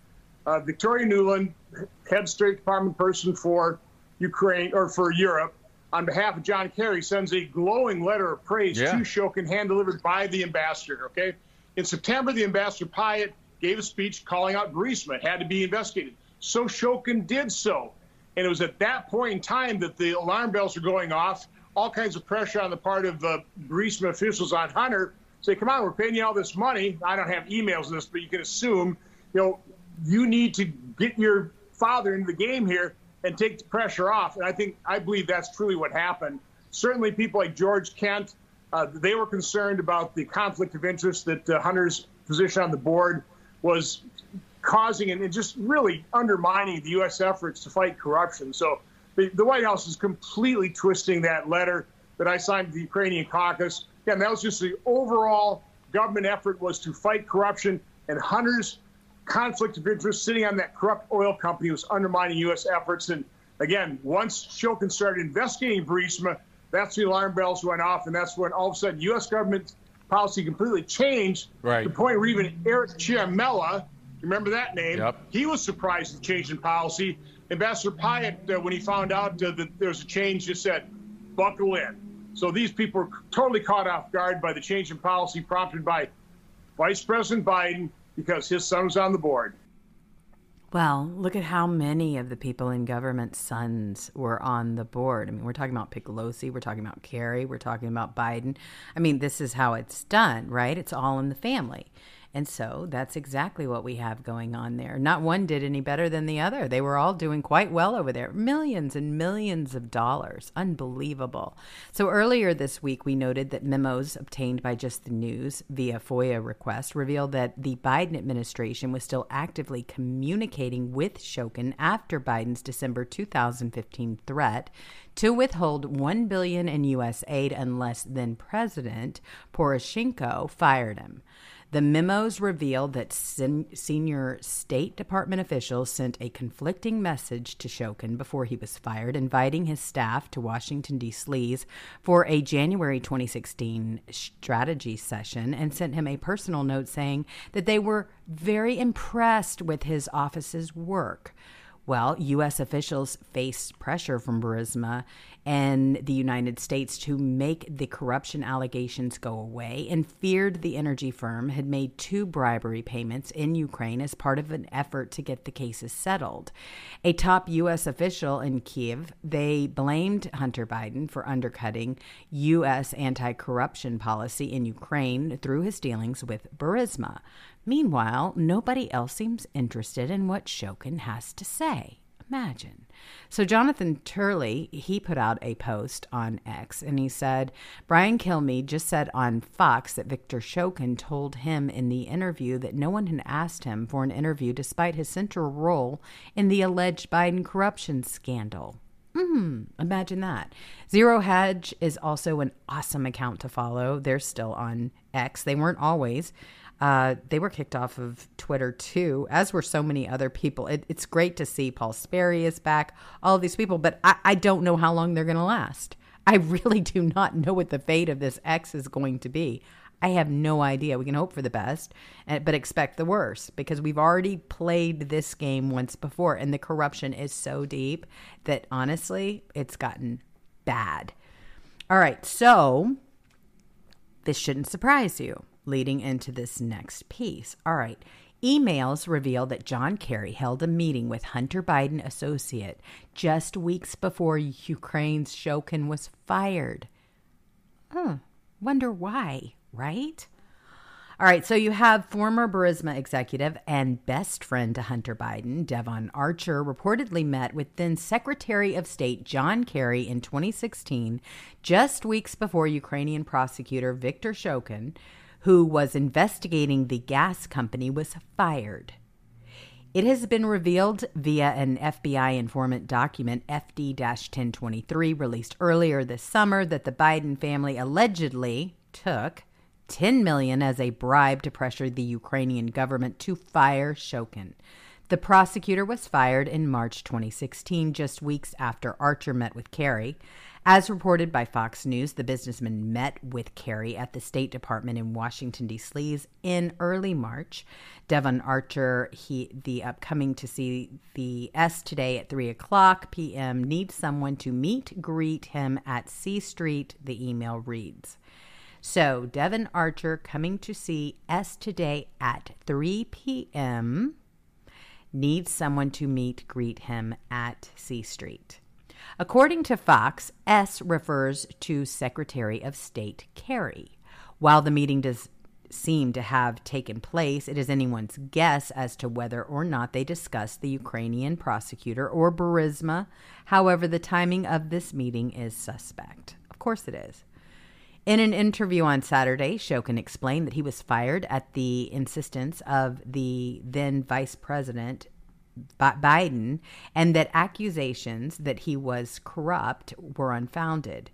uh, Victoria Nuland, head State Department person for Ukraine or for Europe, on behalf of John Kerry, sends a glowing letter of praise yeah. to Shokin, hand delivered by the ambassador. Okay. In September, the ambassador Pyatt gave a speech calling out Burisma. It had to be investigated. So Shokin did so. And it was at that point in time that the alarm bells were going off. All kinds of pressure on the part of uh, Burisma officials on Hunter. Say, come on, we're paying you all this money. I don't have emails of this, but you can assume, you know, you need to get your father into the game here and take the pressure off. And I think I believe that's truly what happened. Certainly, people like George Kent, uh, they were concerned about the conflict of interest that uh, Hunter's position on the board was causing and, just really undermining the U.S. efforts to fight corruption. So the, the, White House is completely twisting that letter that I signed to the Ukrainian caucus. Again, that was just the overall government effort was to fight corruption, and Hunter's conflict of interest sitting on that corrupt oil company was undermining U.S. efforts. And again, once Shokin started investigating Burisma, that's the alarm bells went off, and that's when all of a sudden U.S. government policy completely changed. Right. To the point where even Eric Ciamella, remember that name? Yep. He was surprised at the change in policy. Ambassador Pyatt, uh, when he found out uh, that there was a change, just said, "Buckle in." So these people were totally caught off guard by the change in policy prompted by Vice President Biden because his son was on the board. Well, look at how many of the people in government sons were on the board. I mean, we're talking about Pelosi, we're talking about Kerry, we're talking about Biden. I mean, this is how it's done, right? It's all in the family. And so that's exactly what we have going on there. Not one did any better than the other. They were all doing quite well over there. Millions and millions of dollars. Unbelievable. So earlier this week, we noted that memos obtained by Just the News via FOIA request revealed that the Biden administration was still actively communicating with Shokin after Biden's December 2015 threat to withhold 1 billion in US aid unless then President Poroshenko fired him. The memos reveal that sen- senior State Department officials sent a conflicting message to Shokin before he was fired, inviting his staff to Washington, D.C. for a January 2016 strategy session and sent him a personal note saying that they were very impressed with his office's work. Well, U.S. officials faced pressure from Burisma and the United States to make the corruption allegations go away and feared the energy firm had made two bribery payments in Ukraine as part of an effort to get the cases settled. A top U.S. official in Kiev, they blamed Hunter Biden for undercutting U.S. anti corruption policy in Ukraine through his dealings with Burisma. Meanwhile, nobody else seems interested in what Shokin has to say. Imagine. So Jonathan Turley, he put out a post on X and he said, Brian Kilmeade just said on Fox that Victor Shokin told him in the interview that no one had asked him for an interview despite his central role in the alleged Biden corruption scandal. Hmm, imagine that. Zero Hedge is also an awesome account to follow. They're still on X. They weren't always. Uh, they were kicked off of Twitter too, as were so many other people. It, it's great to see Paul Sperry is back, all these people, but I, I don't know how long they're going to last. I really do not know what the fate of this X is going to be. I have no idea. We can hope for the best, but expect the worst because we've already played this game once before, and the corruption is so deep that honestly, it's gotten bad. All right, so this shouldn't surprise you leading into this next piece. All right. Emails reveal that John Kerry held a meeting with Hunter Biden associate just weeks before Ukraine's Shokin was fired. Huh. Wonder why, right? All right, so you have former Burisma executive and best friend to Hunter Biden, Devon Archer, reportedly met with then Secretary of State John Kerry in 2016, just weeks before Ukrainian prosecutor Viktor Shokin who was investigating the gas company, was fired. It has been revealed via an FBI informant document, FD 1023, released earlier this summer, that the Biden family allegedly took 10 million as a bribe to pressure the Ukrainian government to fire Shokin. The prosecutor was fired in March 2016, just weeks after Archer met with Kerry. As reported by Fox News, the businessman met with Kerry at the State Department in Washington, D.C. in early March. Devon Archer, he the upcoming to see the S today at 3 o'clock p.m., needs someone to meet, greet him at C Street, the email reads. So, Devon Archer coming to see S today at 3 p.m. needs someone to meet, greet him at C Street. According to Fox, S refers to Secretary of State Kerry. While the meeting does seem to have taken place, it is anyone's guess as to whether or not they discussed the Ukrainian prosecutor or Burisma. However, the timing of this meeting is suspect. Of course, it is. In an interview on Saturday, Shokin explained that he was fired at the insistence of the then Vice President Biden and that accusations that he was corrupt were unfounded.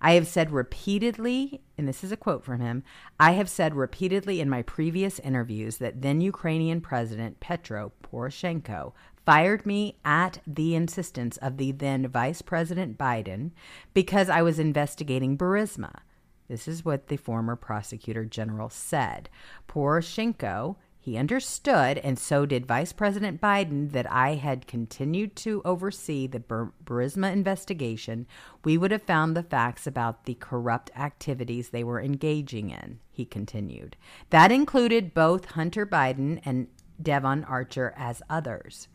I have said repeatedly, and this is a quote from him I have said repeatedly in my previous interviews that then Ukrainian President Petro Poroshenko fired me at the insistence of the then Vice President Biden because I was investigating Burisma. This is what the former prosecutor general said. Poroshenko he understood, and so did Vice President Biden, that I had continued to oversee the Bur- Burisma investigation. We would have found the facts about the corrupt activities they were engaging in, he continued. That included both Hunter Biden and Devon Archer as others.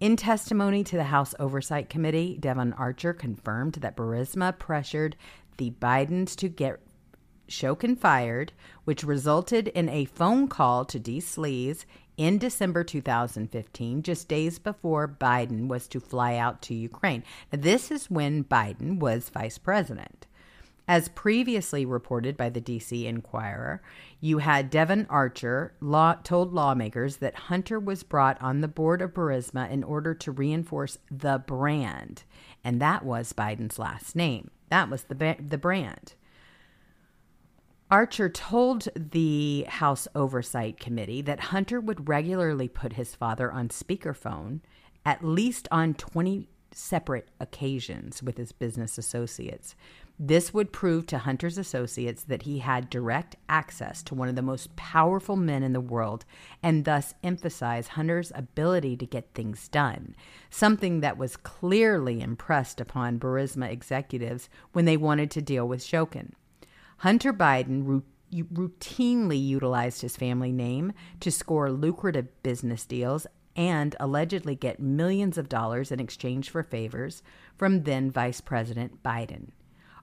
In testimony to the House Oversight Committee, Devon Archer confirmed that Burisma pressured the Bidens to get Shokin fired, which resulted in a phone call to Sleaze in December 2015, just days before Biden was to fly out to Ukraine. Now, this is when Biden was vice president. As previously reported by the DC Inquirer, you had Devon Archer law, told lawmakers that Hunter was brought on the board of Burisma in order to reinforce the brand, and that was Biden's last name. That was the the brand. Archer told the House Oversight Committee that Hunter would regularly put his father on speakerphone, at least on 20 separate occasions with his business associates. This would prove to Hunter's associates that he had direct access to one of the most powerful men in the world and thus emphasize Hunter's ability to get things done, something that was clearly impressed upon Burisma executives when they wanted to deal with Shokin. Hunter Biden routinely utilized his family name to score lucrative business deals and allegedly get millions of dollars in exchange for favors from then Vice President Biden.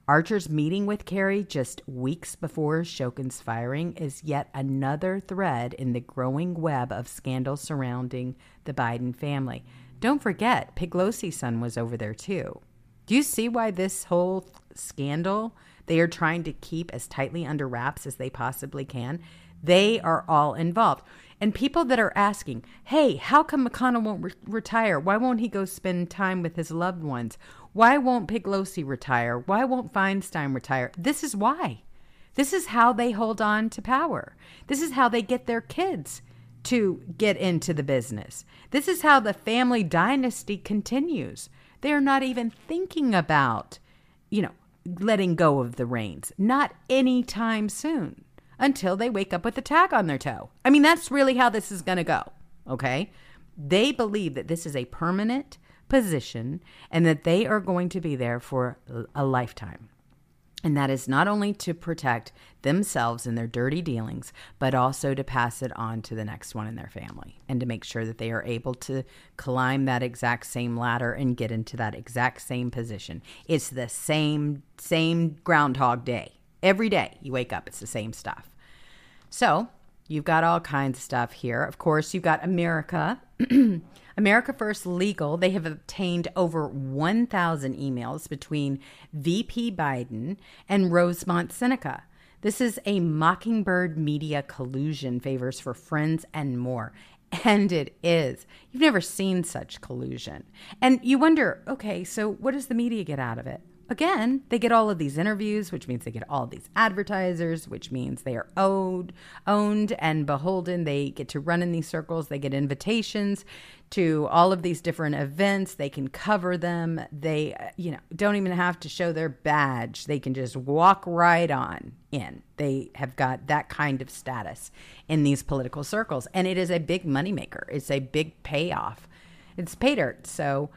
Archer's meeting with Kerry just weeks before Shokin's firing is yet another thread in the growing web of scandals surrounding the Biden family. Don't forget, Peglosi's son was over there too. Do you see why this whole scandal they are trying to keep as tightly under wraps as they possibly can. They are all involved. And people that are asking, hey, how come McConnell won't re- retire? Why won't he go spend time with his loved ones? Why won't Piglosi retire? Why won't Feinstein retire? This is why. This is how they hold on to power. This is how they get their kids to get into the business. This is how the family dynasty continues. They are not even thinking about, you know, letting go of the reins. Not anytime soon until they wake up with a tag on their toe. I mean, that's really how this is going to go. Okay. They believe that this is a permanent position and that they are going to be there for a lifetime. And that is not only to protect themselves and their dirty dealings, but also to pass it on to the next one in their family and to make sure that they are able to climb that exact same ladder and get into that exact same position. It's the same, same groundhog day. Every day you wake up, it's the same stuff. So you've got all kinds of stuff here. Of course, you've got America. America First Legal, they have obtained over 1,000 emails between VP Biden and Rosemont Seneca. This is a Mockingbird media collusion favors for friends and more. And it is. You've never seen such collusion. And you wonder okay, so what does the media get out of it? Again, they get all of these interviews, which means they get all these advertisers, which means they are owed, owned and beholden. They get to run in these circles. They get invitations to all of these different events. They can cover them. They, uh, you know, don't even have to show their badge. They can just walk right on in. They have got that kind of status in these political circles. And it is a big moneymaker. It's a big payoff. It's pay dirt. So,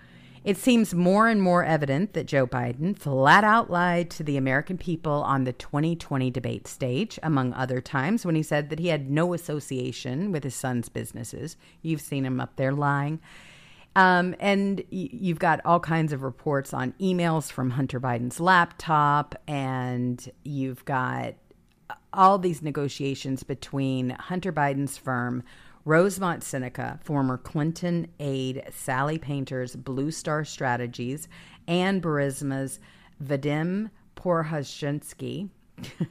it seems more and more evident that Joe Biden flat out lied to the American people on the 2020 debate stage, among other times, when he said that he had no association with his son's businesses. You've seen him up there lying. Um, and you've got all kinds of reports on emails from Hunter Biden's laptop, and you've got all these negotiations between Hunter Biden's firm, Rosemont Seneca, former Clinton aide Sally Painter's Blue Star Strategies, and Burisma's Vadim Porhashinsky,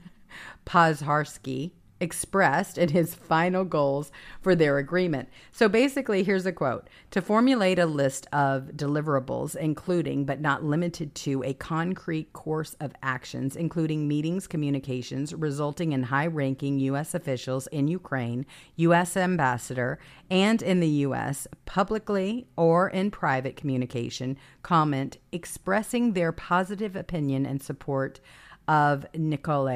Pozharsky, expressed in his final goals for their agreement. So basically, here's a quote To formulate a list of deliverables, including but not limited to a concrete course of actions, including meetings, communications resulting in high ranking U.S. officials in Ukraine, U.S. ambassador, and in the U.S., publicly or in private communication, comment expressing their positive opinion and support of Nicole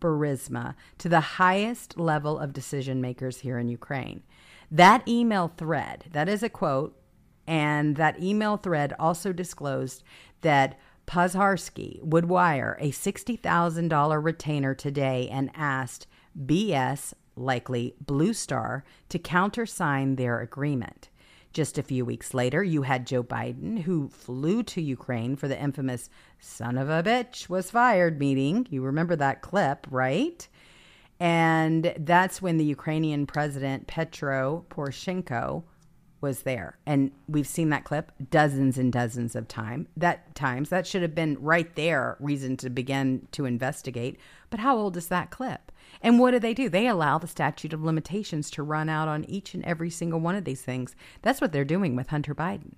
Burisma to the highest level of decision makers here in Ukraine. That email thread, that is a quote, and that email thread also disclosed that Pozharsky would wire a $60,000 retainer today and asked BS, likely Blue Star, to countersign their agreement. Just a few weeks later, you had Joe Biden, who flew to Ukraine for the infamous son of a bitch was fired meeting. You remember that clip, right? And that's when the Ukrainian president, Petro Poroshenko, was there. And we've seen that clip dozens and dozens of time that times. That should have been right there, reason to begin to investigate. But how old is that clip? And what do they do? They allow the statute of limitations to run out on each and every single one of these things. That's what they're doing with Hunter Biden.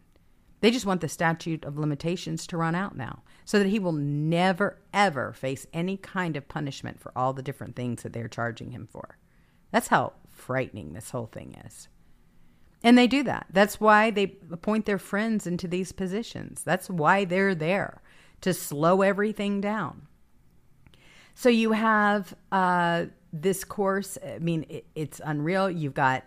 They just want the statute of limitations to run out now so that he will never, ever face any kind of punishment for all the different things that they're charging him for. That's how frightening this whole thing is. And they do that. That's why they appoint their friends into these positions. That's why they're there to slow everything down. So you have uh, this course. I mean, it, it's unreal. You've got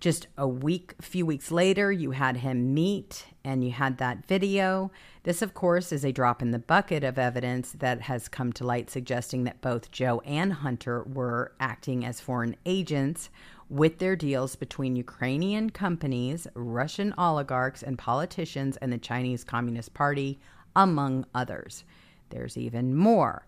just a week, few weeks later, you had him meet and you had that video. This, of course, is a drop in the bucket of evidence that has come to light suggesting that both Joe and Hunter were acting as foreign agents with their deals between Ukrainian companies, Russian oligarchs, and politicians, and the Chinese Communist Party, among others. There's even more.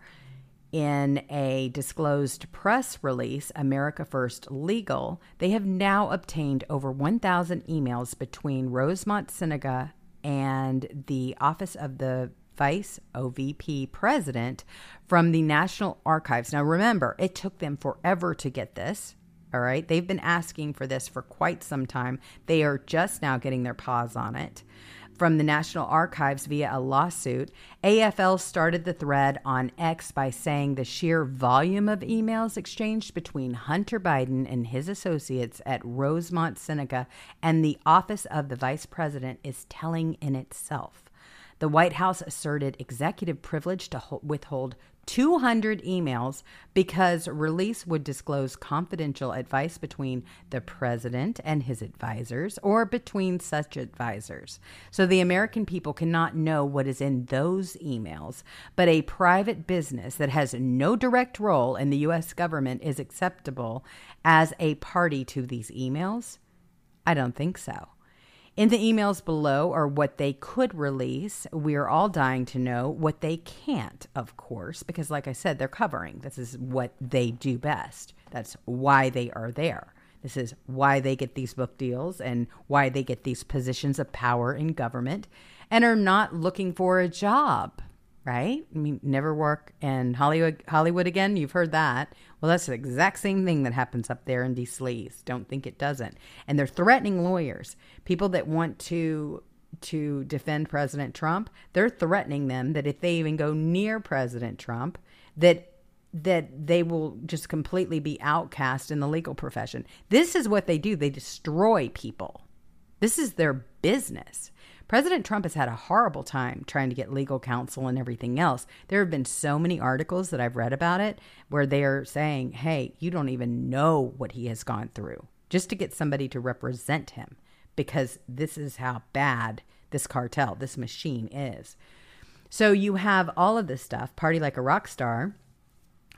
In a disclosed press release, America First Legal, they have now obtained over 1,000 emails between Rosemont Seneca and the Office of the Vice OVP President from the National Archives. Now, remember, it took them forever to get this. All right. They've been asking for this for quite some time. They are just now getting their paws on it from the National Archives via a lawsuit. AFL started the thread on X by saying the sheer volume of emails exchanged between Hunter Biden and his associates at Rosemont Seneca and the office of the vice president is telling in itself. The White House asserted executive privilege to withhold 200 emails because release would disclose confidential advice between the president and his advisors or between such advisors. So the American people cannot know what is in those emails, but a private business that has no direct role in the U.S. government is acceptable as a party to these emails? I don't think so. In the emails below are what they could release. We're all dying to know what they can't, of course, because, like I said, they're covering. This is what they do best. That's why they are there. This is why they get these book deals and why they get these positions of power in government and are not looking for a job right? I mean, never work in Hollywood, Hollywood again. You've heard that. Well, that's the exact same thing that happens up there in these sleaze. Don't think it doesn't. And they're threatening lawyers, people that want to to defend President Trump. They're threatening them that if they even go near President Trump, that that they will just completely be outcast in the legal profession. This is what they do. They destroy people. This is their business. President Trump has had a horrible time trying to get legal counsel and everything else. There have been so many articles that I've read about it where they're saying, hey, you don't even know what he has gone through just to get somebody to represent him because this is how bad this cartel, this machine is. So you have all of this stuff, Party Like a Rock Star.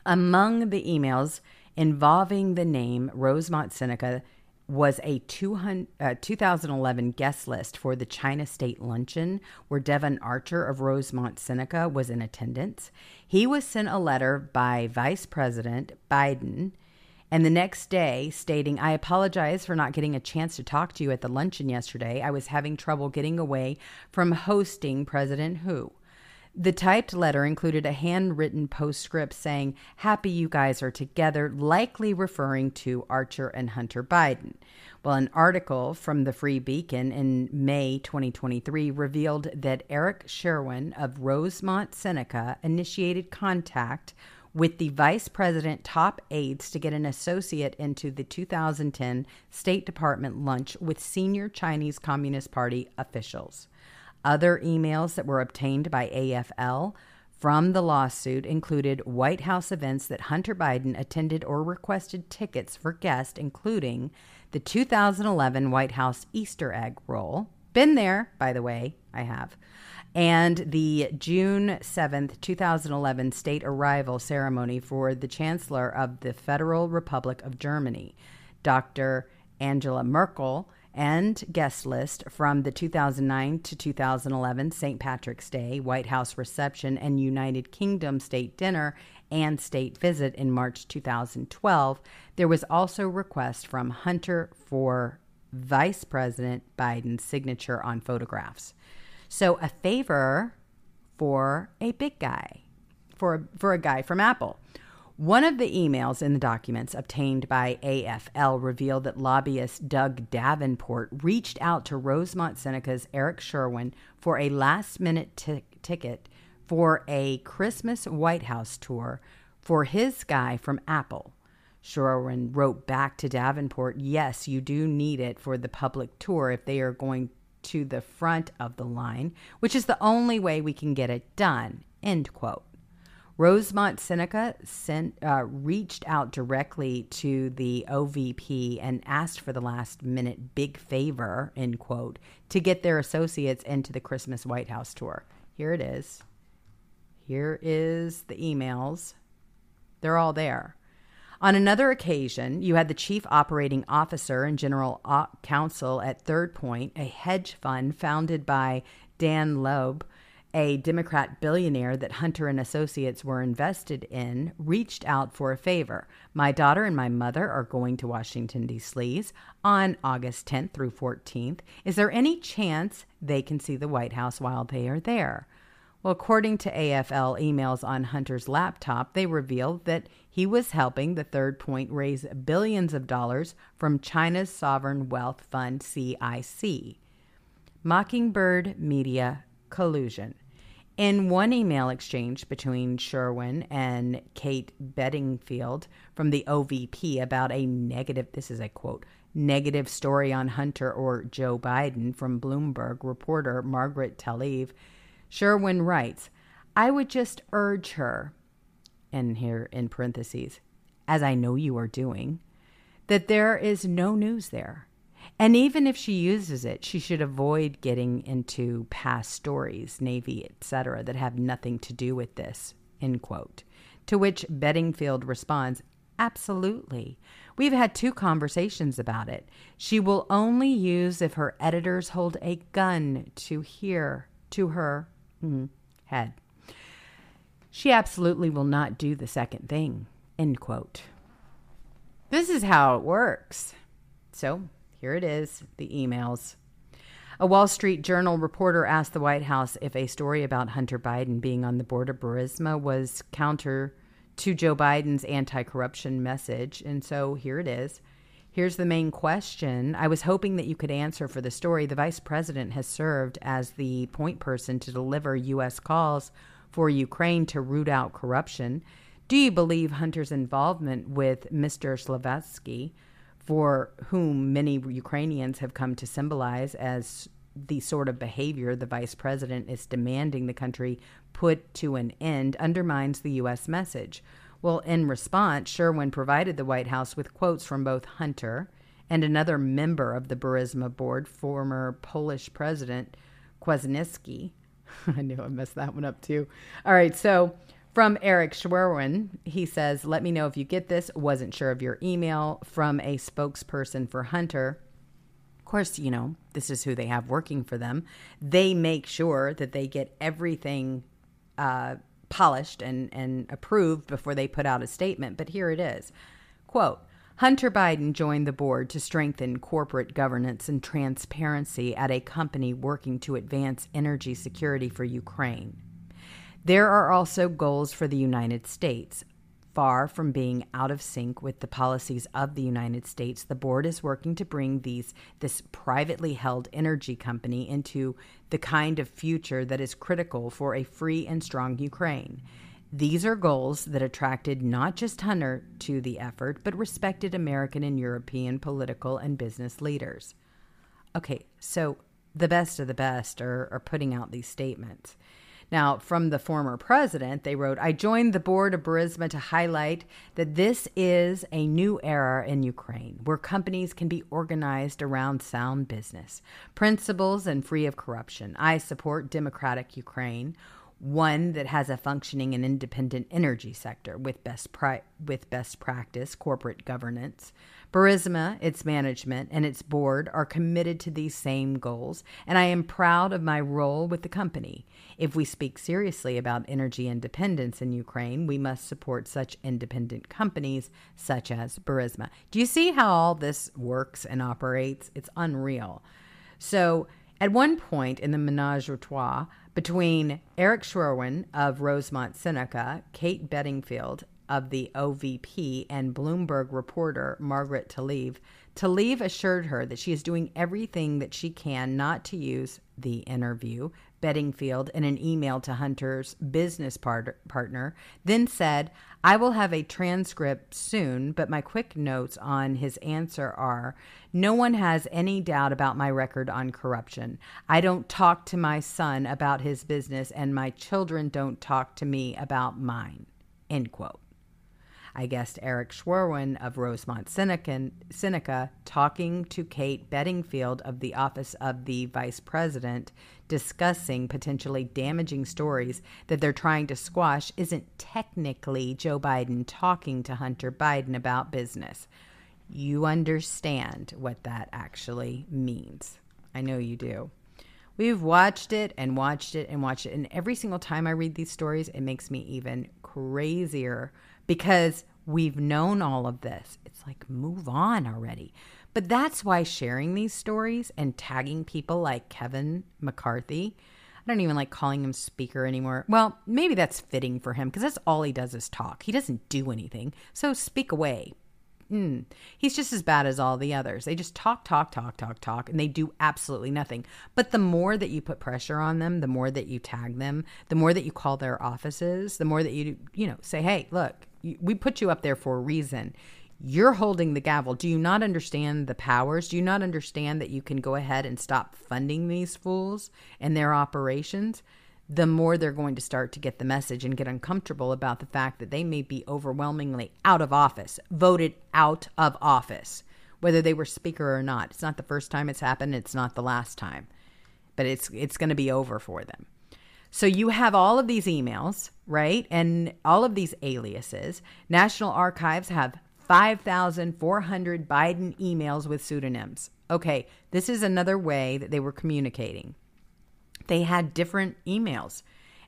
Among the emails involving the name Rosemont Seneca, was a 200, uh, 2011 guest list for the China State Luncheon, where Devon Archer of Rosemont Seneca was in attendance. He was sent a letter by Vice President Biden, and the next day stating, I apologize for not getting a chance to talk to you at the luncheon yesterday. I was having trouble getting away from hosting President Hu. The typed letter included a handwritten postscript saying, Happy you guys are together, likely referring to Archer and Hunter Biden. Well, an article from the Free Beacon in May 2023 revealed that Eric Schwerin of Rosemont Seneca initiated contact with the vice president top aides to get an associate into the 2010 State Department lunch with senior Chinese Communist Party officials. Other emails that were obtained by AFL from the lawsuit included White House events that Hunter Biden attended or requested tickets for guests, including the 2011 White House Easter egg roll. Been there, by the way, I have. And the June 7th, 2011 state arrival ceremony for the Chancellor of the Federal Republic of Germany, Dr. Angela Merkel, and guest list from the 2009 to 2011 St. Patrick's Day White House reception and United Kingdom state dinner and state visit in March 2012, there was also request from Hunter for Vice President Biden's signature on photographs. So a favor for a big guy, for for a guy from Apple. One of the emails in the documents obtained by AFL revealed that lobbyist Doug Davenport reached out to Rosemont Seneca's Eric Schwerin for a last minute t- ticket for a Christmas White House tour for his guy from Apple. Schwerin wrote back to Davenport, Yes, you do need it for the public tour if they are going to the front of the line, which is the only way we can get it done. End quote. Rosemont Seneca sent, uh, reached out directly to the OVP and asked for the last minute big favor, end quote, to get their associates into the Christmas White House tour. Here it is. Here is the emails. They're all there. On another occasion, you had the chief operating officer and general counsel at Third Point, a hedge fund founded by Dan Loeb, a Democrat billionaire that Hunter and Associates were invested in, reached out for a favor. My daughter and my mother are going to Washington, D.C. on August 10th through 14th. Is there any chance they can see the White House while they are there? Well, according to AFL emails on Hunter's laptop, they revealed that he was helping the Third Point raise billions of dollars from China's sovereign wealth fund, CIC. Mockingbird Media Collusion. In one email exchange between Schwerin and Kate Bedingfield from the OVP about a negative, this is a quote, negative story on Hunter or Joe Biden from Bloomberg reporter Margaret Talev, Schwerin writes, I would just urge her, and here in parentheses, as I know you are doing, that there is no news there. And even if she uses it, she should avoid getting into past stories, Navy, etc., that have nothing to do with this. End quote. To which Bedingfield responds, Absolutely. We've had two conversations about it. She will only use if her editors hold a gun to to her mm, head. She absolutely will not do the second thing. End quote. This is how it works. So here it is the emails. A Wall Street Journal reporter asked the White House if a story about Hunter Biden being on the board of Burisma was counter to Joe Biden's anti corruption message. And so here it is. Here's the main question. I was hoping that you could answer for the story. The vice president has served as the point person to deliver U.S. calls for Ukraine to root out corruption. Do you believe Hunter's involvement with Mr. Slavetsky? For whom many Ukrainians have come to symbolize as the sort of behavior the vice president is demanding the country put to an end undermines the U.S. message. Well, in response, Schwerin provided the White House with quotes from both Hunter and another member of the Burisma board, former Polish President Kwasniewski. I knew I messed that one up too. All right, so from Eric Schwerin, he says, Let me know if you get this. Wasn't sure of your email from a spokesperson for Hunter. Of course, you know, this is who they have working for them. They make sure that they get everything uh, polished and, and approved before they put out a statement. But here it is Quote, Hunter Biden joined the board to strengthen corporate governance and transparency at a company working to advance energy security for Ukraine. There are also goals for the United States. Far from being out of sync with the policies of the United States, the board is working to bring these this privately held energy company into the kind of future that is critical for a free and strong Ukraine. These are goals that attracted not just Hunter to the effort, but respected American and European political and business leaders. Okay, so the best of the best are, are putting out these statements. Now, from the former president, they wrote, I joined the board of Burisma to highlight that this is a new era in Ukraine where companies can be organized around sound business, principles, and free of corruption. I support democratic Ukraine one that has a functioning and independent energy sector with best pri- with best practice corporate governance. Burisma, its management, and its board are committed to these same goals, and I am proud of my role with the company. If we speak seriously about energy independence in Ukraine, we must support such independent companies such as Burisma. Do you see how all this works and operates? It's unreal. So, at one point in the menage a trois between Eric Schwerin of Rosemont Seneca, Kate Bedingfield of the OVP, and Bloomberg reporter Margaret Talev, Talev assured her that she is doing everything that she can not to use the interview Bedingfield in an email to Hunter's business part- partner, then said, I will have a transcript soon, but my quick notes on his answer are No one has any doubt about my record on corruption. I don't talk to my son about his business, and my children don't talk to me about mine. End quote. I guessed Eric Schwerin of Rosemont Seneca, Seneca talking to Kate Bedingfield of the Office of the Vice President, discussing potentially damaging stories that they're trying to squash, isn't technically Joe Biden talking to Hunter Biden about business. You understand what that actually means. I know you do. We've watched it and watched it and watched it. And every single time I read these stories, it makes me even crazier because we've known all of this. It's like, move on already. But that's why sharing these stories and tagging people like Kevin McCarthy, I don't even like calling him speaker anymore. Well, maybe that's fitting for him because that's all he does is talk. He doesn't do anything. So speak away. Mm. He's just as bad as all the others. They just talk, talk, talk, talk, talk, and they do absolutely nothing. But the more that you put pressure on them, the more that you tag them, the more that you call their offices, the more that you, you know, say, hey, look, we put you up there for a reason. You're holding the gavel. Do you not understand the powers? Do you not understand that you can go ahead and stop funding these fools and their operations? the more they're going to start to get the message and get uncomfortable about the fact that they may be overwhelmingly out of office, voted out of office, whether they were speaker or not. It's not the first time it's happened, it's not the last time. But it's it's going to be over for them. So you have all of these emails, right? And all of these aliases. National Archives have 5,400 Biden emails with pseudonyms. Okay, this is another way that they were communicating they had different emails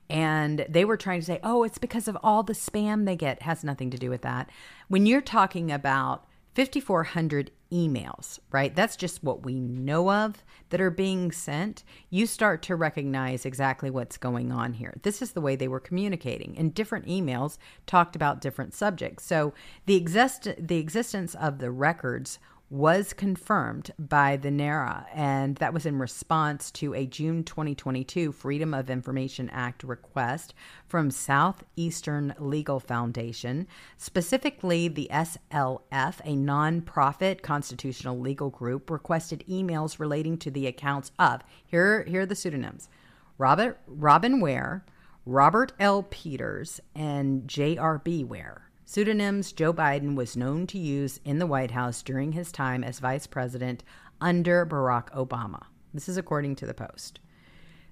and they were trying to say, oh, it's because of all the spam they get. Has nothing to do with that. When you're talking about 5,400 emails, right? That's just what we know of that are being sent. You start to recognize exactly what's going on here. This is the way they were communicating, and different emails talked about different subjects. So the exist the existence of the records was confirmed by the NARA, and that was in response to a June 2022 Freedom of Information Act request from Southeastern Legal Foundation. Specifically, the SLF, a nonprofit constitutional legal group, requested emails relating to the accounts of here, here are the pseudonyms Robert, Robin Ware, Robert L. Peters, and J.R.B. Ware. Pseudonyms Joe Biden was known to use in the White House during his time as vice president under Barack Obama. This is according to the Post.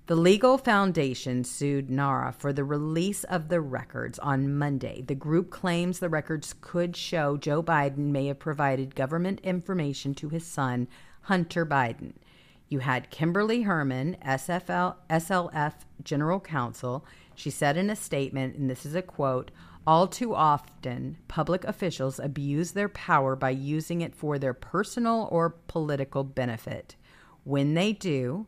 The legal foundation sued NARA for the release of the records on Monday. The group claims the records could show Joe Biden may have provided government information to his son, Hunter Biden. You had Kimberly Hermann, SFL, SLF General Counsel. She said in a statement, and this is a quote all too often, public officials abuse their power by using it for their personal or political benefit. When they do,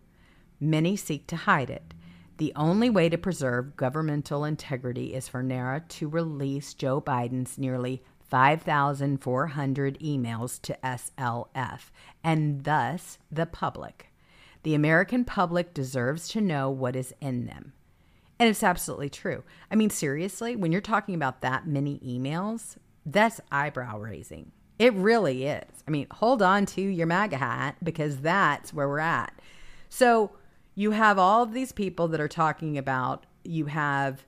many seek to hide it. The only way to preserve governmental integrity is for NARA to release Joe Biden's nearly 5,400 emails to SLF and thus the public. The American public deserves to know what is in them. And it's absolutely true. I mean, seriously, when you're talking about that many emails, that's eyebrow raising. It really is. I mean, hold on to your MAGA hat because that's where we're at. So you have all of these people that are talking about, you have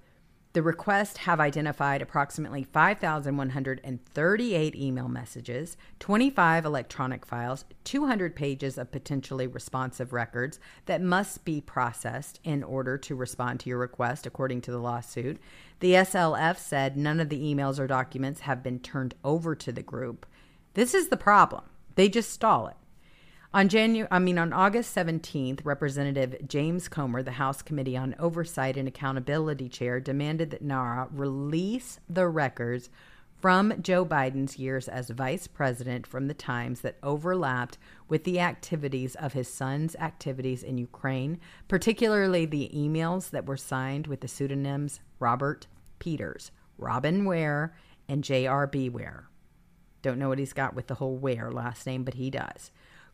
The requests have identified approximately 5,138 email messages, 25 electronic files, 200 pages of potentially responsive records that must be processed in order to respond to your request, according to the lawsuit. The SLF said none of the emails or documents have been turned over to the group. This is the problem. They just stall it. On January, I mean on August 17th, Representative James Comer, the House Committee on Oversight and Accountability chair, demanded that NARA release the records from Joe Biden's years as vice president from the times that overlapped with the activities of his son's activities in Ukraine, particularly the emails that were signed with the pseudonyms Robert Peters, Robin Ware, and J.R.B. Ware. Don't know what he's got with the whole Ware last name, but he does.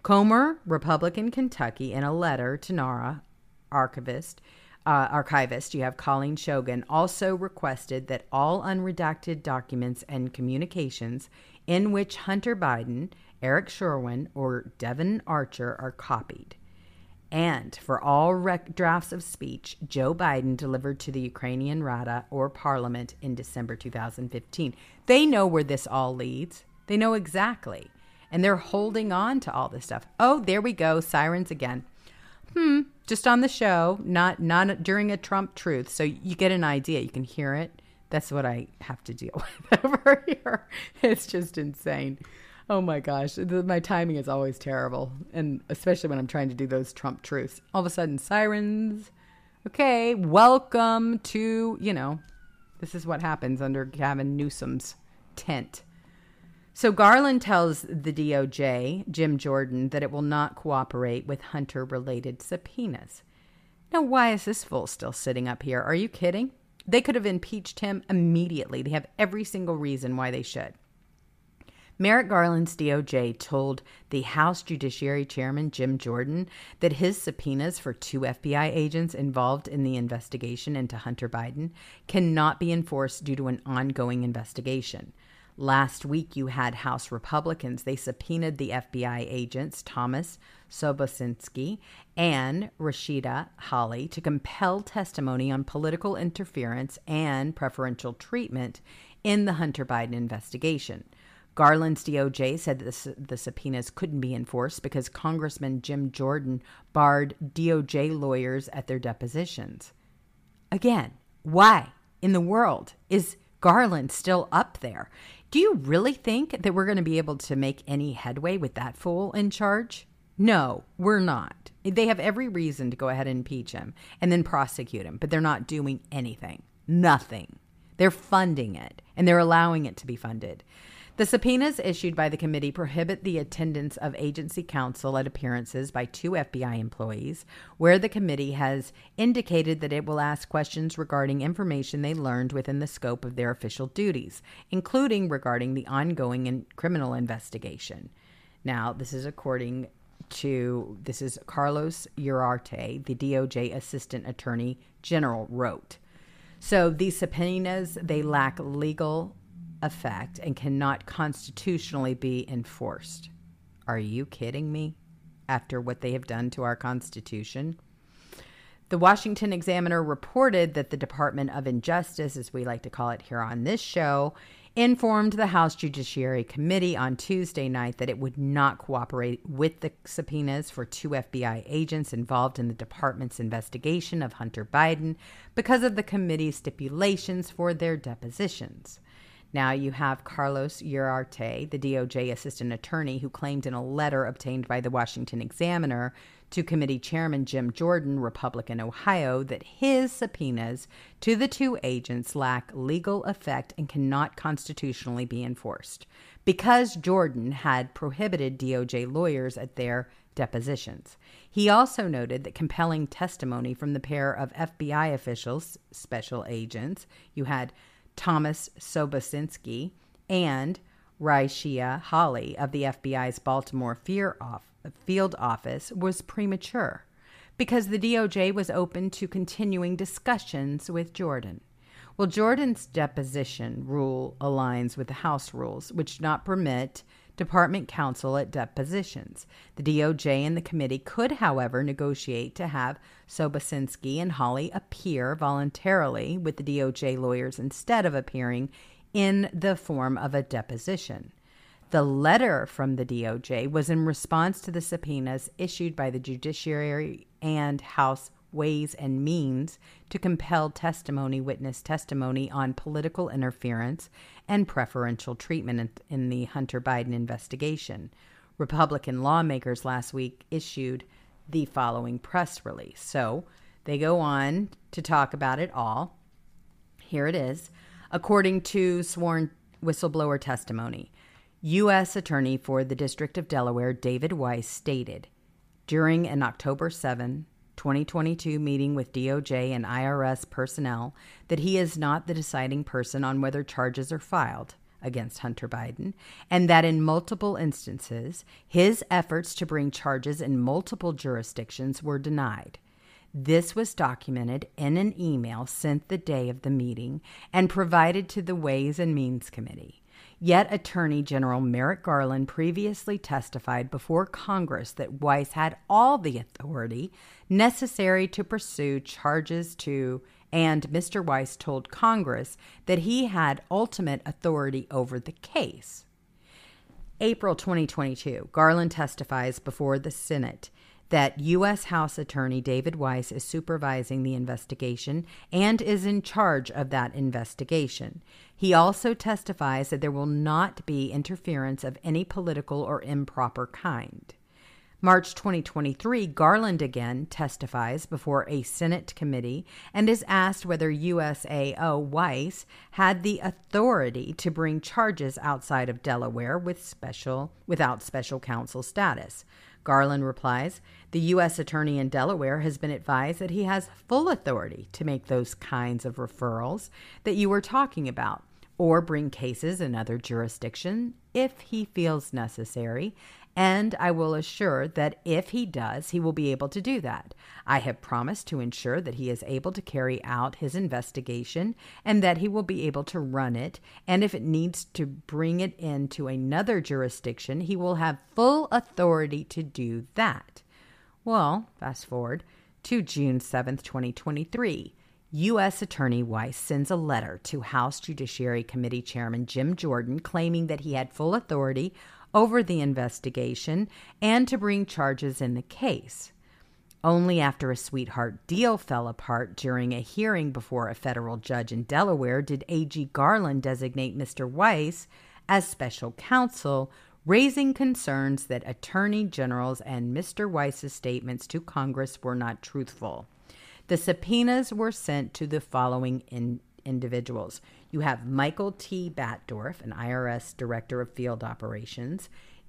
Comer, Republican Kentucky, in a letter to NARA archivist, uh, archivist, you have Colleen Shogan, also requested that all unredacted documents and communications in which Hunter Biden, Eric Schwerin, or Devon Archer are copied. And for all rec- drafts of speech Joe Biden delivered to the Ukrainian Rada or Parliament in December 2015. They know where this all leads. They know exactly and they're holding on to all this stuff. Oh, there we go, sirens again. Hmm, just on the show, not not during a Trump truth. So you get an idea, you can hear it. That's what I have to deal with over here. It's just insane. Oh my gosh, the, my timing is always terrible, and especially when I'm trying to do those Trump truths. All of a sudden, sirens. Okay, welcome to you know, this is what happens under Gavin Newsom's tent. So Garland tells the DOJ, Jim Jordan, that it will not cooperate with Hunter related subpoenas. Now, why is this fool still sitting up here? Are you kidding? They could have impeached him immediately. They have every single reason why they should. Merrick Garland's DOJ told the House Judiciary Chairman Jim Jordan that his subpoenas for two FBI agents involved in the investigation into Hunter Biden cannot be enforced due to an ongoing investigation. Last week, you had House Republicans. They subpoenaed the FBI agents, Thomas Sobocinski and Rashida Holley to compel testimony on political interference and preferential treatment in the Hunter Biden investigation. Garland's DOJ said that the subpoenas couldn't be enforced because Congressman Jim Jordan barred DOJ lawyers at their depositions. Again, why in the world is Garland still up there? Do you really think that we're going to be able to make any headway with that fool in charge? No, we're not. They have every reason to go ahead and impeach him and then prosecute him, but they're not doing anything. Nothing. They're funding it and they're allowing it to be funded. The subpoenas issued by the committee prohibit the attendance of agency counsel at appearances by two FBI employees, where the committee has indicated that it will ask questions regarding information they learned within the scope of their official duties, including regarding the ongoing criminal investigation. Now, this is according to this is Carlos Uriarte, the DOJ Assistant Attorney General, wrote. So these subpoenas they lack legal effect and cannot constitutionally be enforced. Are you kidding me? After what they have done to our Constitution? The Washington Examiner reported that the Department of Injustice, as we like to call it here on this show, informed the House Judiciary Committee on Tuesday night that it would not cooperate with the subpoenas for two FBI agents involved in the department's investigation of Hunter Biden because of the committee's stipulations for their depositions. Now you have Carlos Uriarte, the DOJ assistant attorney, who claimed in a letter obtained by the Washington Examiner to committee chairman Jim Jordan, Republican Ohio, that his subpoenas to the two agents lack legal effect and cannot constitutionally be enforced because Jordan had prohibited DOJ lawyers at their depositions. He also noted that compelling testimony from the pair of FBI officials, special agents, you had Thomas Sobocinski, and Rashida Holley of the FBI's Baltimore field office was premature because the DOJ was open to continuing discussions with Jordan. Well, Jordan's deposition rule aligns with the House rules, which do not permit department counsel at depositions. The DOJ and the committee could, however, negotiate to have Sobocinski and Holley appear voluntarily with the DOJ lawyers instead of appearing in the form of a deposition. The letter from the DOJ was in response to the subpoenas issued by the Judiciary and House Ways and Means to compel testimony, witness testimony on political interference and preferential treatment in the Hunter Biden investigation. Republican lawmakers last week issued the following press release. So they go on to talk about it all. Here it is. According to sworn whistleblower testimony, U.S. Attorney for the District of Delaware David Weiss stated during an October 7, 2022 meeting with DOJ and IRS personnel that he is not the deciding person on whether charges are filed against Hunter Biden, and that in multiple instances, his efforts to bring charges in multiple jurisdictions were denied. This was documented in an email sent the day of the meeting and provided to the Ways and Means Committee. Yet Attorney General Merrick Garland previously testified before Congress that Weiss had all the authority necessary to pursue charges to, and Mr. Weiss told Congress that he had ultimate authority over the case. April 2022, Garland testifies before the Senate that U.S. House Attorney David Weiss is supervising the investigation and is in charge of that investigation. He also testifies that there will not be interference of any political or improper kind. March 2023, Garland again testifies before a Senate committee and is asked whether USAO Weiss had the authority to bring charges outside of Delaware with special without special counsel status. Garland replies The U.S. Attorney in Delaware has been advised that he has full authority to make those kinds of referrals that you were talking about or bring cases in other jurisdiction if he feels necessary, and I will assure that if he does, he will be able to do that. I have promised to ensure that he is able to carry out his investigation and that he will be able to run it. And if it needs to bring it into another jurisdiction, he will have full authority to do that. Well, fast forward to June 7th, 2023. U.S. Attorney Weiss sends a letter to House Judiciary Committee Chairman Jim Jordan claiming that he had full authority over the investigation and to bring charges in the case. Only after a sweetheart deal fell apart during a hearing before a federal judge in Delaware did A.G. Garland designate Mr. Weiss as special counsel, raising concerns that Attorney General's and Mr. Weiss's statements to Congress were not truthful. The subpoenas were sent to the following in- individuals you have Michael T. Batdorf, an IRS Director of Field Operations,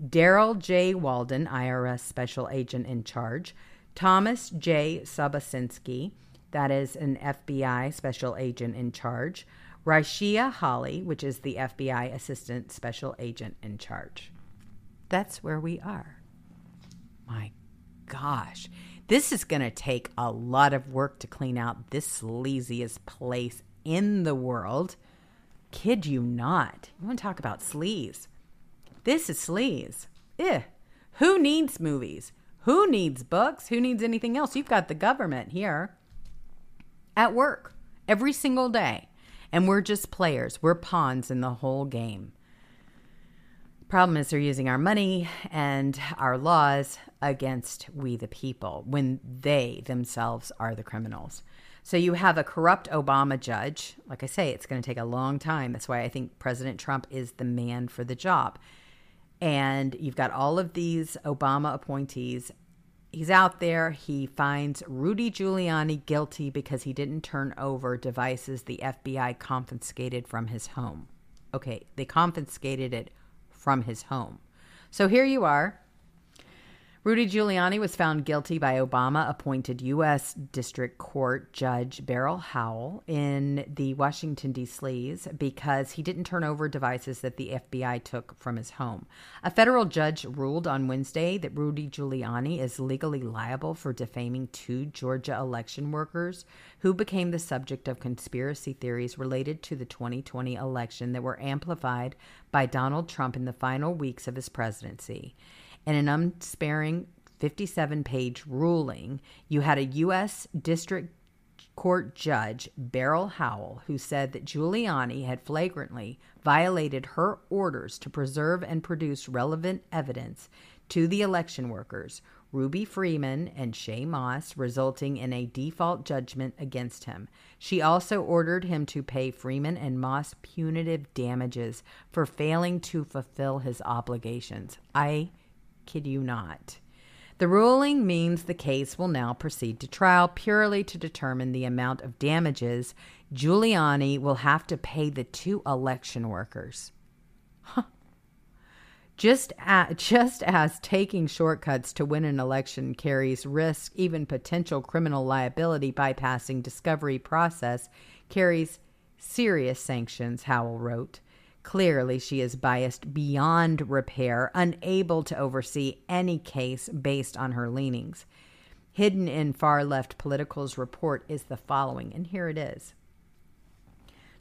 Darrell J. Waldon, IRS Special Agent in Charge, Thomas J. Sobocinski, that is an FBI Special Agent in Charge, Rashia Holley, which is the FBI Assistant Special Agent in Charge. That's where we are. My gosh. This is going to take a lot of work to clean out this sleaziest place in the world. Kid you not. You want to talk about sleaze? This is sleaze. Eh. Who needs movies? Who needs books? Who needs anything else? You've got the government here at work every single day. And we're just players. We're pawns in the whole game. Problem is, they're using our money and our laws against we the people when they themselves are the criminals. So you have a corrupt Obama judge. Like I say, it's going to take a long time. That's why I think President Trump is the man for the job. And you've got all of these Obama appointees. He's out there. He finds Rudy Giuliani guilty because he didn't turn over devices the FBI confiscated from his home. Okay, they confiscated it from his home. So here you are. Rudy Giuliani was found guilty by Obama appointed U.S. District Court Judge Beryl Howell in the Washington, D.C. because he didn't turn over devices that the FBI took from his home. A federal judge ruled on Wednesday that Rudy Giuliani is legally liable for defaming two Georgia election workers who became the subject of conspiracy theories related to the 2020 election that were amplified by Donald Trump in the final weeks of his presidency. In an unsparing 57 page ruling, you had a U.S. District Court Judge, Beryl Howell, who said that Giuliani had flagrantly violated her orders to preserve and produce relevant evidence to the election workers, Ruby Freeman and Shaye Moss, resulting in a default judgment against him. She also ordered him to pay Freeman and Moss punitive damages for failing to fulfill his obligations. I kid you not. The ruling means the case will now proceed to trial purely to determine the amount of damages Giuliani will have to pay the two election workers. Just, just as taking shortcuts to win an election carries risk, even potential criminal liability bypassing discovery process carries serious sanctions, Howell wrote. Clearly, she is biased beyond repair, unable to oversee any case based on her leanings. Hidden in far left political's report is the following, and here it is.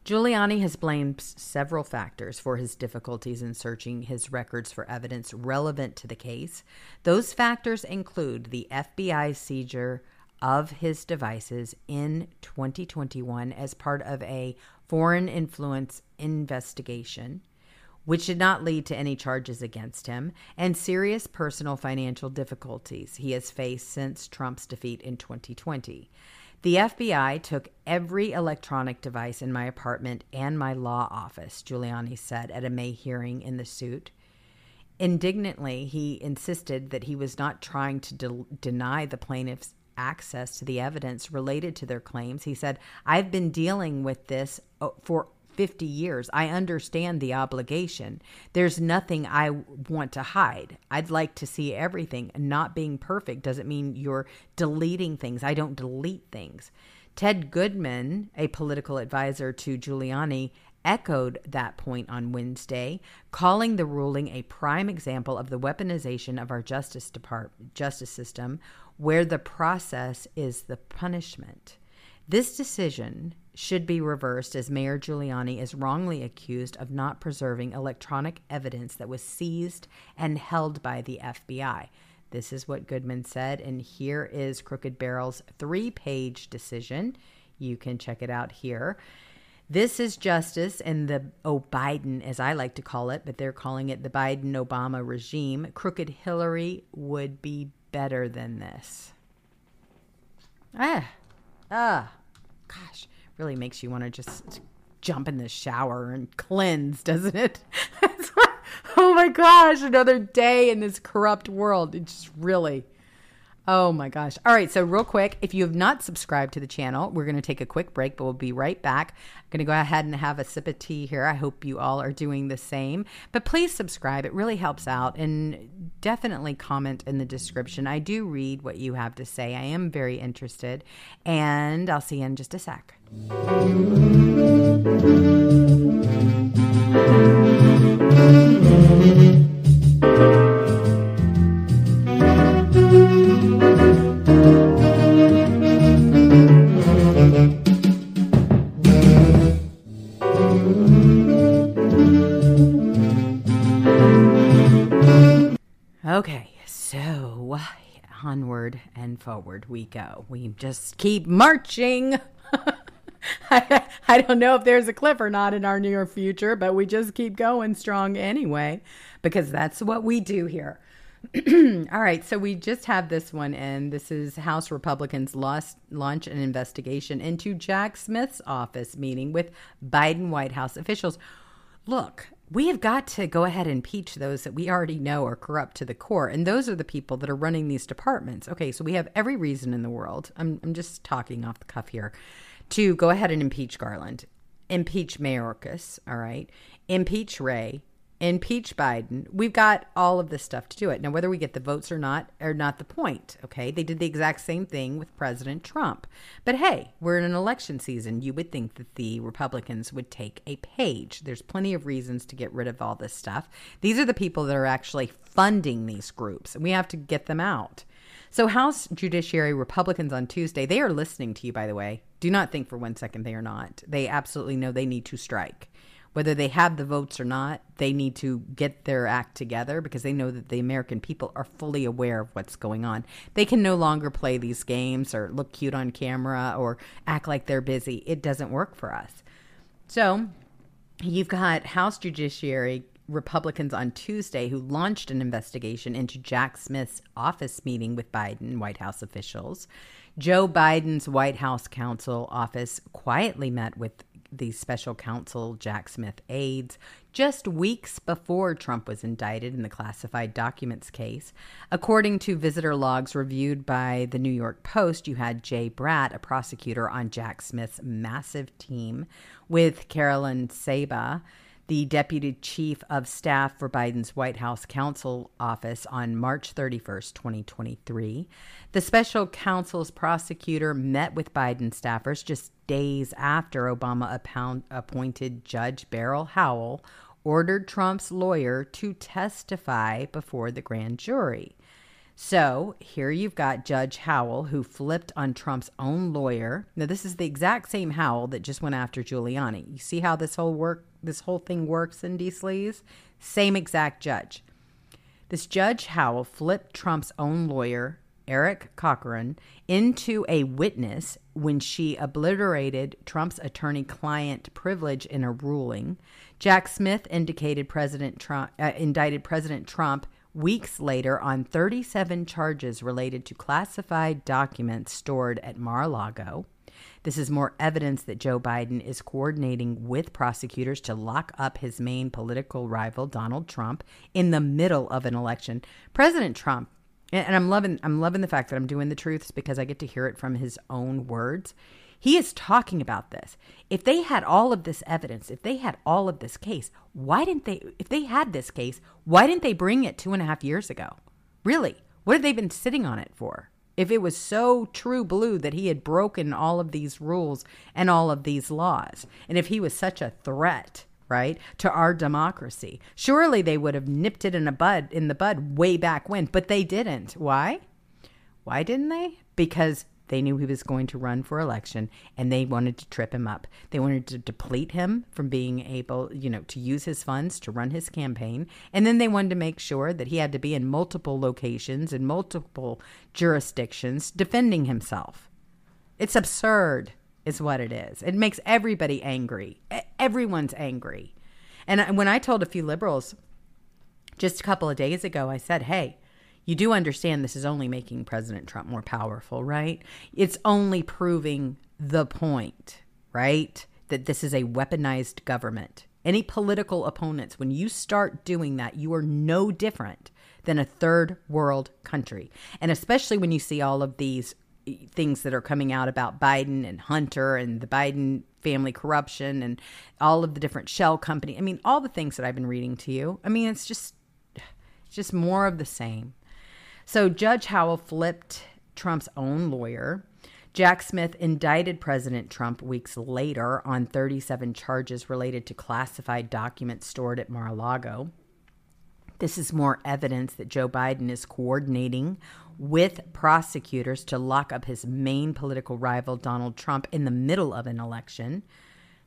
Giuliani has blamed several factors for his difficulties in searching his records for evidence relevant to the case. Those factors include the FBI seizure of his devices in 2021 as part of a foreign influence investigation, which did not lead to any charges against him, and serious personal financial difficulties he has faced since Trump's defeat in 2020. The FBI took every electronic device in my apartment and my law office, Giuliani said at a May hearing in the suit. Indignantly, he insisted that he was not trying to de- deny the plaintiffs access to the evidence related to their claims. He said, I've been dealing with this uh, for 50 years. I understand the obligation. There's nothing I want to hide. I'd like to see everything. Not being perfect doesn't mean you're deleting things. I don't delete things. Ted Goodman, a political advisor to Giuliani, echoed that point on Wednesday, calling the ruling a prime example of the weaponization of our justice department justice system where the process is the punishment. This decision should be reversed as Mayor Giuliani is wrongly accused of not preserving electronic evidence that was seized and held by the FBI. This is what Goodman said, and here is Crooked Barrel's three page decision. You can check it out here. This is justice in the O'Biden, as I like to call it, but they're calling it the Biden Obama regime. Crooked Hillary would be better than this. Ah, ah, gosh, really makes you want to just jump in the shower and cleanse, doesn't it? oh my gosh, another day in this corrupt world. It just really Oh my gosh. All right. So, real quick, if you have not subscribed to the channel, we're going to take a quick break, but we'll be right back. I'm going to go ahead and have a sip of tea here. I hope you all are doing the same. But please subscribe, it really helps out. And definitely comment in the description. I do read what you have to say, I am very interested. And I'll see you in just a sec. Forward we go. We just keep marching. I, I don't know if there's a cliff or not in our near future, but we just keep going strong anyway, because that's what we do here. All right, so we just have this one in. This is House Republicans lost, launch an investigation into Jack Smith's office meeting with Biden White House officials. Look, we have got to go ahead and impeach those that we already know are corrupt to the core. And those are the people that are running these departments. Okay, so we have every reason in the world, I'm, I'm just talking off the cuff here, to go ahead and impeach Garland, impeach Mayorkas, all right, impeach Wray, impeach Biden. We've got all of this stuff to do it. Now, whether we get the votes or not, are not the point. Okay. They did the exact same thing with President Trump. But hey, we're in an election season. You would think that the Republicans would take a page. There's plenty of reasons to get rid of all this stuff. These are the people that are actually funding these groups, and we have to get them out. So, House Judiciary Republicans on Tuesday, they are listening to you, by the way. Do not think for one second they are not. They absolutely know they need to strike whether they have the votes or not, they need to get their act together because they know that the American people are fully aware of what's going on. They can no longer play these games or look cute on camera or act like they're busy. It doesn't work for us. So, you've got House Judiciary Republicans on Tuesday who launched an investigation into Jack Smith's office meeting with Biden White House officials. Joe Biden's White House counsel office quietly met with the special counsel Jack Smith aides just weeks before Trump was indicted in the classified documents case. According to visitor logs reviewed by the New York Post, you had Jay Bratt, a prosecutor on Jack Smith's massive team, with Carolyn Saba the deputy chief of staff for Biden's White House counsel office on March 31st, 2023. The special counsel's prosecutor met with Biden staffers just days after Obama appointed Judge Beryl Howell ordered Trump's lawyer to testify before the grand jury. So here you've got Judge Howell, who flipped on Trump's own lawyer. Now, this is the exact same Howell that just went after Giuliani. You see how this whole work, this whole thing works in D. Sleaze? Same exact judge. This Judge Howell flipped Trump's own lawyer, Eric Corcoran, into a witness when she obliterated Trump's attorney-client privilege in a ruling. Jack Smith indicated President Trump, uh, indicted President Trump weeks later on 37 charges related to classified documents stored at Mar a Lago. This is more evidence that Joe Biden is coordinating with prosecutors to lock up his main political rival, Donald Trump, in the middle of an election. President Trump, and I'm loving I'm loving the fact that I'm doing the truths because I get to hear it from his own words. He is talking about this. If they had all of this evidence, if they had all of this case, why didn't they, if they had this case, why didn't they bring it two and a half years ago? Really? What have they been sitting on it for? If it was so true blue that he had broken all of these rules and all of these laws, and if he was such a threat, right, to our democracy, surely they would have nipped it in a bud in the bud way back when, but they didn't. Why? Why didn't they? Because they knew he was going to run for election and they wanted to trip him up. They wanted to deplete him from being able, you know, to use his funds to run his campaign. And then they wanted to make sure that he had to be in multiple locations in multiple jurisdictions defending himself. It's absurd, is what it is. It makes everybody angry. Everyone's angry. And when I told a few liberals just a couple of days ago, I said, hey, you do understand this is only making President Trump more powerful, right? It's only proving the point, right? That this is a weaponized government. Any political opponents, when you start doing that, you are no different than a third world country. And especially when you see all of these things that are coming out about Biden and Hunter and the Biden family corruption and all of the different shell company. I mean, all the things that I've been reading to you. I mean, it's just just more of the same. So Judge Howell flipped Trump's own lawyer. Jack Smith indicted President Trump weeks later on 37 charges related to classified documents stored at Mar a Lago. This is more evidence that Joe Biden is coordinating with prosecutors to lock up his main political rival, Donald Trump, in the middle of an election.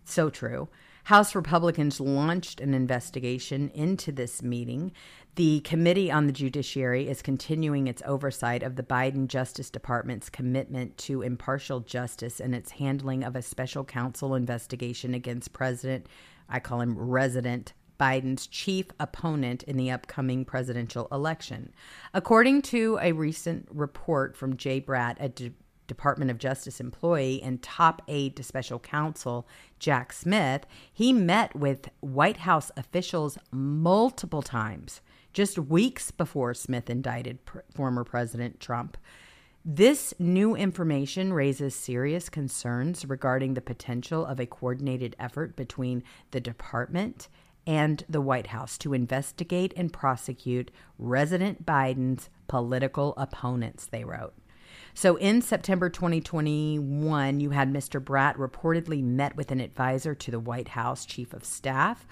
So true. House Republicans launched an investigation into this meeting. The Committee on the Judiciary is continuing its oversight of the Biden Justice Department's commitment to impartial justice and its handling of a special counsel investigation against President, I call him Resident Biden's chief opponent in the upcoming presidential election. According to a recent report from Jay Bratt, a Department of Justice employee and top aide to special counsel Jack Smith, he met with White House officials multiple times just weeks before Smith indicted pr- former President Trump. This new information raises serious concerns regarding the potential of a coordinated effort between the department and the White House to investigate and prosecute President Biden's political opponents, they wrote. So in September 2021, you had Mr. Bratt reportedly met with an advisor to the White House chief of staff.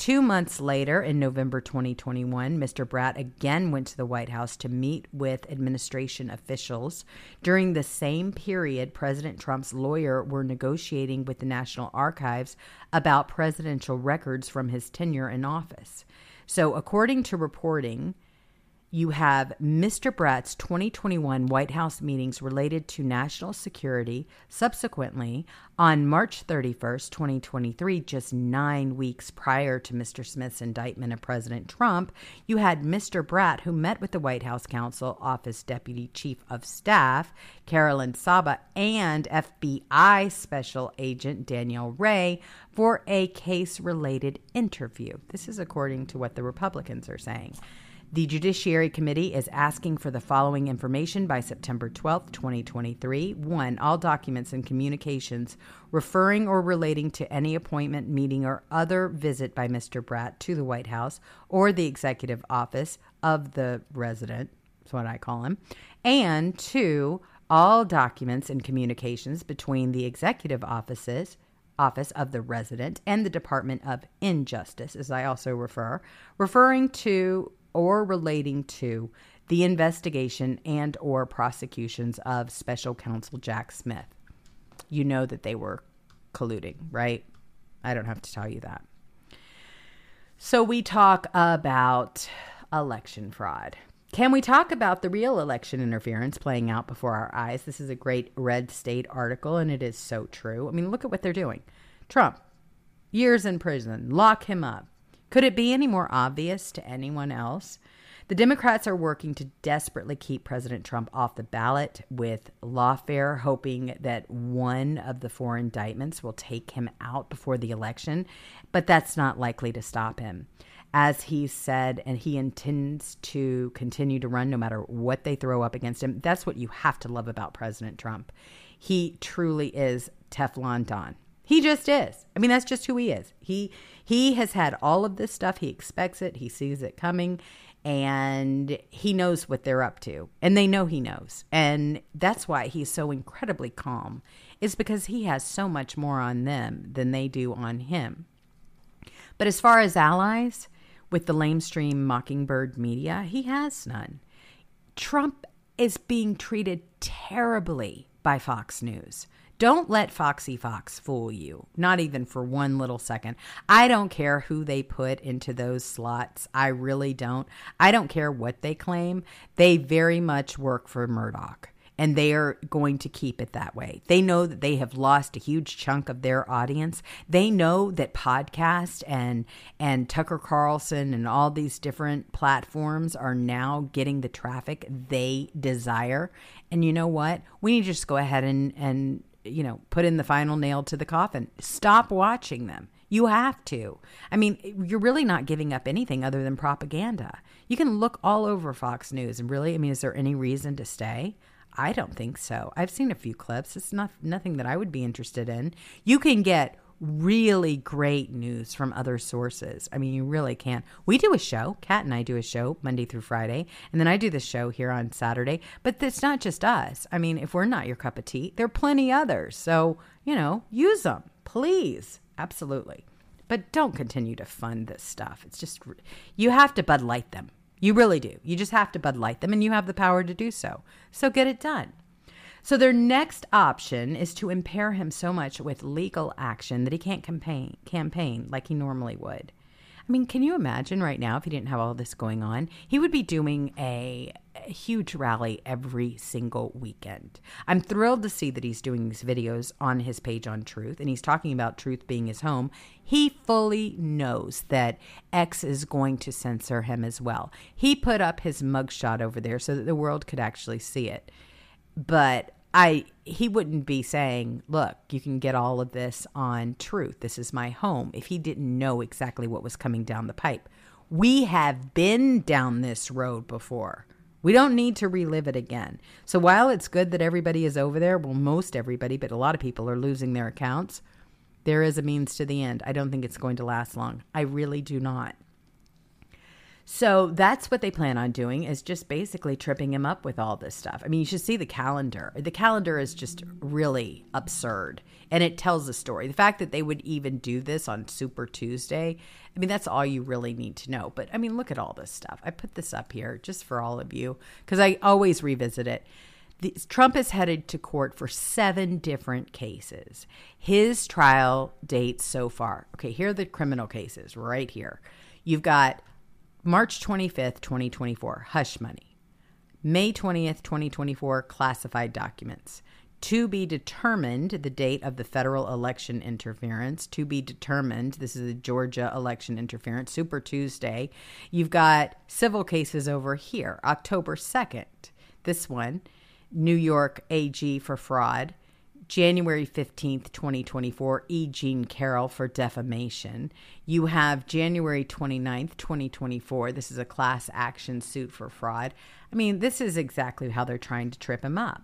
Two months later, in November 2021, Mr. Bratt again went to the White House to meet with administration officials. During the same period, President Trump's lawyer were negotiating with the National Archives about presidential records from his tenure in office. So, according to reporting, you have Mr. Bratt's 2021 White House meetings related to national security. Subsequently, on March 31st, 2023, just nine weeks prior to Mr. Smith's indictment of President Trump, you had Mr. Bratt, who met with the White House Counsel Office Deputy Chief of Staff, Carolyn Saba, and FBI Special Agent Danielle Ray for a case related interview. This is according to what the Republicans are saying. The Judiciary Committee is asking for the following information by September 12, 2023. One, all documents and communications referring or relating to any appointment, meeting, or other visit by Mr. Bratt to the White House or the executive office of the resident, that's what I call him. And two, all documents and communications between the executive offices office of the resident and the Department of Injustice, as I also refer, referring to or relating to the investigation and or prosecutions of special counsel Jack Smith. You know that they were colluding, right? I don't have to tell you that. So we talk about election fraud. Can we talk about the real election interference playing out before our eyes? This is a great Red State article, and it is so true. I mean, look at what they're doing. Trump, years in prison, lock him up. Could it be any more obvious to anyone else? The Democrats are working to desperately keep President Trump off the ballot with lawfare, hoping that one of the four indictments will take him out before the election, but that's not likely to stop him. As he said, and he intends to continue to run no matter what they throw up against him. That's what you have to love about President Trump. He truly is Teflon Don. He just is. I mean, that's just who he is. He he has had all of this stuff. He expects it. He sees it coming, and he knows what they're up to, and they know he knows, and that's why he's so incredibly calm. Is because he has so much more on them than they do on him. But as far as allies with the lamestream mockingbird media, he has none. Trump is being treated terribly by Fox News. Don't let Foxy Fox fool you, not even for one little second. I don't care who they put into those slots. I really don't. I don't care what they claim. They very much work for Murdoch and they are going to keep it that way. They know that they have lost a huge chunk of their audience. They know that podcast and and Tucker Carlson and all these different platforms are now getting the traffic they desire. And you know what? We need to just go ahead and and you know, put in the final nail to the coffin. Stop watching them. You have to. I mean, you're really not giving up anything other than propaganda. You can look all over Fox News and really, I mean, is there any reason to stay? I don't think so. I've seen a few clips. It's not nothing that I would be interested in. You can get really great news from other sources. I mean, you really can't. We do a show, Kat and I do a show Monday through Friday, and then I do the show here on Saturday. But it's not just us. I mean, if we're not your cup of tea, there are plenty others. So, you know, use them, please. Absolutely. But don't continue to fund this stuff. It's just, you have to Bud Light them. You really do. You just have to Bud Light them, and you have the power to do so. So get it done. So their next option is to impair him so much with legal action that he can't campaign campaign like he normally would. I mean, can you imagine right now if he didn't have all this going on? He would be doing a, a, huge rally every single weekend. I'm thrilled to see that he's doing these videos on his page on Truth and he's talking about Truth being his home. He fully knows that X is going to censor him as well. He put up his mugshot over there so that the world could actually see it but I he wouldn't be saying, "Look, you can get all of this on truth. This is my home." If he didn't know exactly what was coming down the pipe. We have been down this road before. We don't need to relive it again. So while it's good that everybody is over there, well most everybody, but a lot of people are losing their accounts. there is a means to the end. I don't think it's going to last long. I really do not. So that's what they plan on doing is just basically tripping him up with all this stuff. I mean, you should see the calendar. The calendar is just really absurd and it tells a story. The fact that they would even do this on Super Tuesday, I mean, that's all you really need to know. But I mean, look at all this stuff. I put this up here just for all of you because I always revisit it. The, Trump is headed to court for seven different cases. His trial dates so far. Okay, here are the criminal cases right here. You've got March 25th, 2024, hush money. May 20th, 2024, classified documents. To be determined, the date of the federal election interference. To be determined, this is the Georgia election interference, Super Tuesday. You've got civil cases over here, October 2nd. This one, New York AG for fraud. January 15th, 2024, E. Jean Carroll for defamation. You have January 29th, 2024. This is a class action suit for fraud. I mean, this is exactly how they're trying to trip him up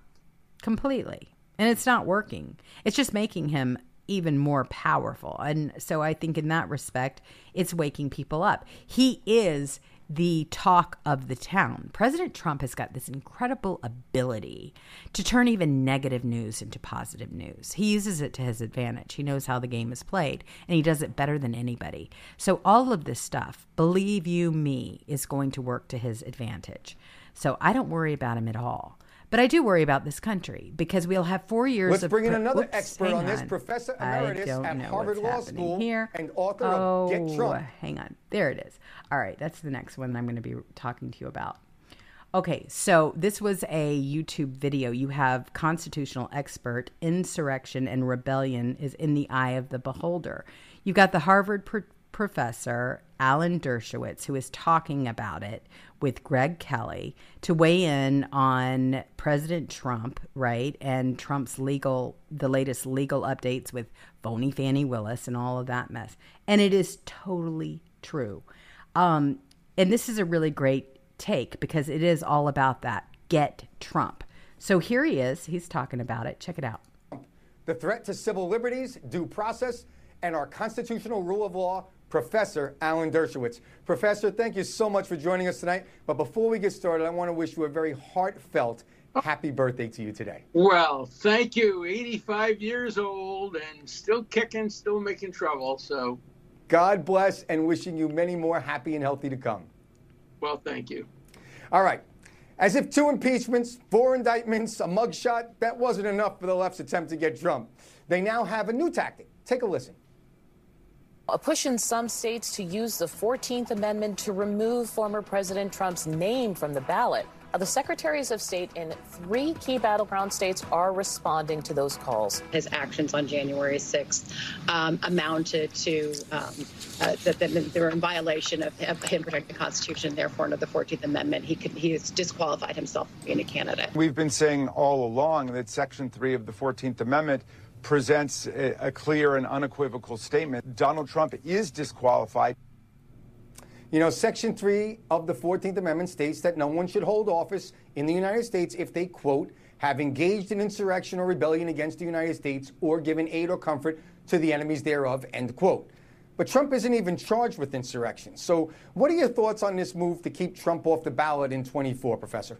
completely. And it's not working. It's just making him even more powerful. And so I think in that respect, it's waking people up. He is the talk of the town. President Trump has got this incredible ability to turn even negative news into positive news. He uses it to his advantage. He knows how the game is played, and he does it better than anybody. So, all of this stuff, believe you me, is going to work to his advantage. So, I don't worry about him at all. But I do worry about this country because we'll have four years Let's of. bring in pro- another Whoops, expert on this. Professor Emeritus at Harvard Law School here. and author oh, of Get oh, Trump. Hang on. There it is. All right. That's the next one that I'm going to be talking to you about. Okay, so this was a YouTube video. You have constitutional expert, insurrection and rebellion is in the eye of the beholder. You got the Harvard pr- professor, Alan Dershowitz, who is talking about it with Greg Kelly to weigh in on President Trump, right? And Trump's legal, the latest legal updates with phony Fani Willis and all of that mess. And it is totally true. Um, and this is a really great take because it is all about that get Trump. So here he is. He's talking about it. Check it out. The threat to civil liberties, due process, and our constitutional rule of law, Professor Alan Dershowitz. Professor, thank you so much for joining us tonight. But before we get started, I want to wish you a very heartfelt happy birthday to you today. Well, thank you. 85 years old and still kicking, still making trouble. So, God bless and wishing you many more happy and healthy to come. well, thank you. All right. As if two impeachments, four indictments, a mugshot, that wasn't enough for the left's attempt to get Trump. They now have a new tactic. Take a listen. A push in some states to use the 14th Amendment to remove former President Trump's name from the ballot. The secretaries of state in three key battleground states are responding to those calls. his actions on January 6th um, amounted to um, uh, that, that they were in violation of, of him protecting the Constitution. Therefore, under the 14th Amendment, he could he has disqualified himself from being a candidate. We've been saying all along that Section 3 of the 14th Amendment presents a, a clear and unequivocal statement. Donald Trump is disqualified. You know, Section 3 of the 14th Amendment states that no one should hold office in the United States if they, quote, have engaged in insurrection or rebellion against the United States or given aid or comfort to the enemies thereof, end quote. But Trump isn't even charged with insurrection. So, what are your thoughts on this move to keep Trump off the ballot in 24, Professor?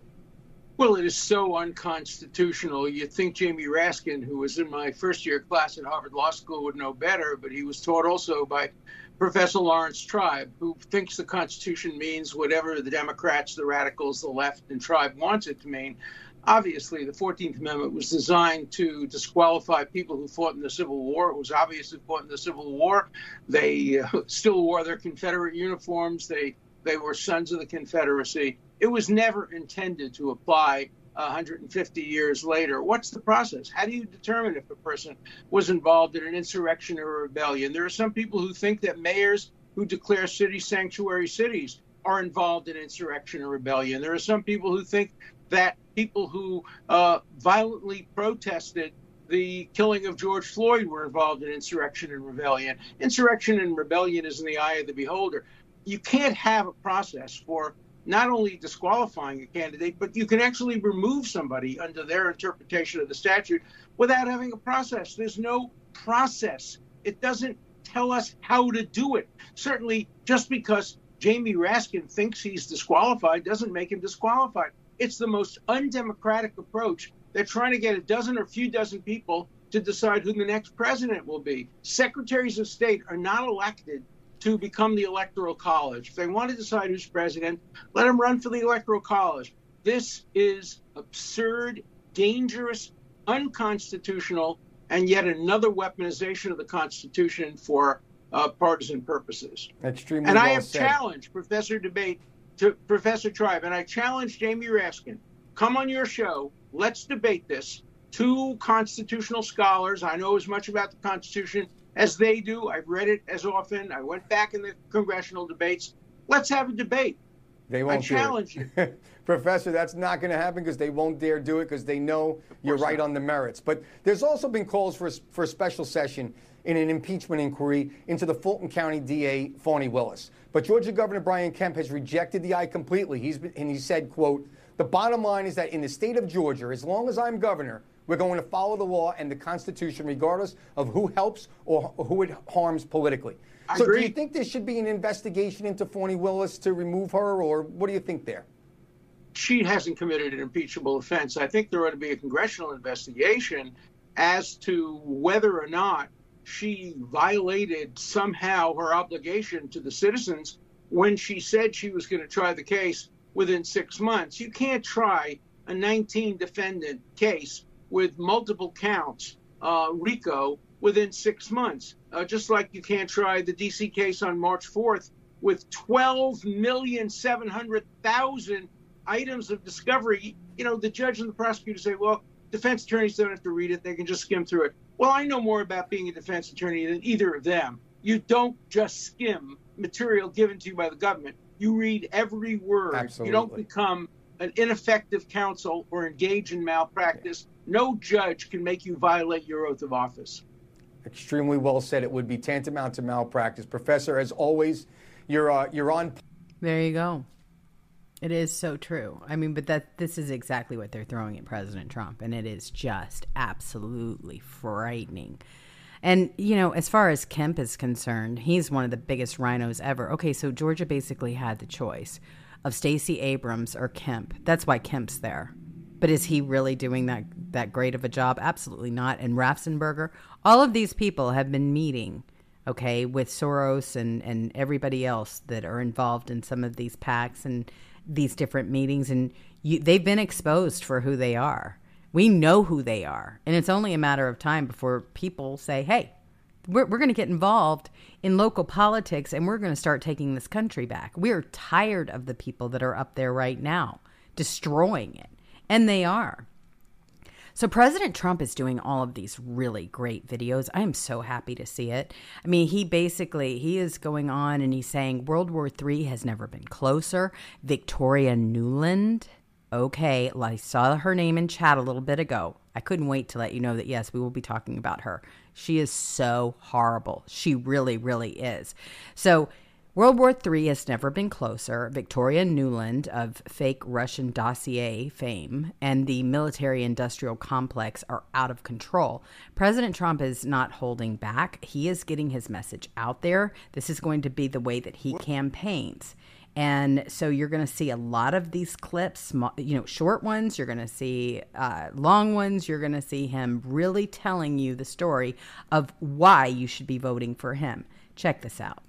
Well, it is so unconstitutional. You'd think Jamie Raskin, who was in my first year class at Harvard Law School, would know better, but he was taught also by Professor Laurence Tribe, who thinks the Constitution means whatever the Democrats, the radicals, the left, and Tribe wants it to mean. Obviously, the 14th Amendment was designed to disqualify people who fought in the Civil War. It was obviously fought in the Civil War. They uh, still wore their Confederate uniforms. They they were sons of the Confederacy. It was never intended to apply 150 years later. What's the process? How do you determine if a person was involved in an insurrection or a rebellion? There are some people who think that mayors who declare city sanctuary cities are involved in insurrection or rebellion. There are some people who think that people who uh, violently protested the killing of George Floyd were involved in insurrection and rebellion. Insurrection and rebellion is in the eye of the beholder. You can't have a process for not only disqualifying a candidate, but you can actually remove somebody under their interpretation of the statute without having a process. There's no process It doesn't tell us how to do it. Certainly, just because Jamie Raskin thinks he's disqualified doesn't make him disqualified. It's the most undemocratic approach. They're trying to get a dozen or a few dozen people to decide who the next president will be. Secretaries of state are not elected to become the electoral college. If they want to decide who's president, let them run for the electoral college. This is absurd, dangerous, unconstitutional, and yet another weaponization of the Constitution for uh, partisan purposes. Extremely and well I have said. challenged Professor Debate to Professor Tribe, and I challenge Jamie Raskin, come on your show, let's debate this. Two constitutional scholars, I know as much about the Constitution as they do. I've read it as often. I went back in the congressional debates. Let's have a debate. They won't I challenge it. Professor, that's not going to happen because they won't dare do it because they know you're right on the merits. But there's also been calls for a, for a special session in an impeachment inquiry into the Fulton County DA, Fani Willis. But Georgia Governor Brian Kemp has rejected the eye completely. He's been, and he said, quote, the bottom line is that in the state of Georgia, as long as I'm governor, we're going to follow the law and the Constitution, regardless of who helps or who it harms politically. I so, do you think there should be an investigation into Fani Willis to remove her, or what do you think there? she hasn't committed an impeachable offense. I think there ought to be a congressional investigation as to whether or not she violated somehow her obligation to the citizens when she said she was going to try the case within six months. You can't try a 19 defendant case with multiple counts, uh, RICO, within six months. Uh, just like you can't try the DC case on March 4th with 12,700,000 items of discovery. You know, the judge and the prosecutor say, well, defense attorneys don't have to read it, they can just skim through it. Well, I know more about being a defense attorney than either of them. You don't just skim material given to you by the government. You read every word. Absolutely. You don't become an ineffective counsel or engage in malpractice. No judge can make you violate your oath of office. Extremely well said. It would be tantamount to malpractice. Professor, as always, you're uh, you're on. There you go. It is so true. I mean, but that this is exactly what they're throwing at President Trump, and it is just absolutely frightening. And you know, as far as Kemp is concerned, he's one of the biggest rhinos ever. Okay, so Georgia basically had the choice of Stacey Abrams or Kemp. That's why Kemp's there. But is he really doing that that great of a job? Absolutely not. And Raffensperger, all of these people have been meeting, okay, with Soros and and everybody else that are involved in some of these PACs and these different meetings, and you, they've been exposed for who they are. We know who they are, and it's only a matter of time before people say, "Hey, we're, we're going to get involved in local politics and we're going to start taking this country back. We're tired of the people that are up there right now destroying it. And they are. So President Trump is doing all of these really great videos. I am so happy to see it. I mean, he basically he is going on and he's saying World War III has never been closer. Victoria Nuland, okay, I saw her name in chat a little bit ago. I couldn't wait to let you know that yes, we will be talking about her. She is so horrible. She really, really is. So World War III has never been closer. Victoria Nuland of fake Russian dossier fame and the military industrial complex are out of control. President Trump is not holding back. He is getting his message out there. This is going to be the way that he campaigns. And so you're going to see a lot of these clips, you know, short ones. You're going to see uh, long ones. You're going to see him really telling you the story of why you should be voting for him. Check this out.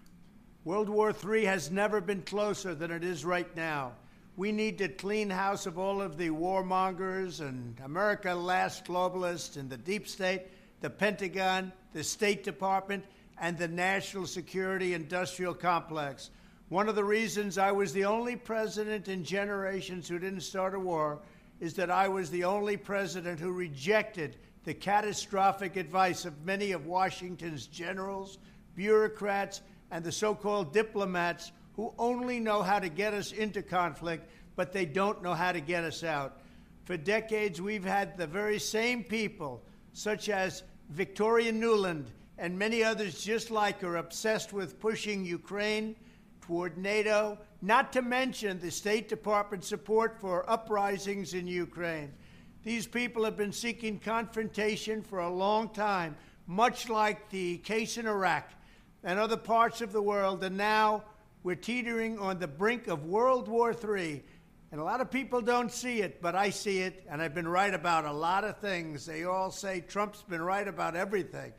World War III has never been closer than it is right now. We need to clean house of all of the warmongers and America last globalists and the deep state, the Pentagon, the State Department, and the national security industrial complex. One of the reasons I was the only president in generations who didn't start a war is that I was the only president who rejected the catastrophic advice of many of Washington's generals, bureaucrats, and the so called diplomats who only know how to get us into conflict, but they don't know how to get us out. For decades, we've had the very same people, such as Victoria Nuland and many others just like her, obsessed with pushing Ukraine toward NATO, not to mention the State Department support for uprisings in Ukraine. These people have been seeking confrontation for a long time, much like the case in Iraq and other parts of the world, and now we're teetering on the brink of World War III. And a lot of people don't see it, but I see it, and I've been right about a lot of things. They all say Trump's been right about everything.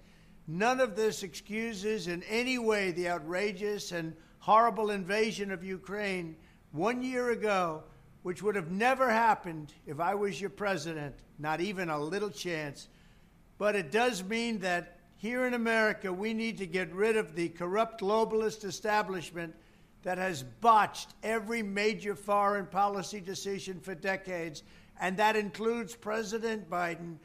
None of this excuses in any way the outrageous and horrible invasion of Ukraine one year ago, which would have never happened if I was your president, not even a little chance. But it does mean that here in America, we need to get rid of the corrupt globalist establishment that has botched every major foreign policy decision for decades, and that includes President Biden,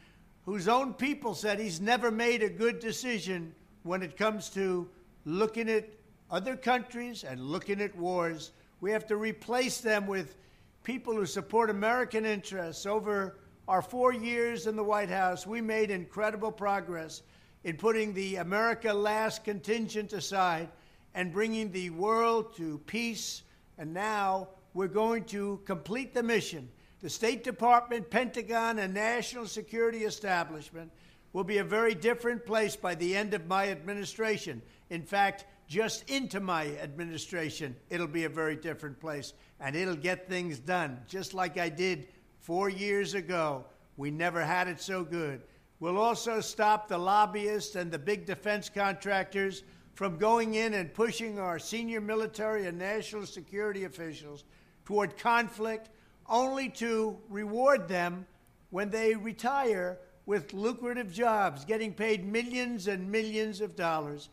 whose own people said he's never made a good decision when it comes to looking at other countries and looking at wars. We have to replace them with people who support American interests. Over our four years in the White House, we made incredible progress in putting the America Last contingent aside and bringing the world to peace. And now we're going to complete the mission. The State Department, Pentagon, and national security establishment will be a very different place by the end of my administration. In fact, just into my administration, it'll be a very different place. And it'll get things done, just like I did four years ago. We never had it so good. We'll also stop the lobbyists and the big defense contractors from going in and pushing our senior military and national security officials toward conflict only to reward them when they retire with lucrative jobs, getting paid millions and millions of dollars.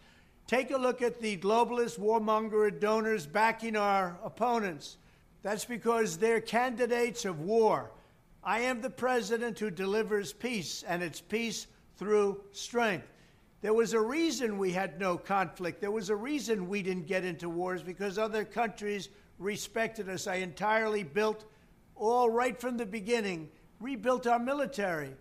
Take a look at the globalist warmonger donors backing our opponents. That's because they're candidates of war. I am the president who delivers peace, and it's peace through strength. There was a reason we had no conflict. There was a reason we didn't get into wars because other countries respected us. I entirely built, all right from the beginning, rebuilt our military.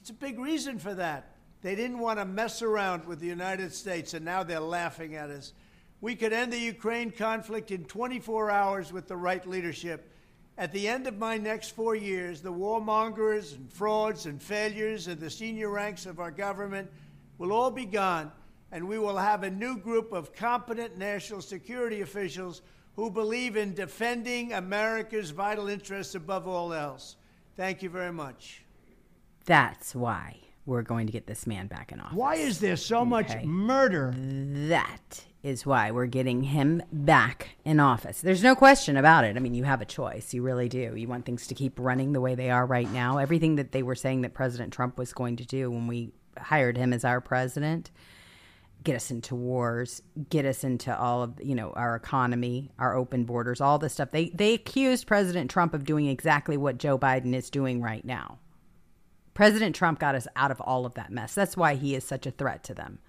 It's a big reason for that. They didn't want to mess around with the United States, and now they're laughing at us. We could end the Ukraine conflict in 24 hours with the right leadership. At the end of my next four years, the warmongers and frauds and failures in the senior ranks of our government will all be gone, and we will have a new group of competent national security officials who believe in defending America's vital interests above all else. Thank you very much. That's why we're going to get this man back in office. Why is there so much murder? That is why we're getting him back in office. There's no question about it. I mean, you have a choice. You really do. You want things to keep running the way they are right now. Everything that they were saying that President Trump was going to do when we hired him as our president get us into wars, get us into all of you know our economy, our open borders, all this stuff. They they accused President Trump of doing exactly what Joe Biden is doing right now. President Trump got us out of all of that mess. That's why he is such a threat to them.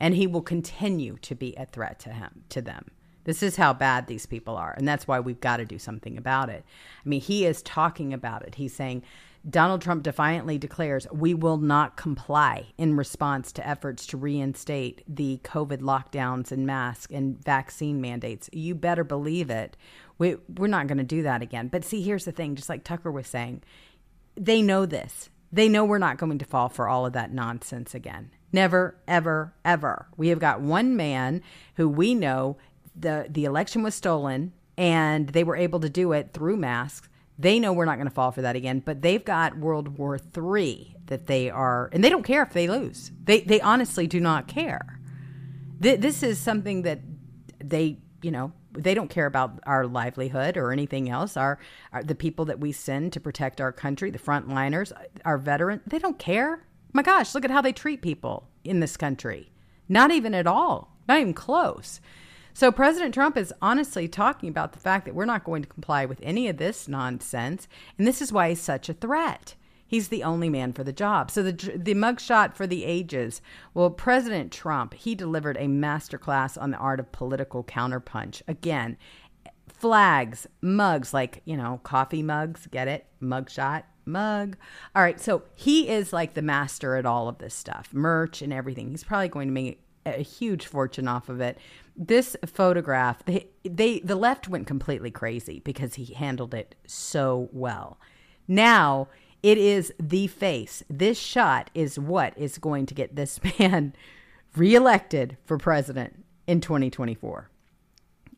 And he will continue to be a threat to him to them. This is how bad these people are, and that's why we've got to do something about it. I mean, he is talking about it. He's saying Donald Trump defiantly declares we will not comply in response to efforts to reinstate the COVID lockdowns and mask and vaccine mandates. You better believe it. We, we're not going to do that again. But see, here's the thing just like Tucker was saying, they know this. They know we're not going to fall for all of that nonsense again. Never, ever, ever. We have got one man who we know the, the election was stolen and they were able to do it through masks they know we're not going to fall for that again, but they've got World War III that they are, and they don't care if they lose. They they honestly do not care. Th- this is something that they, you know, they don't care about our livelihood or anything else. Our, our the people that we send to protect our country, the frontliners, our veterans, they don't care. My gosh, look at how they treat people in this country. Not even at all. Not even close. So President Trump is honestly talking about the fact that we're not going to comply with any of this nonsense, and this is why he's such a threat. He's the only man for the job. So the the mugshot for the ages. Well, President Trump he delivered a masterclass on the art of political counterpunch. Again, flags, mugs like you know coffee mugs. Get it? Mugshot mug. All right, so he is like the master at all of this stuff, merch and everything. He's probably going to make a huge fortune off of it this photograph, they, they the left went completely crazy because he handled it so well. Now It is the face. This shot is what is going to get this man reelected for president in 2024.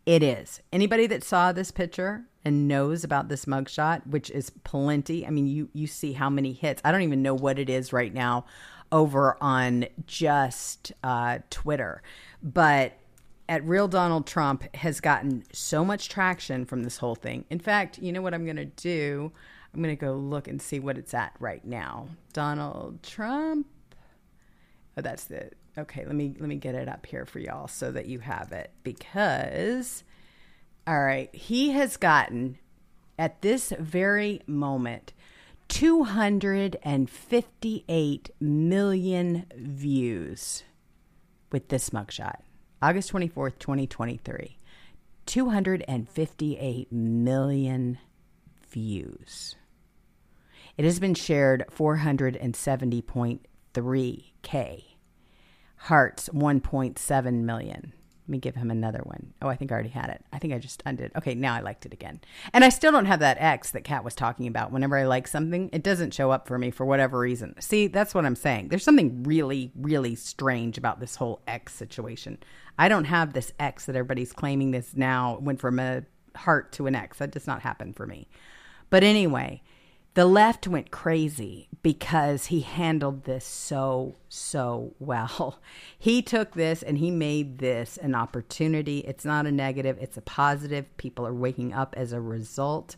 It is. Anybody that saw this picture and knows about this mugshot, which is plenty. I mean, you you see how many hits. I don't even know what it is right now over on just uh, Twitter, but at real Donald Trump has gotten so much traction from this whole thing. In fact, you know what I'm going to do? I'm going to go look and see what it's at right now. Donald Trump. Oh, that's the okay. Let me let me get it up here for y'all so that you have it because all right, he has gotten at this very moment 258 million views with this mugshot. August 24th, 2023. 258 million views. It has been shared 470.3K. Hearts 1.7 million. Let me give him another one. Oh, I think I already had it. I think I just undid. Okay, now I liked it again. And I still don't have that X that Kat was talking about. Whenever I like something, it doesn't show up for me for whatever reason. See, that's what I'm saying. There's something really, really strange about this whole X situation. I don't have this X that everybody's claiming this now went from a heart to an X. That does not happen for me. But anyway, the left went crazy because he handled this so, so well. He took this and he made this an opportunity. It's not a negative, it's a positive. People are waking up as a result.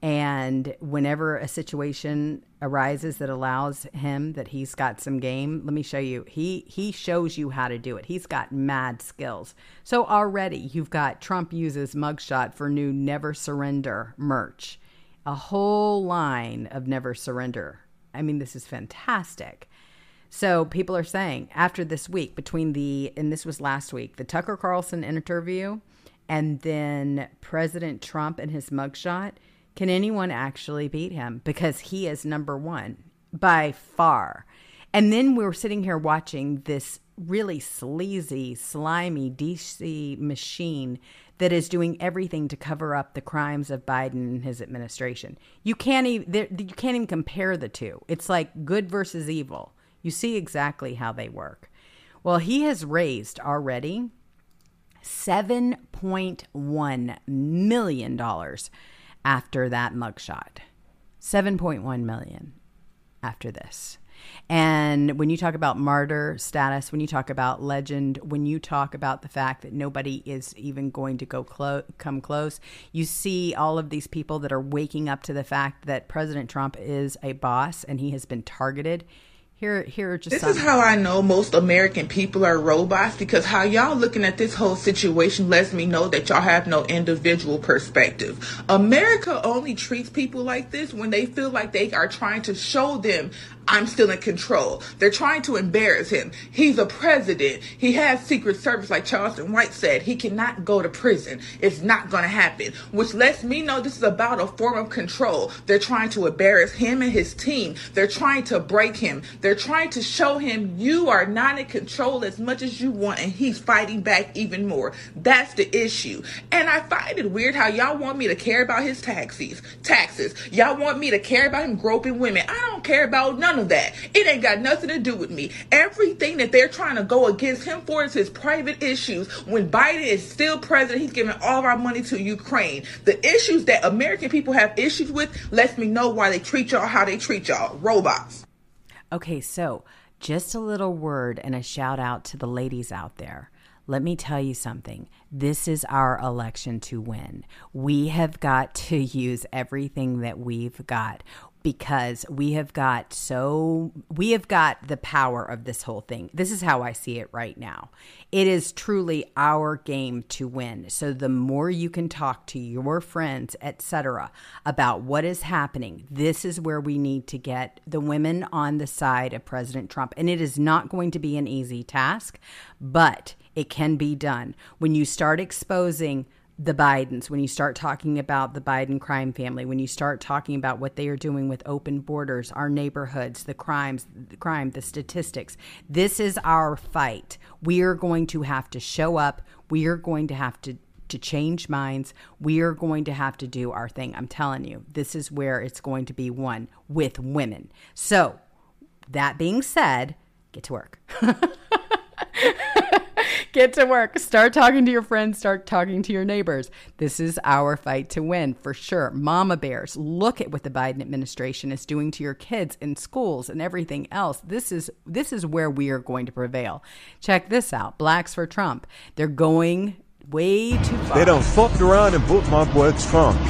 And whenever a situation arises that allows him that he's got some game, let me show you. He he shows you how to do it. He's got mad skills. So already you've got Trump uses mugshot for new never surrender merch a whole line of never surrender. I mean, this is fantastic. So people are saying after this week, between the, and this was last week, the Tucker Carlson interview and then President Trump and his mugshot, can anyone actually beat him? Because he is number one by far. And then we were sitting here watching this really sleazy, slimy DC machine that is doing everything to cover up the crimes of Biden and his administration. You can't even you can't even compare the two. It's like good versus evil. You see exactly how they work. Well, he has raised already 7.1 million dollars after that mugshot. 7.1 million after this. And when you talk about martyr status, when you talk about legend, when you talk about the fact that nobody is even going to go clo- come close, you see all of these people that are waking up to the fact that President Trump is a boss and he has been targeted. Here, here are just this some. is how I know most American people are robots because how y'all looking at this whole situation lets me know that y'all have no individual perspective. America only treats people like this when they feel like they are trying to show them I'm still in control. They're trying to embarrass him. He's a president. He has Secret Service, like Charleston White said. He cannot go to prison. It's not going to happen, which lets me know this is about a form of control. They're trying to embarrass him and his team. They're trying to break him. They're trying to show him you are not in control as much as you want, and he's fighting back even more. That's the issue. And I find it weird how y'all want me to care about his taxes. Taxes. Y'all want me to care about him groping women. I don't care about none of that. It ain't got nothing to do with me. Everything that they're trying to go against him for is his private issues. When Biden is still president, he's giving all of our money to Ukraine. The issues that American people have issues with lets me know why they treat y'all how they treat y'all. Robots. Okay, so just a little word and a shout out to the ladies out there. Let me tell you something. This is our election to win. We have got to use everything that we've got because we have got so we have got the power of this whole thing. This is how I see it right now. It is truly our game to win. So the more you can talk to your friends, etc., about what is happening, this is where we need to get the women on the side of President Trump. And it is not going to be an easy task, but it can be done. When you start exposing the Bidens, when you start talking about the Biden crime family, when you start talking about what they are doing with open borders, our neighborhoods, the crimes, the crime, the statistics, this is our fight. We are going to have to show up. We are going to have to to change minds. We are going to have to do our thing. I'm telling you, this is where it's going to be won with women. So, that being said, get to work. Get to work. Start talking to your friends. Start talking to your neighbors. This is our fight to win for sure. Mama bears, look at what the Biden administration is doing to your kids in schools and everything else. This is this is where we are going to prevail. Check this out. Blacks for Trump. They're going way too far. They don't fucked around and booked my boy Trump.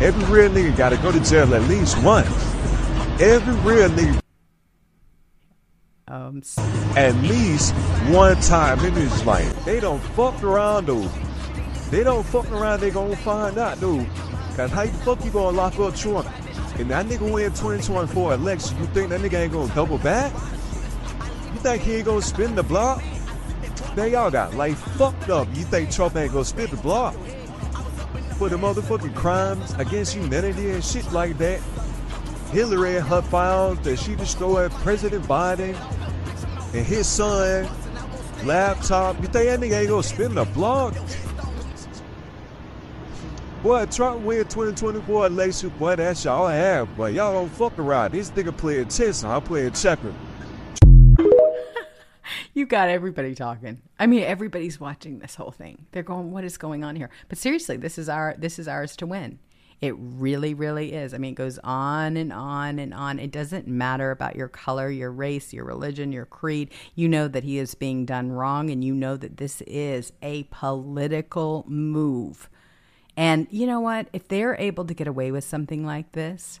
Every real nigga gotta go to jail at least once. Every real nigga um, at least one time. It is like they don't fuck around, dude. They don't fuck around. They gonna find out, dude. Cause how the fuck you gonna lock up Trump? And that nigga win 2024 election, you think that nigga ain't gonna double back? You think he ain't gonna spin the block? They all got life fucked up. You think Trump ain't gonna spin the block? For the motherfucking crimes against humanity and shit like that. Hillary and her files that she destroyed President Biden and his son laptop. You think that nigga ain't gonna spin the block? Boy, Trump win 2024 election, boy, that's y'all have, but y'all don't fuck around. This nigga playing chess and I'm playing checkers. you got everybody talking. I mean, everybody's watching this whole thing. They're going, "What is going on here?" But seriously, this is our this is ours to win. It really, really is. I mean, it goes on and on and on. It doesn't matter about your color, your race, your religion, your creed. You know that he is being done wrong, and you know that this is a political move. And you know what? If they're able to get away with something like this,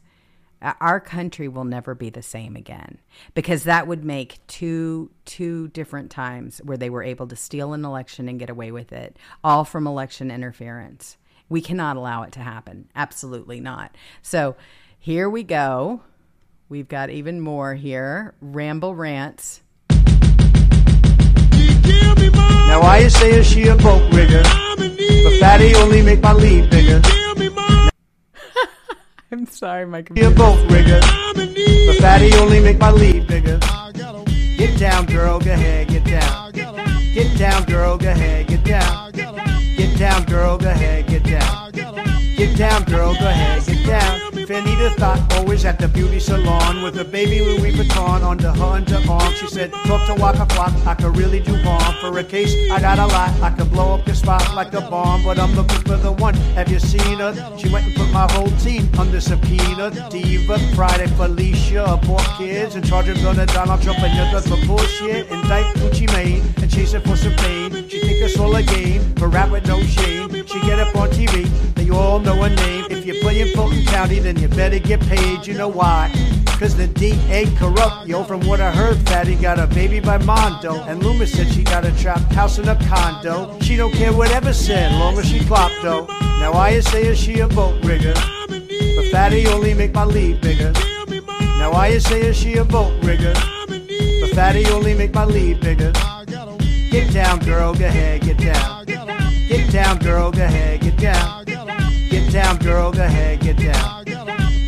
our country will never be the same again because that would make two two different times where they were able to steal an election and get away with it all from election interference we cannot allow it to happen. Absolutely not. So here we go. We've got even more here. Rumble rants. Now why I say is she a boat rigger, but fatty only make my lead bigger. I'm sorry, my computer. She a boat rigger, but fatty only make my lead bigger. Get down, girl, go ahead, get down. Get down, girl, go ahead, get down. Get down, girl, go ahead, get down. Down, girl, go ahead, get down. Fanita thought always at the beauty salon with a baby Louis Vuitton under her underarm. She said, talk to Waka Flock, I could really do harm. For a case, I got a lot, I could blow up your spot like a bomb. But I'm looking for the one, have you seen her? She went and put my whole team under subpoena. Diva, Friday, Felicia, abort kids, and charge them on Donald Trump and you're for bullshit. Indict Gucci Mane and chase it for some pain. She think it's all a game, but rap with no shame. She get up on TV, then you all know her name. If you're playing Fulton County, then you better get paid, you know why? Cause the DA corrupt, yo. From what I heard, Fatty got a baby by Mondo. And Loomis said she got a trapped house in a condo. She don't care whatever said, long as she clocked, though. Now I say is she a boat rigger. But Fatty only make my lead bigger. Now I say is she a boat rigger. But Fatty only make my lead bigger. Get down, girl, go ahead, get down. Get down, girl, go ahead, get down. Get down, girl, go ahead, get down.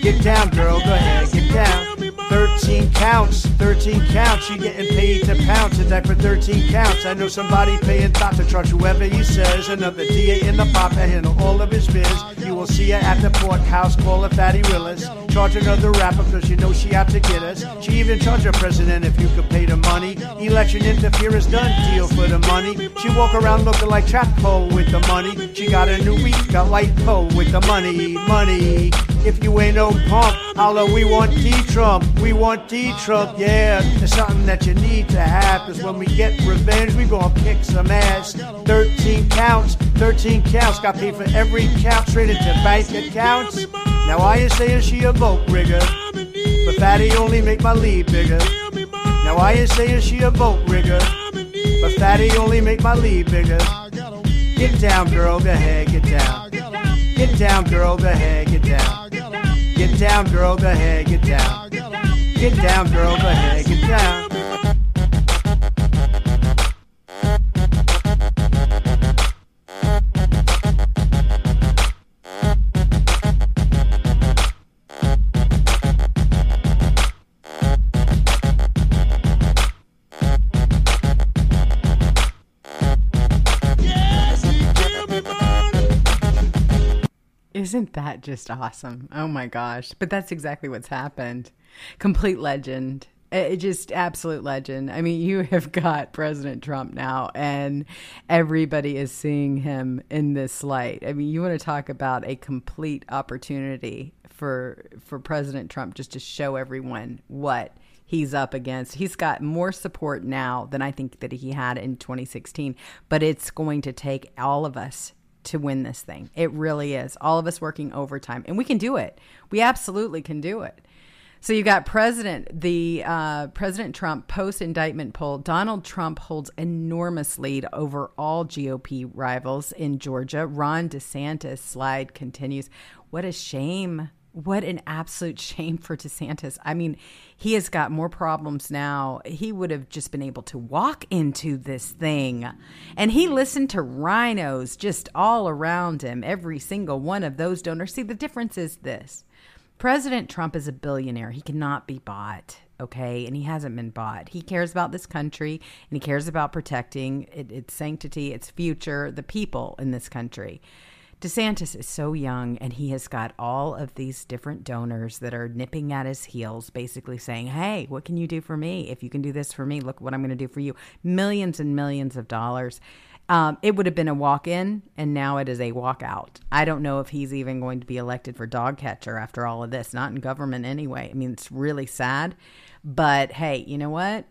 Get down, girl, go ahead, get down. 13 counts, 13 counts. You getting paid to pounce, and that for 13 counts. I know somebody paying top to whoever he says. Another DA in the pop that handle all of his biz. You will see her at the courthouse, call her Fatty Willis. Charge another rapper because you know she out to get us. She even charge a president if you could pay the money. Election interference done, deal for the money. She walk around looking like Trap Pole with the money. She got a new week, got light pole with the money, money. If you ain't no punk, holla, we want D-Trump. We want D-Trump, yeah. It's something that you need to have, cause when we get revenge, we gonna kick some ass. 13 counts, 13 counts, got paid for every count, straight into bank accounts. Now I say is she a boat rigger, but Fatty only make my lead bigger. Now I say is she a boat rigger, but Fatty only make my lead bigger. Get down, girl, go ahead, get down. Get down, girl, go ahead, get down. Get down, girl, go ahead, get down. Get down, girl. Go ahead. Get down. Isn't that just awesome? Oh my gosh. But that's exactly what's happened. Complete legend. It just absolute legend. I mean, you have got President Trump now, and everybody is seeing him in this light. I mean, you want to talk about a complete opportunity for for President Trump just to show everyone what he's up against. He's got more support now than I think that he had in 2016, but it's going to take all of us to win this thing. It really is. All of us working overtime, and we can do it. We absolutely can do it. So you got President the uh, President Trump post indictment poll. Donald Trump holds enormous lead over all GOP rivals in Georgia. Ron DeSantis slide continues. What a shame! What an absolute shame for DeSantis. I mean, he has got more problems now. He would have just been able to walk into this thing. And he listened to rhinos just all around him, every single one of those donors. See, the difference is this President Trump is a billionaire. He cannot be bought, okay? And he hasn't been bought. He cares about this country and he cares about protecting it, its sanctity, its future, the people in this country. DeSantis is so young and he has got all of these different donors that are nipping at his heels, basically saying, Hey, what can you do for me? If you can do this for me, look what I'm going to do for you. Millions and millions of dollars. Um, it would have been a walk in, and now it is a walk out. I don't know if he's even going to be elected for dog catcher after all of this. Not in government anyway. I mean, it's really sad. But hey, you know what?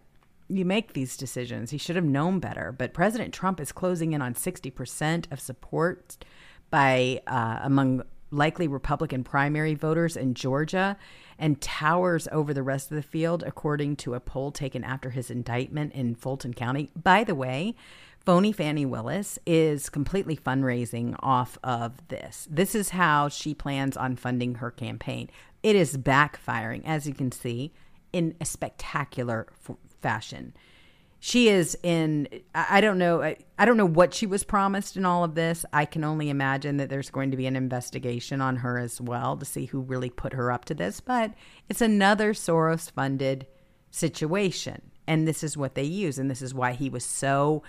You make these decisions. He should have known better. But President Trump is closing in on 60% of support by uh, among likely Republican primary voters in Georgia and towers over the rest of the field, according to a poll taken after his indictment in Fulton County. By the way, Phony Fani Willis is completely fundraising off of this. This is how she plans on funding her campaign. It is backfiring, as you can see, in a spectacular f- fashion. She is in, I don't know, I don't know what she was promised in all of this. I can only imagine that there's going to be an investigation on her as well to see who really put her up to this. But it's another Soros funded situation. And this is what they use. And this is why he was so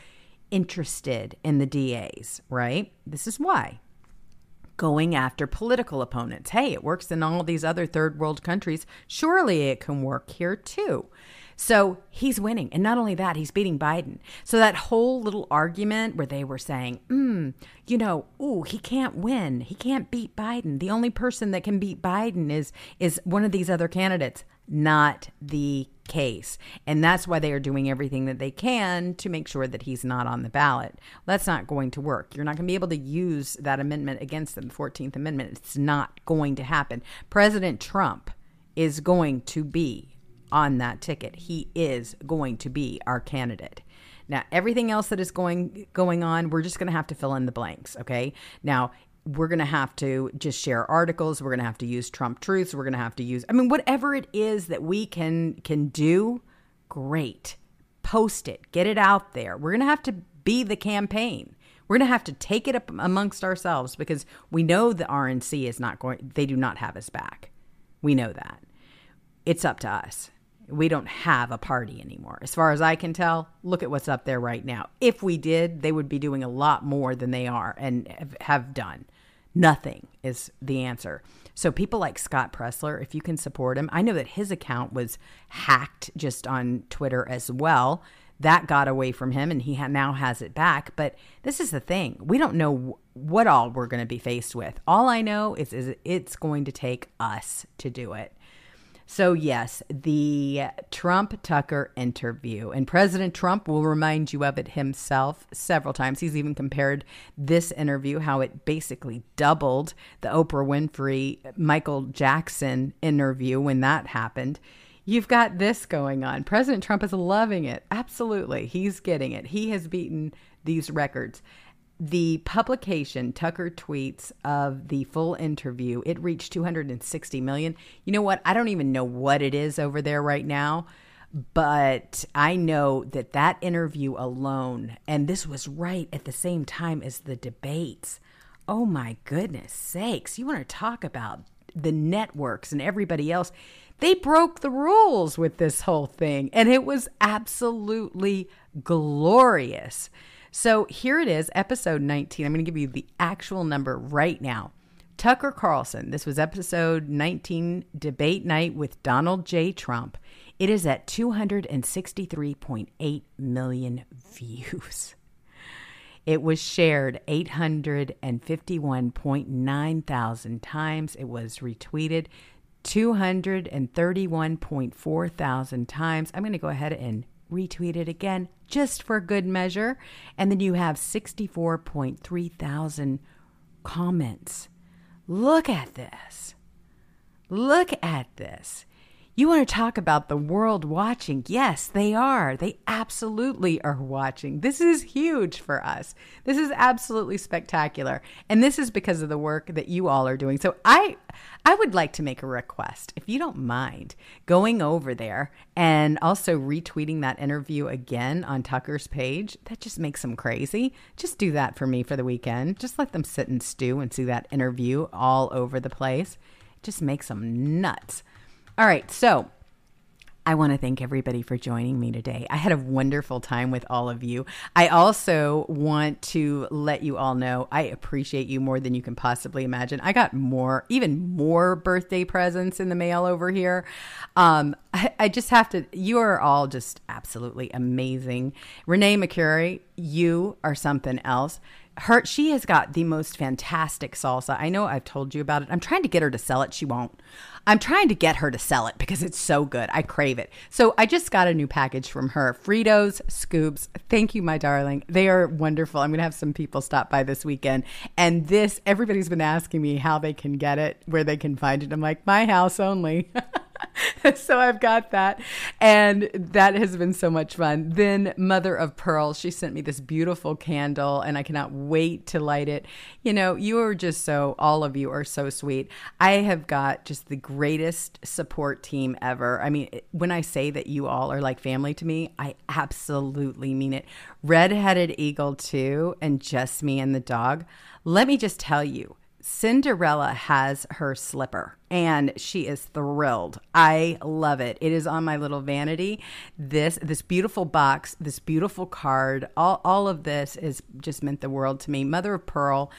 interested in the DAs, right? This is why. Going after political opponents. Hey, it works in all these other third world countries. Surely it can work here too. So he's winning. And not only that, he's beating Biden. So that whole little argument where they were saying, mm, you know, ooh, he can't win. He can't beat Biden. The only person that can beat Biden is is one of these other candidates. Not the case. And that's why they are doing everything that they can to make sure that he's not on the ballot. That's not going to work. You're not going to be able to use that amendment against them, the 14th Amendment. It's not going to happen. President Trump is going to be on that ticket. He is going to be our candidate. Now, everything else that is going going on, we're just going to have to fill in the blanks, okay? Now, we're going to have to just share articles, we're going to have to use Trump truths, we're going to have to use I mean whatever it is that we can can do, great. Post it, get it out there. We're going to have to be the campaign. We're going to have to take it up amongst ourselves because we know the RNC is not going they do not have us back. We know that. It's up to us we don't have a party anymore. As far as I can tell, look at what's up there right now. If we did, they would be doing a lot more than they are and have done. Nothing is the answer. So, people like Scott Presler, if you can support him, I know that his account was hacked just on Twitter as well. That got away from him and he ha- now has it back. But this is the thing we don't know w- what all we're going to be faced with. All I know is, is it's going to take us to do it. So, yes, the Trump Tucker interview. And President Trump will remind you of it himself several times. He's even compared this interview, how it basically doubled the Oprah Winfrey Michael Jackson interview when that happened. You've got this going on. President Trump is loving it. Absolutely. He's getting it. He has beaten these records the publication tucker tweets of the full interview it reached 260 million. You know what? I don't even know what it is over there right now but i know that that interview alone and this was right at the same time as the debates. Oh my goodness sakes you want to talk about the networks and everybody else? They broke the rules with this whole thing and it was absolutely glorious so here it is, episode 19. I'm going to give you the actual number right now Tucker Carlson, this was episode 19, Debate Night with Donald J. Trump. It is at 263.8 million views. It was shared 851.9 thousand times. It was retweeted 231.4 thousand times. I'm going to go ahead and retweet it again just for good measure. And then you have 64.3 thousand comments. Look at this. Look at this. You want to talk about the world watching? Yes, they are. They absolutely are watching. This is huge for us. This is absolutely spectacular. And this is because of the work that you all are doing. So I I would like to make a request. If you don't mind going over there and also retweeting that interview again on Tucker's page, that just makes them crazy. Just do that for me for the weekend. Just let them sit and stew and see that interview all over the place. It just makes them nuts. All right, so I want to thank everybody for joining me today. I had a wonderful time with all of you. I also want to let you all know I appreciate you more than you can possibly imagine. I got more, even more birthday presents in the mail over here. Um, I, I just have to, you are all just absolutely amazing. Renee McCurry, you are something else her she has got the most fantastic salsa. I know I've told you about it. I'm trying to get her to sell it. She won't. I'm trying to get her to sell it because it's so good. I crave it. So I just got a new package from her. Fritos Scoops. Thank you, my darling. They are wonderful. I'm going to have some people stop by this weekend. And this, everybody's been asking me how they can get it, where they can find it. I'm like, my house only. so I've got that. And that has been so much fun. Then Mother of Pearl, she sent me this beautiful candle and I cannot wait to light it. You know, you are just so, all of you are so sweet. I have got just the greatest support team ever. I mean, when I say that you all are like family to me, I absolutely mean it. Redheaded Eagle, too, and just me and the dog. Let me just tell you, Cinderella has her slipper and she is thrilled. I love it. It is on my little vanity. This this beautiful box, this beautiful card, all all of this is just meant the world to me. Mother of Pearl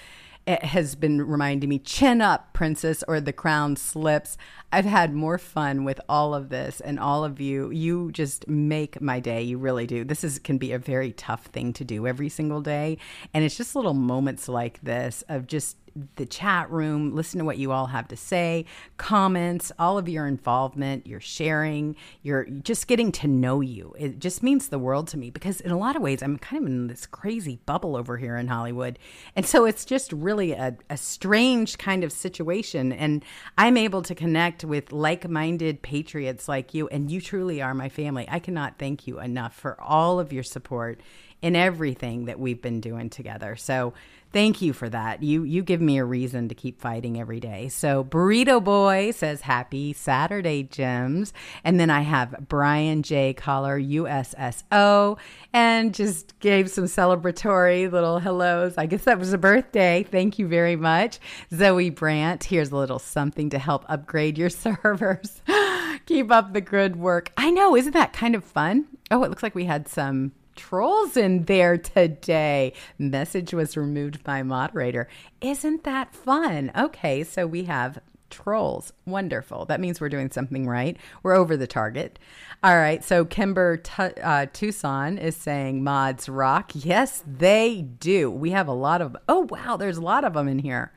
it has been reminding me chin up princess or the crown slips i've had more fun with all of this and all of you you just make my day you really do this is can be a very tough thing to do every single day and it's just little moments like this of just the chat room, listen to what you all have to say, comments, all of your involvement, your sharing, your just getting to know you. It just means the world to me because in a lot of ways I'm kind of in this crazy bubble over here in Hollywood. And so it's just really a, a strange kind of situation. And I'm able to connect with like-minded patriots like you, and you truly are my family. I cannot thank you enough for all of your support in everything that we've been doing together. So Thank you for that. You you give me a reason to keep fighting every day. So Burrito Boy says happy Saturday, Gems. And then I have Brian J. Collar, USSO, and just gave some celebratory little hellos. I guess that was a birthday. Thank you very much. Zoe Brandt, here's a little something to help upgrade your servers. Keep up the good work. I know, isn't that kind of fun? Oh, it looks like we had some trolls in there today. Message was removed by moderator. Isn't that fun? Okay, so we have trolls. Wonderful. That means we're doing something right. We're over the target. All right. So Kimber T- uh, Tucson is saying mods rock. Yes, they do. We have a lot of. Oh wow, there's a lot of them in here.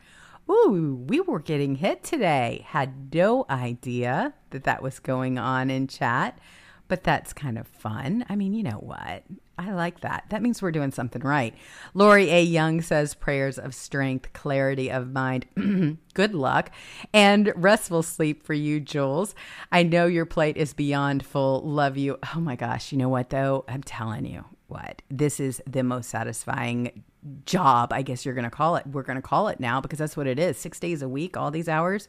Ooh, we were getting hit today. Had no idea that that was going on in chat, but that's kind of fun. I mean, you know what? I like that. That means we're doing something right. Lori A. Young says prayers of strength, clarity of mind. Good luck and restful sleep for you, Jewels. I know your plate is beyond full. Love you. Oh my gosh. You know what, though? I'm telling you what, this is the most satisfying job, I guess you're going to call it. We're going to call it now because that's what it is six days a week, all these hours.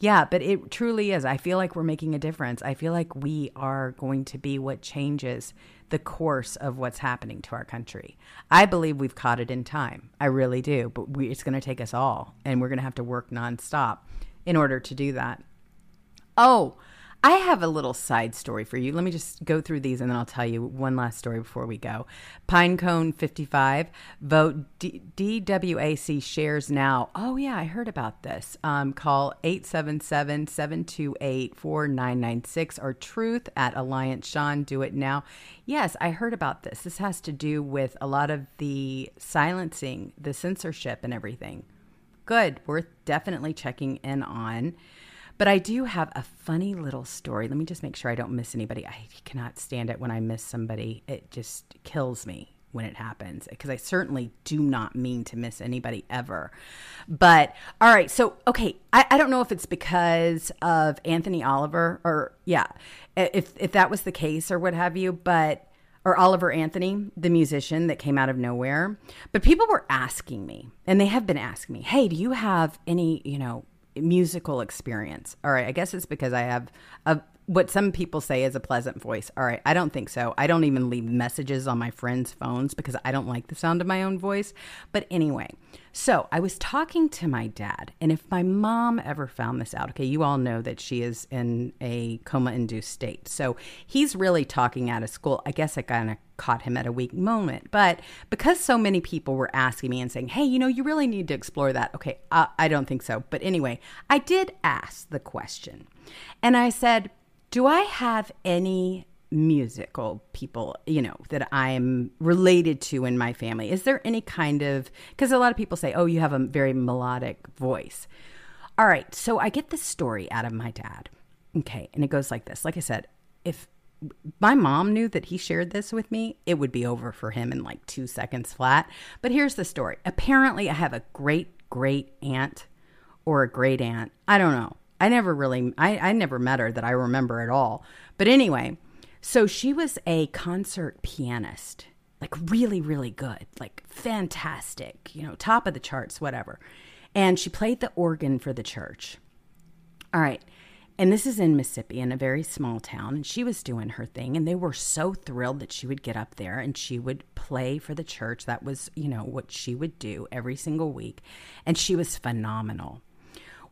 Yeah, but it truly is. I feel like we're making a difference. I feel like we are going to be what changes the course of what's happening to our country. I believe we've caught it in time. I really do. But we, it's going to take us all, and we're going to have to work nonstop in order to do that. Oh, I have a little side story for you. Let me just go through these and then I'll tell you one last story before we go. Pinecone 55, vote DWAC shares now. Oh, yeah, I heard about this. Um, call 877 728 4996 or truth at Alliance Sean. Do it now. Yes, I heard about this. This has to do with a lot of the silencing, the censorship, and everything. Good. Worth definitely checking in on. But I do have a funny little story. Let me just make sure I don't miss anybody. I cannot stand it when I miss somebody. It just kills me when it happens because I certainly do not mean to miss anybody ever. But all right, so okay, I, I don't know if it's because of Anthony Oliver or yeah, if if that was the case or what have you, but or Oliver Anthony, the musician that came out of nowhere. But people were asking me, and they have been asking me, hey, do you have any, you know, musical experience. All right, I guess it's because I have a what some people say is a pleasant voice. All right, I don't think so. I don't even leave messages on my friends' phones because I don't like the sound of my own voice. But anyway, so I was talking to my dad, and if my mom ever found this out, okay, you all know that she is in a coma induced state. So he's really talking out of school. I guess I kind of caught him at a weak moment. But because so many people were asking me and saying, hey, you know, you really need to explore that. Okay, uh, I don't think so. But anyway, I did ask the question. And I said, do I have any musical people, you know, that I'm related to in my family? Is there any kind of, because a lot of people say, oh, you have a very melodic voice. All right, so I get this story out of my dad. Okay, and it goes like this. Like I said, if my mom knew that he shared this with me, it would be over for him in like two seconds flat. But here's the story. Apparently, I have a great great aunt or a great aunt. I don't know. I never really, I, I never met her that I remember at all. But anyway, so she was a concert pianist, like really, really good, like fantastic, you know, top of the charts, whatever. And she played the organ for the church. All right. And this is in Mississippi in a very small town. And she was doing her thing. And they were so thrilled that she would get up there and she would play for the church. That was, you know, what she would do every single week. And she was phenomenal.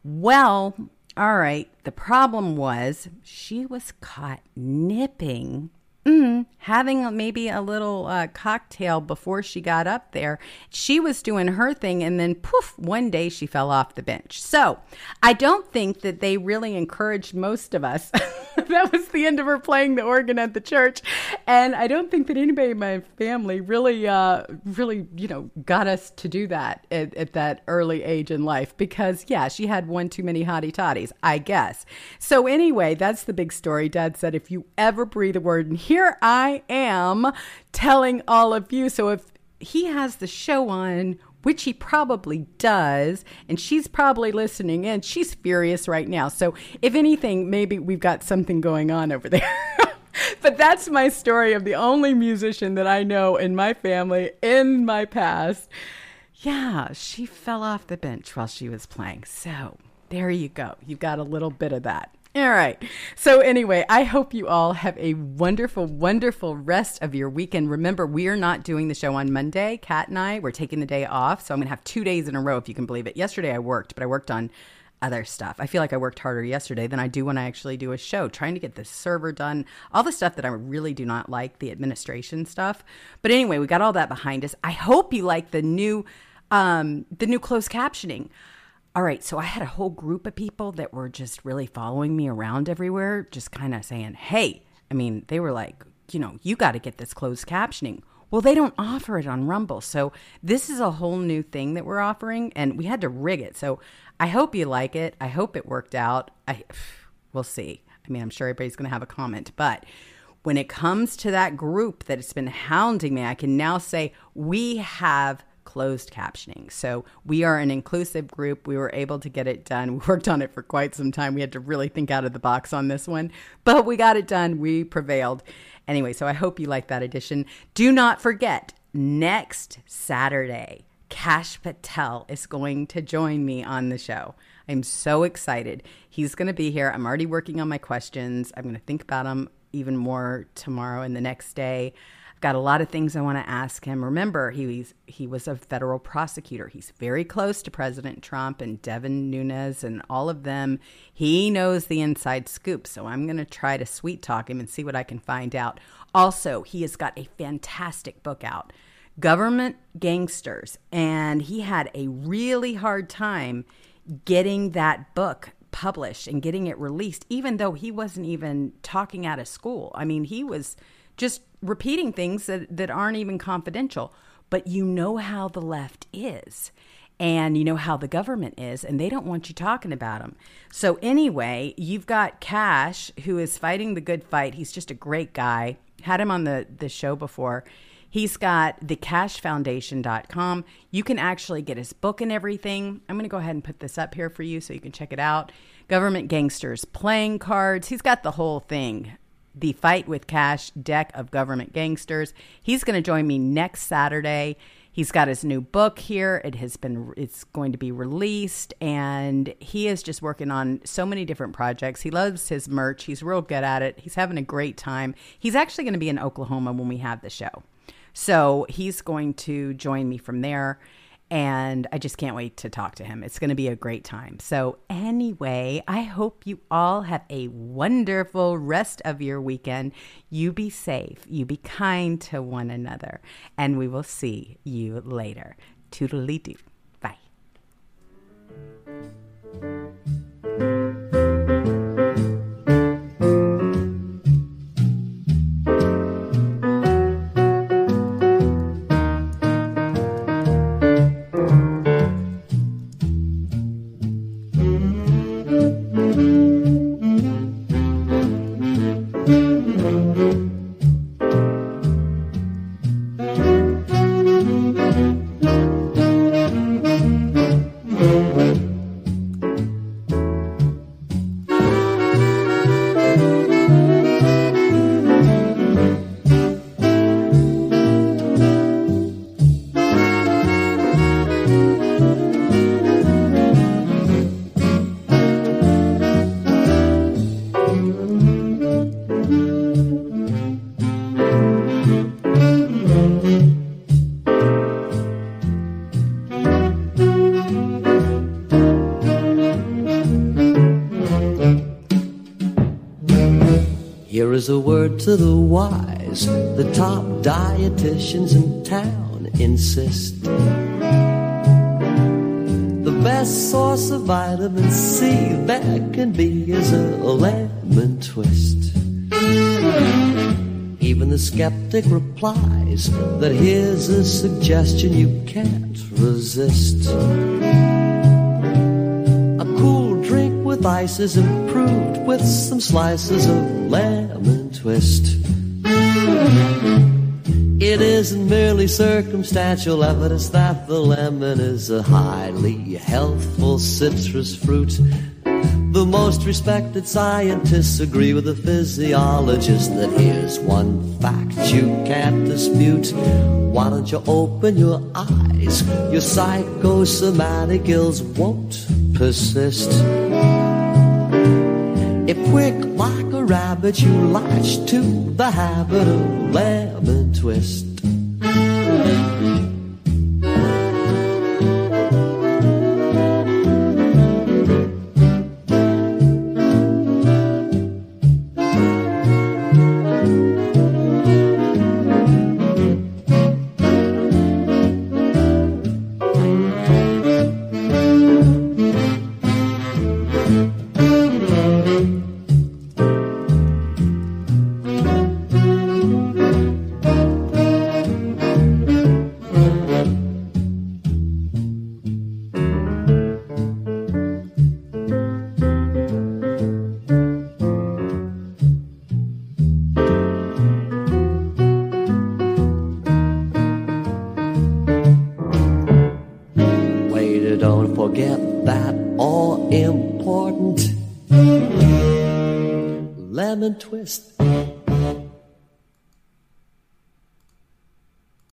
Well, all right. The problem was she was caught nipping mm, having maybe a little uh, cocktail before she got up there. She was doing her thing, and then poof, one day she fell off the bench. So I don't think that they really encouraged most of us. that was the end of her playing the organ at the church, and I don't think that anybody in my family really, uh, really, you know, got us to do that at, at that early age in life because yeah, she had one too many hottie toddies, I guess. So anyway, that's the big story. Dad said if you ever breathe a word and here I am telling all of you. So if he has the show on, which he probably does, and she's probably listening in, she's furious right now. So if anything, maybe we've got something going on over there. but that's my story of the only musician that I know in my family in my past. Yeah, she fell off the bench while she was playing. So there you go. You've got a little bit of that. All right. So, anyway, I hope you all have a wonderful, wonderful rest of your weekend. Remember, we are not doing the show on Monday. Kat and I, we're taking the day off. So, I'm going to have two days in a row, if you can believe it. Yesterday, I worked, but I worked on other stuff. I feel like I worked harder yesterday than I do when I actually do a show, trying to get the server done, all the stuff that I really do not like, the administration stuff. But anyway, we got all that behind us. I hope you like the new um the new closed captioning. All right, so I had a whole group of people that were just really following me around everywhere, just kind of saying, hey, I mean, they were like, you know, you got to get this closed captioning. Well, they don't offer it on Rumble. So this is a whole new thing that we're offering, and we had to rig it. So I hope you like it. I hope it worked out. I, we'll see. I mean, I'm sure everybody's going to have a comment, but when it comes to that group that has been hounding me, I can now say we have closed captioning. So we are an inclusive group. We were able to get it done. We worked on it for quite some time. We had to really think out of the box on this one, but we got it done. We prevailed. Anyway, so I hope you like that edition. Do not forget, next Saturday, Kash Patel is going to join me on the show. I'm so excited. He's going to be here. I'm already working on my questions. I'm going to think about them even more tomorrow and the next day. Got a lot of things I want to ask him. Remember, he's he was a federal prosecutor. He's very close to President Trump and Devin Nunes and all of them. He knows the inside scoop, so I'm going to try to sweet talk him and see what I can find out. Also, he has got a fantastic book out, Government Gangsters, and he had a really hard time getting that book published and getting it released even though he wasn't even talking out of school. I mean, he was just repeating things that, that aren't even confidential. But you know how the left is. And you know how the government is, and they don't want you talking about them. So, anyway, you've got Kash, who is fighting the good fight. He's just a great guy. Had him on the, the show before. He's got thekashfoundation.com. You can actually get his book and everything. I'm going to go ahead and put this up here for you so you can check it out. Government Gangsters playing cards. He's got the whole thing the Fight with Kash deck of government gangsters. He's going to join me next Saturday. He's got his new book here. It has been it's going to be released and he is just working on so many different projects. He loves his merch. He's real good at it. He's having a great time. He's actually going to be in Oklahoma when we have the show. So, he's going to join me from there and I just can't wait to talk to him. It's going to be a great time. So, anyway, I hope you all have a wonderful rest of your weekend. You be safe, you be kind to one another, and we will see you later. Toodaloo doo. Bye. A word to the wise. The top dietitians in town insist. The best source of vitamin C that can be is a lemon twist. Even the skeptic replies that here's a suggestion you can't resist. A cool drink with ice is improved with some slices of lemon twist. It isn't merely circumstantial evidence that the lemon is a highly healthful citrus fruit. The most respected scientists agree with the physiologist that here's one fact you can't dispute. Why don't you open your eyes? Your psychosomatic ills won't persist. If quick rabbit you latch to the habit of lemon twist.